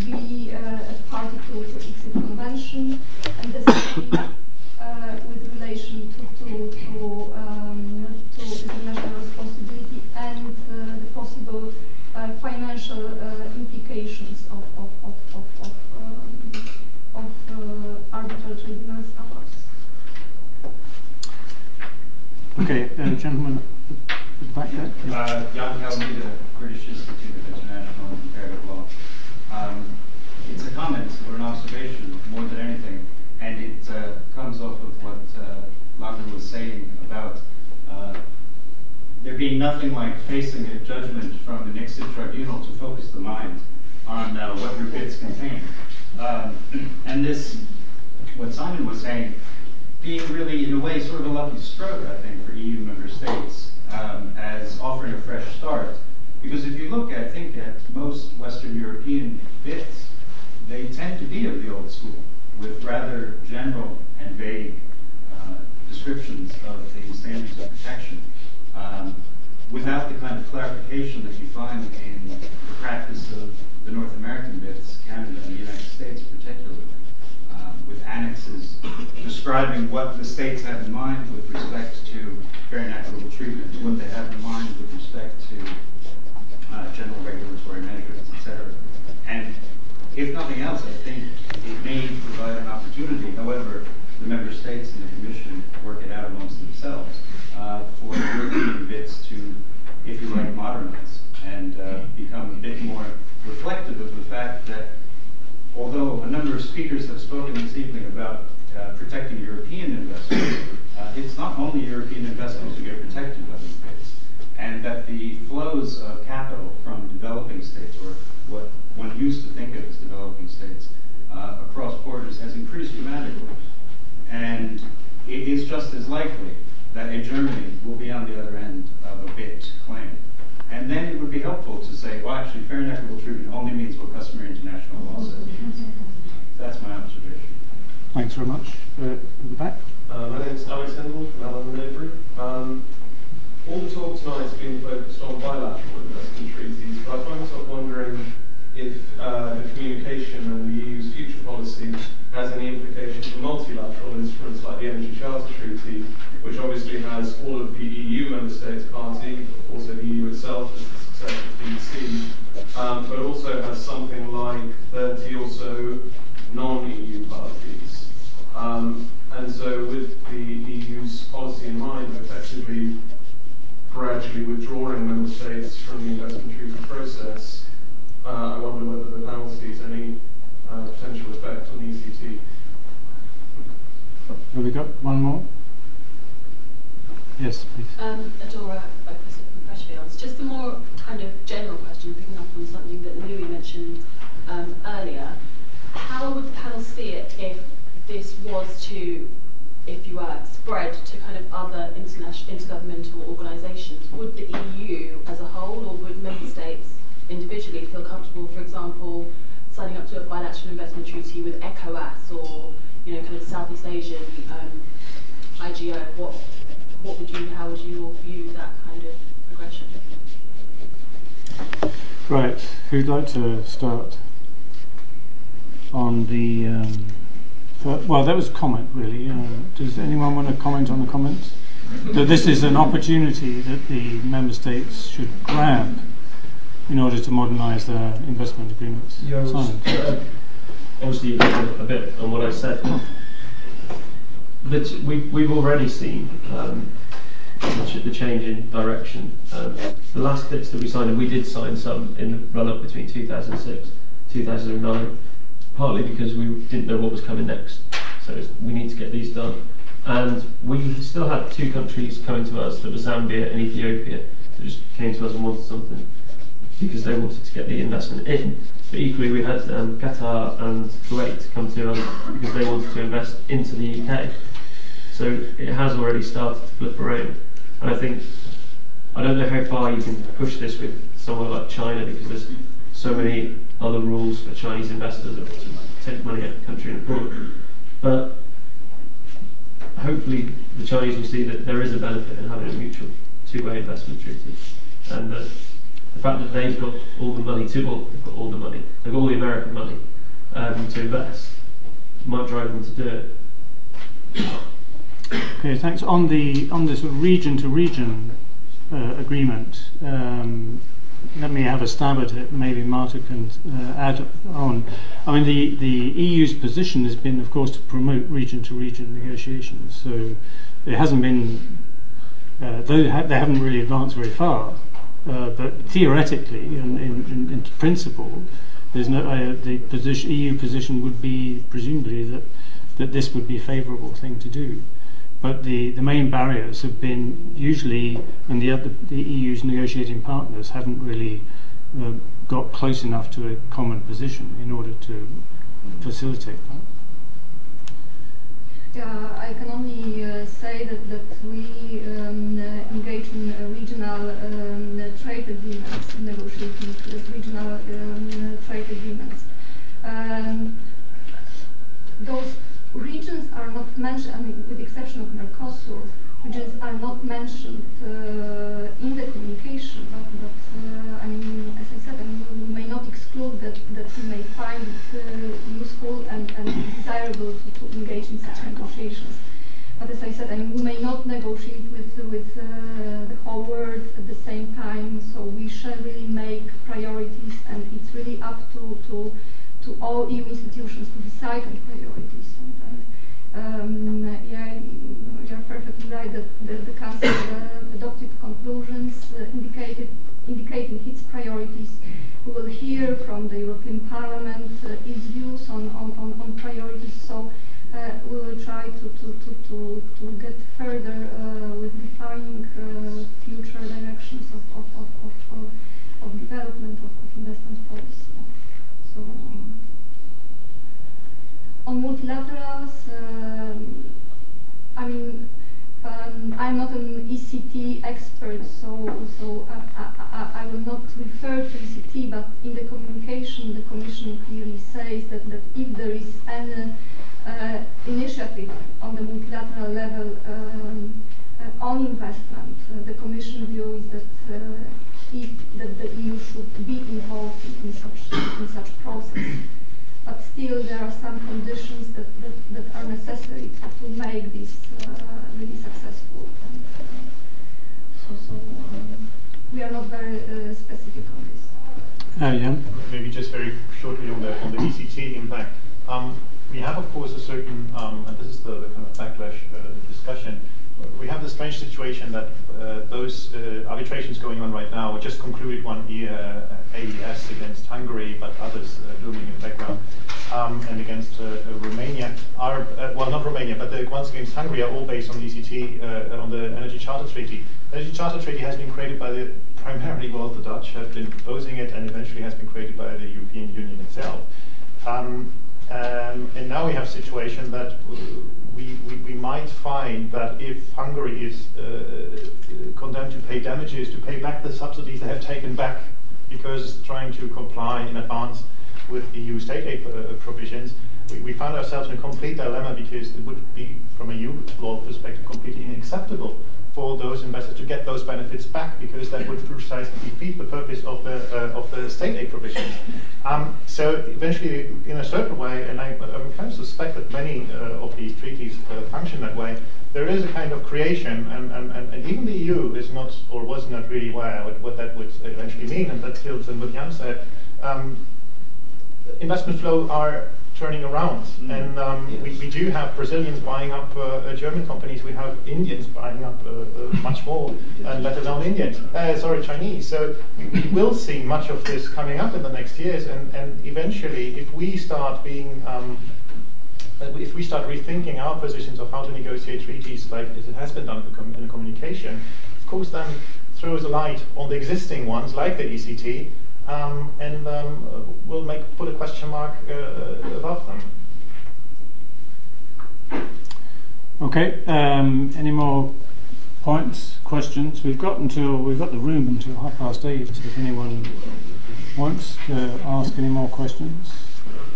Speaker 4: be uh, a party to, to ICSID convention, and the same uh, with relation to, to, to, um, to international responsibility and the possible financial implications of, of, of, of, of, um, of arbitral tribunals awards.
Speaker 2: Okay, uh, gentlemen, back there. Yeah.
Speaker 13: Uh, Jan Helmida, British Institute of International and Comparative Law. Um, it's a comment or an observation more than anything, and it uh, comes off of what uh, Lander was saying about uh, there being nothing like facing a judgment from the ICSID tribunal to focus the mind on uh, what your BITs contain. Um, and this, what Simon was saying, being really, in a way, sort of a lucky stroke, I think, for EU member states um, as offering a fresh start. Because if you look, I think, at most Western European BITs, they tend to be of the old school, with rather general and vague uh, descriptions of the standards of protection, um, without the kind of clarification that you find in the practice of the North American BITs, Canada and the United States particularly with annexes describing what the states have in mind with respect to fair and equitable treatment, what they have in mind with respect to uh, general regulatory measures, etc. And if nothing else, I think it may provide an opportunity, however the member states and the Commission work it out amongst themselves, uh, for European BITs to, if you like, modernize and uh, become a bit more reflective of the fact that although a number of speakers have spoken this evening about uh, protecting European investors, uh, it's not only European investors who get protected by these BITs, and that the flows of capital from developing states, or what one used to think of as developing states, uh, across borders has increased dramatically. And it is just as likely that a Germany will be on the other end of a BIT claim. And then it would be helpful to say, well, actually, fair and equitable treatment only means what customary international law says. That's my observation.
Speaker 2: Thanks very much. Uh, in the back.
Speaker 14: Uh, my name is Alex Hemel from Allen & Overy. Um, all the talk tonight has been focused on bilateral investment treaties, but I find myself wondering if uh, the communication and the EU's future policy has any implications for multilateral instruments like the Energy Charter Treaty, which obviously has all of the EU member states party, also the EU itself as the successor to um, but also has something like 30 or so non-EU parties. Um, and so with the EU's policy in mind, effectively gradually withdrawing member states from the investment treaty process, I wonder whether the panel sees any uh, potential effect on ECT.
Speaker 2: Have we got one more? Yes, please.
Speaker 15: Um, Adora Opus from Freshfields. Just a more kind of general question, picking up on something that Luis mentioned um, earlier. How would the panel see it if this was to, if you were, spread to kind of other international intergovernmental organisations? Would the EU as a whole, or would member states individually feel comfortable, for example, signing up to a bilateral investment treaty with ECOWAS or you know kind of Southeast Asian um, IGO? What what would you how would you all view that kind of progression?
Speaker 2: Right, who'd like to start on the? Um, well, that was comment really. Uh, does anyone want to comment on the comments? That this is an opportunity that the member states should grab in order to modernise their investment agreements.
Speaker 5: Yeah,
Speaker 2: Simon.
Speaker 5: Uh, obviously, a bit on what I said. But we've, we've already seen um, the change in direction. Um, the last BITs that we signed, and we did sign some in the run up between 2006 2009, partly because we didn't know what was coming next. So we need to get these done. And we still had two countries coming to us, that were Zambia and Ethiopia, that just came to us and wanted something because they wanted to get the investment in. But equally, we had um, Qatar and Kuwait come to us because they wanted to invest into the UK. So it has already started to flip around. And I think, I don't know how far you can push this with somewhere like China because there's so many other rules for Chinese investors to take money out of the country and abroad. But hopefully the Chinese will see that there is a benefit in having a mutual two-way investment treaty. And that the fact that they've got all the money to, well, they've got all the money, they've got all the American money um, to invest, might drive them to do it.
Speaker 2: Okay, thanks. On the on this region to region uh, agreement, um, let me have a stab at it. Maybe Marta can uh, add on. I mean, the, the EU's position has been, of course, to promote region to region negotiations. So it hasn't been, uh, though they haven't really advanced very far. Uh, but theoretically and in, in, in, principle, there's no uh, the position, EU position would be presumably that that this would be a favourable thing to do. But the, the main barriers have been usually, and the other, the EU's negotiating partners haven't really uh, got close enough to a common position in order to facilitate that.
Speaker 4: Yeah, I can only uh, say that, that we um, uh, engage in uh, regional um, trade agreements, negotiating regional um, trade agreements. Um, those regions are not mentioned, I mean, with the exception of Mercosur, regions are not mentioned uh, in the communication, but, but uh, I mean, as I said, I mean, exclude that, that we may find uh, useful and, and desirable to, to, engage in such negotiations. But as I said, I mean, we may not negotiate with, with uh, the whole world at the same time. So we shall really make priorities, and it's really up to to, to all EU institutions to decide on priorities. And, um, yeah, you're perfectly right that the, the Council uh, adopted conclusions uh, indicated indicating its priorities. We will hear from the European Parliament uh, its views on, on, on, on priorities. So uh, we will try to, to, to, to, to get further uh, with defining uh, future directions of, of, of, of, of development of, of investment policy. So um, on multilaterals, mean, I'm not an ECT expert, so so I, I, I, will not refer to ECT, but in the communication, the Commission clearly says that, that if there is any uh, initiative on the multilateral level um, uh, on investment, uh, the Commission view is that uh, if, that the EU should be involved in, in such in such process but still there are some conditions that, that, that are necessary to, to make this uh, really successful. And, uh, so, so um, we are not very uh, specific on this.
Speaker 2: Uh, yeah.
Speaker 1: Maybe just very shortly on the on the ECT impact. Um, we have, of course, a certain, um, and this is the, the kind of backlash uh, discussion we have the strange situation that uh, those uh, arbitrations going on right now, just concluded one year, uh, AES against Hungary, but others uh, looming in the background, um, and against uh, Romania are, well, not Romania, but the ones against Hungary are all based on the ECT, on the Energy Charter Treaty. The Energy Charter Treaty has been created by the, primarily, well, the Dutch have been proposing it, and eventually has been created by the European Union itself. Um, um, and now we have a situation that we, we, we, might find that if Hungary is uh, condemned to pay damages, to pay back the subsidies they have taken back because trying to comply in advance with EU state aid uh, provisions, we, we found ourselves in a complete dilemma because it would be, from a EU law perspective, completely unacceptable for those investors to get those benefits back because that would precisely defeat the purpose of the uh, of the state aid provisions. Um, so eventually, in a certain way, and I, I kind of suspect that many uh, of these treaties uh, function that way. There is a kind of creation, and, and, and, and, even the EU is not or was not really aware what, what that would eventually mean, and that tilts in what Jan said. Um, investment flow are turning around. Mm. And um, yes. we, we do have Brazilians buying up uh, uh, German companies. We have Indians buying up uh, uh much more, and let alone Indians. Uh, sorry, Chinese. So we, we, will see much of this coming up in the next years. And, and eventually, if we start being um, if we start rethinking our positions of how to negotiate treaties like it has been done in the communication, of course, then throws a light on the existing ones like the ECT um, and um, we'll make put a question mark uh, above them.
Speaker 2: Okay. Um, any more points, questions? We've got until we've got the room until half past eight. if anyone wants to ask any more questions,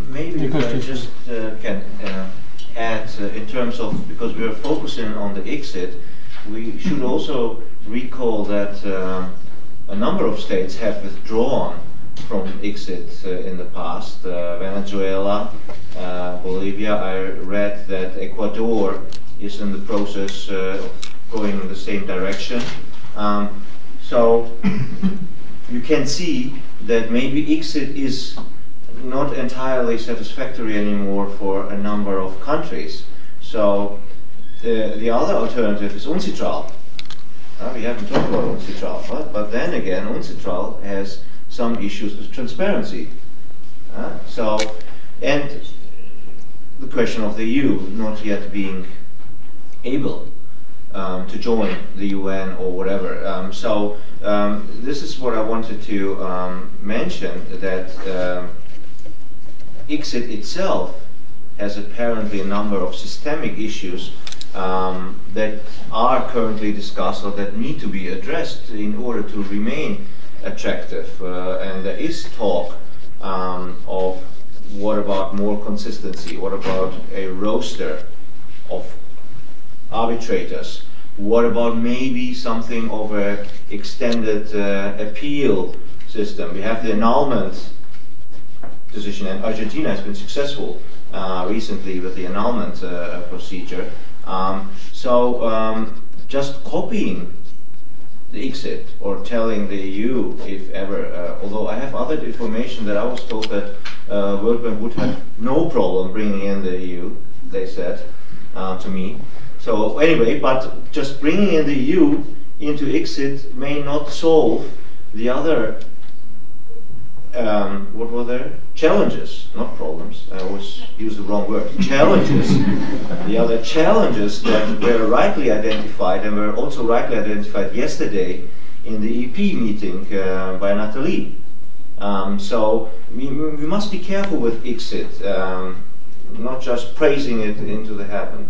Speaker 12: maybe if I just uh, can uh, add uh, in terms of because we are focusing on the ICSID, we should also recall that uh, a number of states have withdrawn from ICSID uh, in the past. Uh, Venezuela, uh, Bolivia. I read that Ecuador is in the process uh, of going in the same direction. Um, so you can see that maybe ICSID is not entirely satisfactory anymore for a number of countries. So the, the other alternative is UNCITRAL. Uh, we haven't talked about UNCITRAL, but, but then again, UNCITRAL has some issues with transparency. Uh, so, and the question of the EU not yet being able um, to join the UN or whatever. Um, so, um, this is what I wanted to um, mention that um, ICSID itself has apparently a number of systemic issues um, that are currently discussed or that need to be addressed in order to remain attractive. Uh, and there is talk um, of what about more consistency? What about a roster of arbitrators? What about maybe something of an extended uh, appeal system? We have the annulment decision, and Argentina has been successful uh, recently with the annulment uh, procedure. Um, so um, just copying the ICSID or telling the EU if ever. Uh, although I have other information that I was told that uh, would have no problem bringing in the EU. They said uh, to me. So anyway, but just bringing in the EU into ICSID may not solve the other um, what were there? Challenges, not problems. I always use the wrong word. Challenges. the other challenges that were rightly identified and were also rightly identified yesterday in the EP meeting uh, by Natalie. Um, so we, we, must be careful with ICSID, um, not just praising it into the heaven.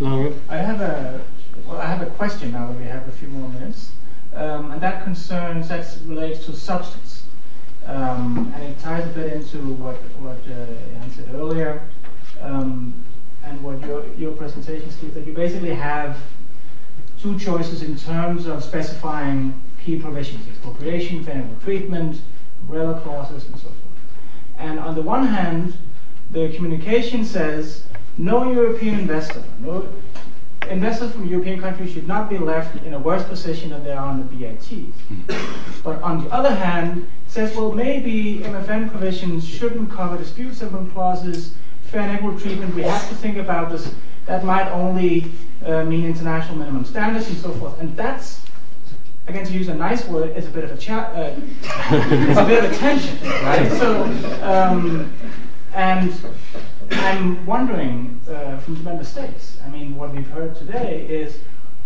Speaker 3: Uh, I have a well, I have a question now that we have a few more minutes um, and that concerns that relates to substance, um, and it ties a bit into what what uh, Jan said earlier, um, and what your your presentation, Steve, that you basically have two choices in terms of specifying key provisions: expropriation, favorable treatment, umbrella clauses, and so forth. And on the one hand, the communication says no European investor, no investors from European countries should not be left in a worse position than they are on the BITs. but on the other hand, says, well, maybe MFN provisions shouldn't cover dispute settlement clauses, fair and equal treatment. We have to think about this. That might only uh, mean international minimum standards and so forth. And that's, again, to use a nice word, it's a bit of a chat. Uh, it's a bit of a tension, right? So, um, and I'm wondering uh, from the member states. I mean, what we've heard today is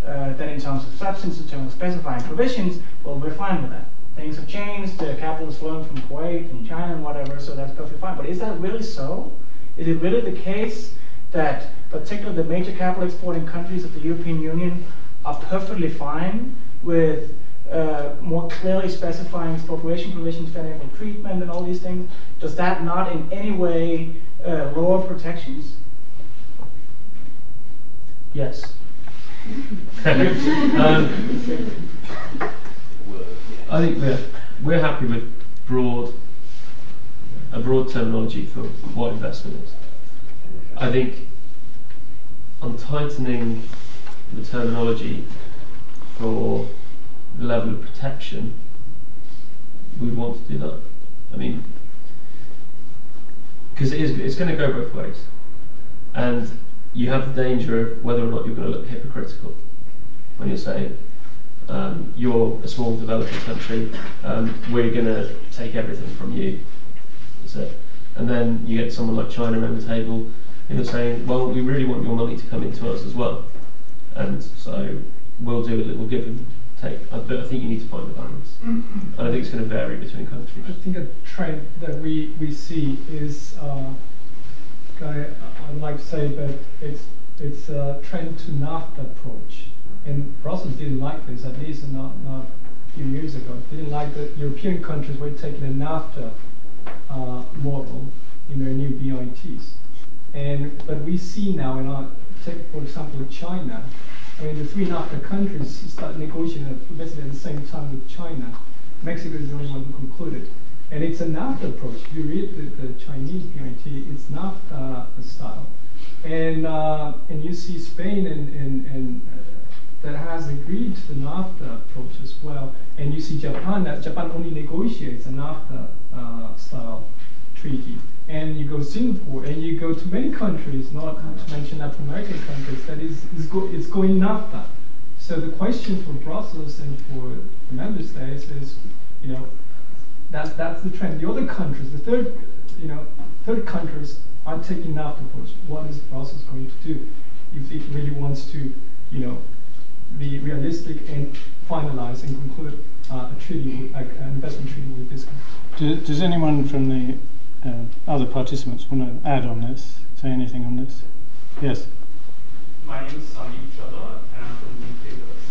Speaker 3: uh, that in terms of substance, in terms of specifying provisions, well, we're fine with that. Things have changed. The capital is flowing from Kuwait and China and whatever, so that's perfectly fine. But is that really so? Is it really the case that, particularly the major capital exporting countries of the European Union, are perfectly fine with uh, more clearly specifying expropriation provisions, fair treatment, and all these things? Does that not in any way uh, lower protections?
Speaker 5: Yes. um, I think that we're happy with broad a broad terminology for what investment is. I think on tightening the terminology for the level of protection, we'd want to do that. I mean, because it is it's going to go both ways, and you have the danger of whether or not you're going to look hypocritical when you're saying um, you're a small developing country, um, we're going to take everything from you. That's it. And then you get someone like China around the table, you know, saying, well, we really want your money to come into us as well, and so we'll do. We'll give them take. I, but I think you need to find the balance, and I think it's going to vary between countries.
Speaker 6: I think a trend that we, we see is, uh, I, I'd like to say that it's it's a trend to NAFTA approach, and Brussels didn't like this, at least not not a few years ago. Didn't like that European countries were taking a NAFTA uh, model in their new BITs, and but we see now in our take for example China I mean, the three NAFTA countries start negotiating basically at the same time with China. Mexico is the only one who concluded. And it's a NAFTA approach. If you read the, the Chinese BIT, it's NAFTA style. And, uh, and you see Spain and, and, and uh, that has agreed to the NAFTA approach as well. And you see Japan, that Japan only negotiates a NAFTA uh, style treaty and you go Singapore, and you go to many countries, not to mention Latin American countries, that is, is go, it's going NAFTA. So the question for Brussels and for the member states is, you know, that, that's the trend. The other countries, the third, you know, third countries are taking NAFTA approach. What is Brussels going to do if it really wants to, you know, be realistic and finalize and conclude uh, a treaty, like an investment treaty with this country?
Speaker 2: does anyone from the uh, other participants want to add on this, say anything on this? Yes.
Speaker 16: My name is Sandeep Chadha and I'm from Newspapers.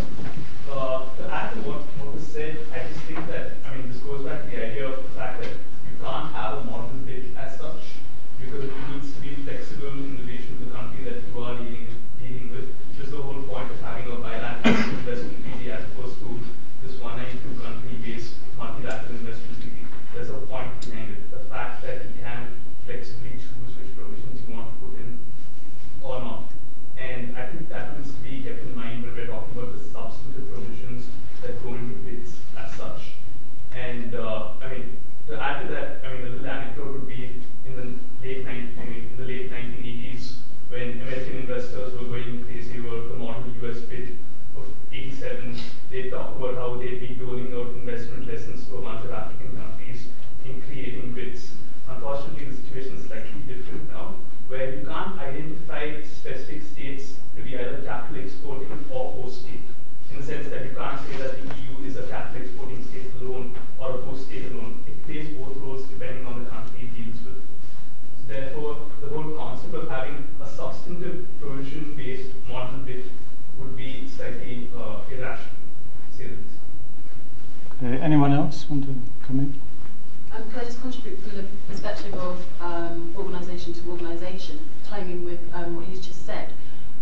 Speaker 16: Uh, to add to what, was said, I just think that, I mean, this goes back to the idea of the fact that you can't have a model BIT as such because it needs to be flexible in relation to the country that you are dealing, dealing with. Just the whole point of having a bilateral investment treaty as opposed to this 192 country based multilateral investment treaty. There's a point behind it fact that you can flexibly choose which provisions you want to put in or not. And I think that needs to be kept in mind when we're talking about the substantive identify specific states to be either capital exporting or host state. In the sense that you can't say that the EU is a capital exporting state alone or a host state alone. It plays both roles depending on the country it deals with. Therefore, the whole concept of having a substantive provision-based model BIT would be slightly uh, irrational. Say the least.
Speaker 2: Okay, anyone else want to come in?
Speaker 15: Um, can I just contribute from the perspective of um, organisation to organisation, tying in with um, what he's just said?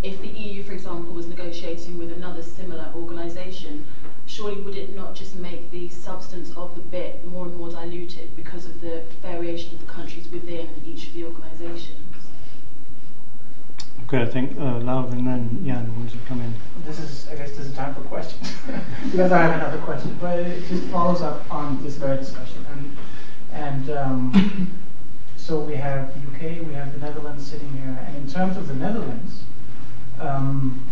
Speaker 15: If the EU, for example, was negotiating with another similar organisation, surely would it not just make the substance of the BIT more and more diluted because of the variation of the countries within each of the organisations?
Speaker 2: Okay, I think uh, Laura and then Jan wants to come in.
Speaker 3: This is, I guess, this is time for questions because I have another question, but it just follows up on this very discussion. And and um, so we have the UK, we have the Netherlands sitting here, and in terms of the Netherlands, um,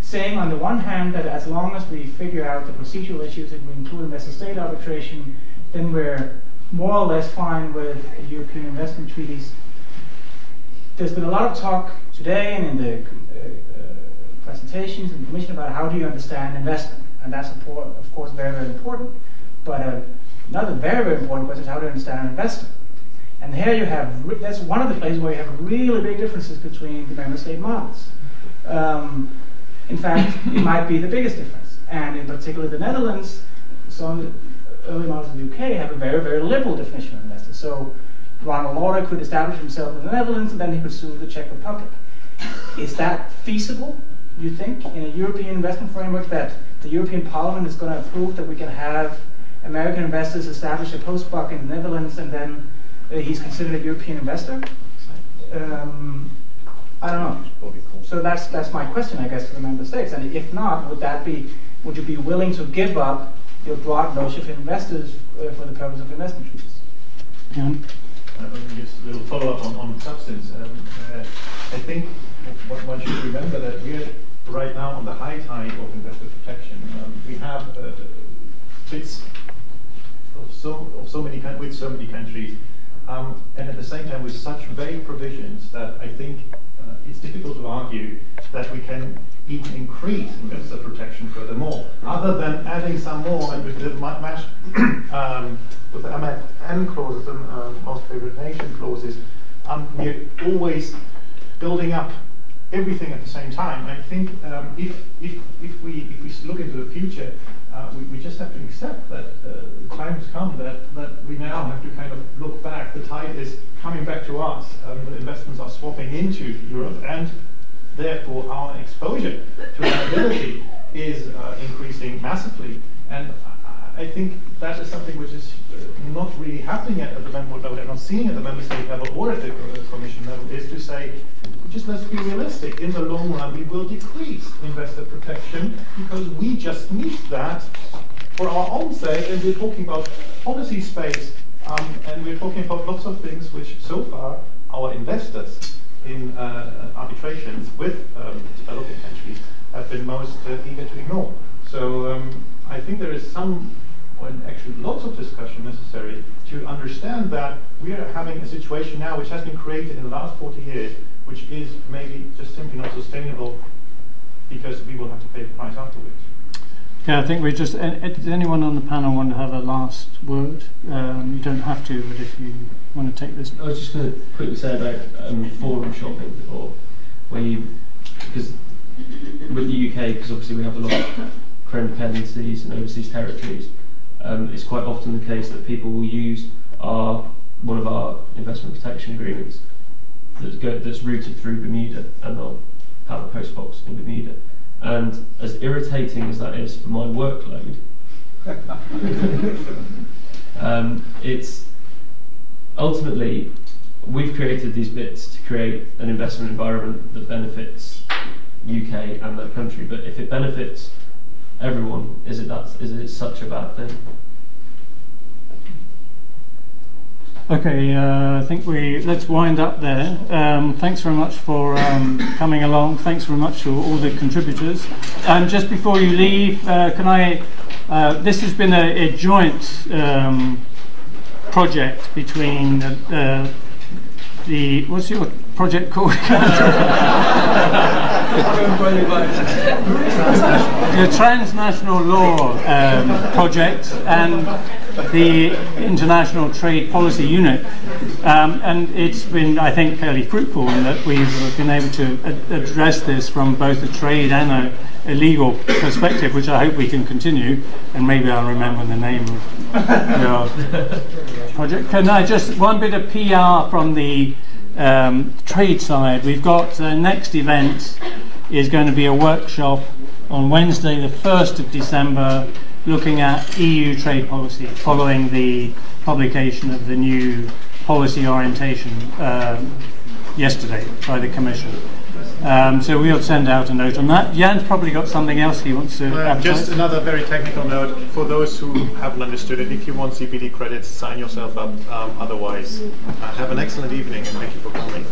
Speaker 3: saying on the one hand that as long as we figure out the procedural issues and we include investor state arbitration, then we're more or less fine with European investment treaties. There's been a lot of talk today and in the uh, uh, presentations the Commission about how do you understand investment, and that's of course very, very important. But uh, another very, very important question is how to understand an investor. And here you have, that's one of the places where you have really big differences between the member state models. Um, in fact, it might be the biggest difference. And in particular, the Netherlands, some early models in the UK have a very, very liberal definition of investor. So Ronald Lauder could establish himself in the Netherlands and then he could sue the Czech Republic. Is that feasible, you think, in a European investment framework that the European Parliament is going to approve that we can have American investors establish a postdoc in the Netherlands and then uh, he's considered a European investor? Um, I don't know. So that's that's my question, I guess, to the member states. And if not, would that be would you be willing to give up your broad notion of investors uh, for the purpose of investment treaties?
Speaker 2: Yeah.
Speaker 1: Just a little follow-up on, on substance. Um, uh, I think one should remember that we're right now on the high tide of investor protection. Um, we have uh, BITs of so of so many with so many countries, um, and at the same time with such vague provisions that I think it's difficult to argue that we can even increase investor protection furthermore, other than adding some more and with the mash, um, with the MFN clauses and um, most favored nation clauses, um, we're always building up everything at the same time. I think um, if, if, if, we, if we look into the future, uh, we, we just have to accept that uh, the time has come that, that we now have to kind of look back. The tide is coming back to us. Um, investments are swapping into Europe, and therefore our exposure to liability is uh, increasing massively. And I think that is something which is uh, not really happening yet at the member level, and not seeing at the member state level or at the commission level, is to say, just let's be realistic. In the long run, we will decrease investor protection because we just need that for our own sake, and we're talking about policy space, um, and we're talking about lots of things which so far our investors in uh, arbitrations with um, developing countries have been most uh, eager to ignore. So um, I think there is some, and actually lots of discussion necessary to understand that we are having a situation now which has been created in the last 40 years, which is maybe just simply not sustainable because we will have to pay the price afterwards.
Speaker 2: Yeah, I think we just. Does anyone on the panel want to have a last word? Um, you don't have to, but if you want to take this.
Speaker 5: I was just going to quickly say about um, forum shopping, or where you, because with the UK, because obviously we have a lot of crown dependencies and overseas territories, um, it's quite often the case that people will use our one of our investment protection agreements that's, go, that's routed through Bermuda, and they'll have a post box in Bermuda. And as irritating as that is for my workload, um, it's ultimately we've created these BITs to create an investment environment that benefits UK and that country. But if it benefits everyone, is it that is it such a bad thing?
Speaker 2: Okay, uh, I think we let's wind up there. Um, thanks very much for um, coming along. Thanks very much to all the contributors. And just before you leave, uh, can I? Uh, this has been a, a joint um, project between the what's your project called? the transnational law um, project and the international trade policy unit, um, and it's been, I think, fairly fruitful in that we've been able to address this from both a trade and a, a legal perspective, which I hope we can continue. And maybe I'll remember the name of your project. Can I just one bit of PR from the um, trade side? We've got the next event is going to be a workshop on Wednesday, the 1st of December, looking at EU trade policy following the publication of the new policy orientation um, yesterday by the Commission. Um, so we'll send out a note on that. Jan's probably got something else he wants to
Speaker 1: Uh, just another very technical note for those who haven't understood it. If you want CPD credits, sign yourself up. Um, otherwise, uh, have an excellent evening and thank you for coming.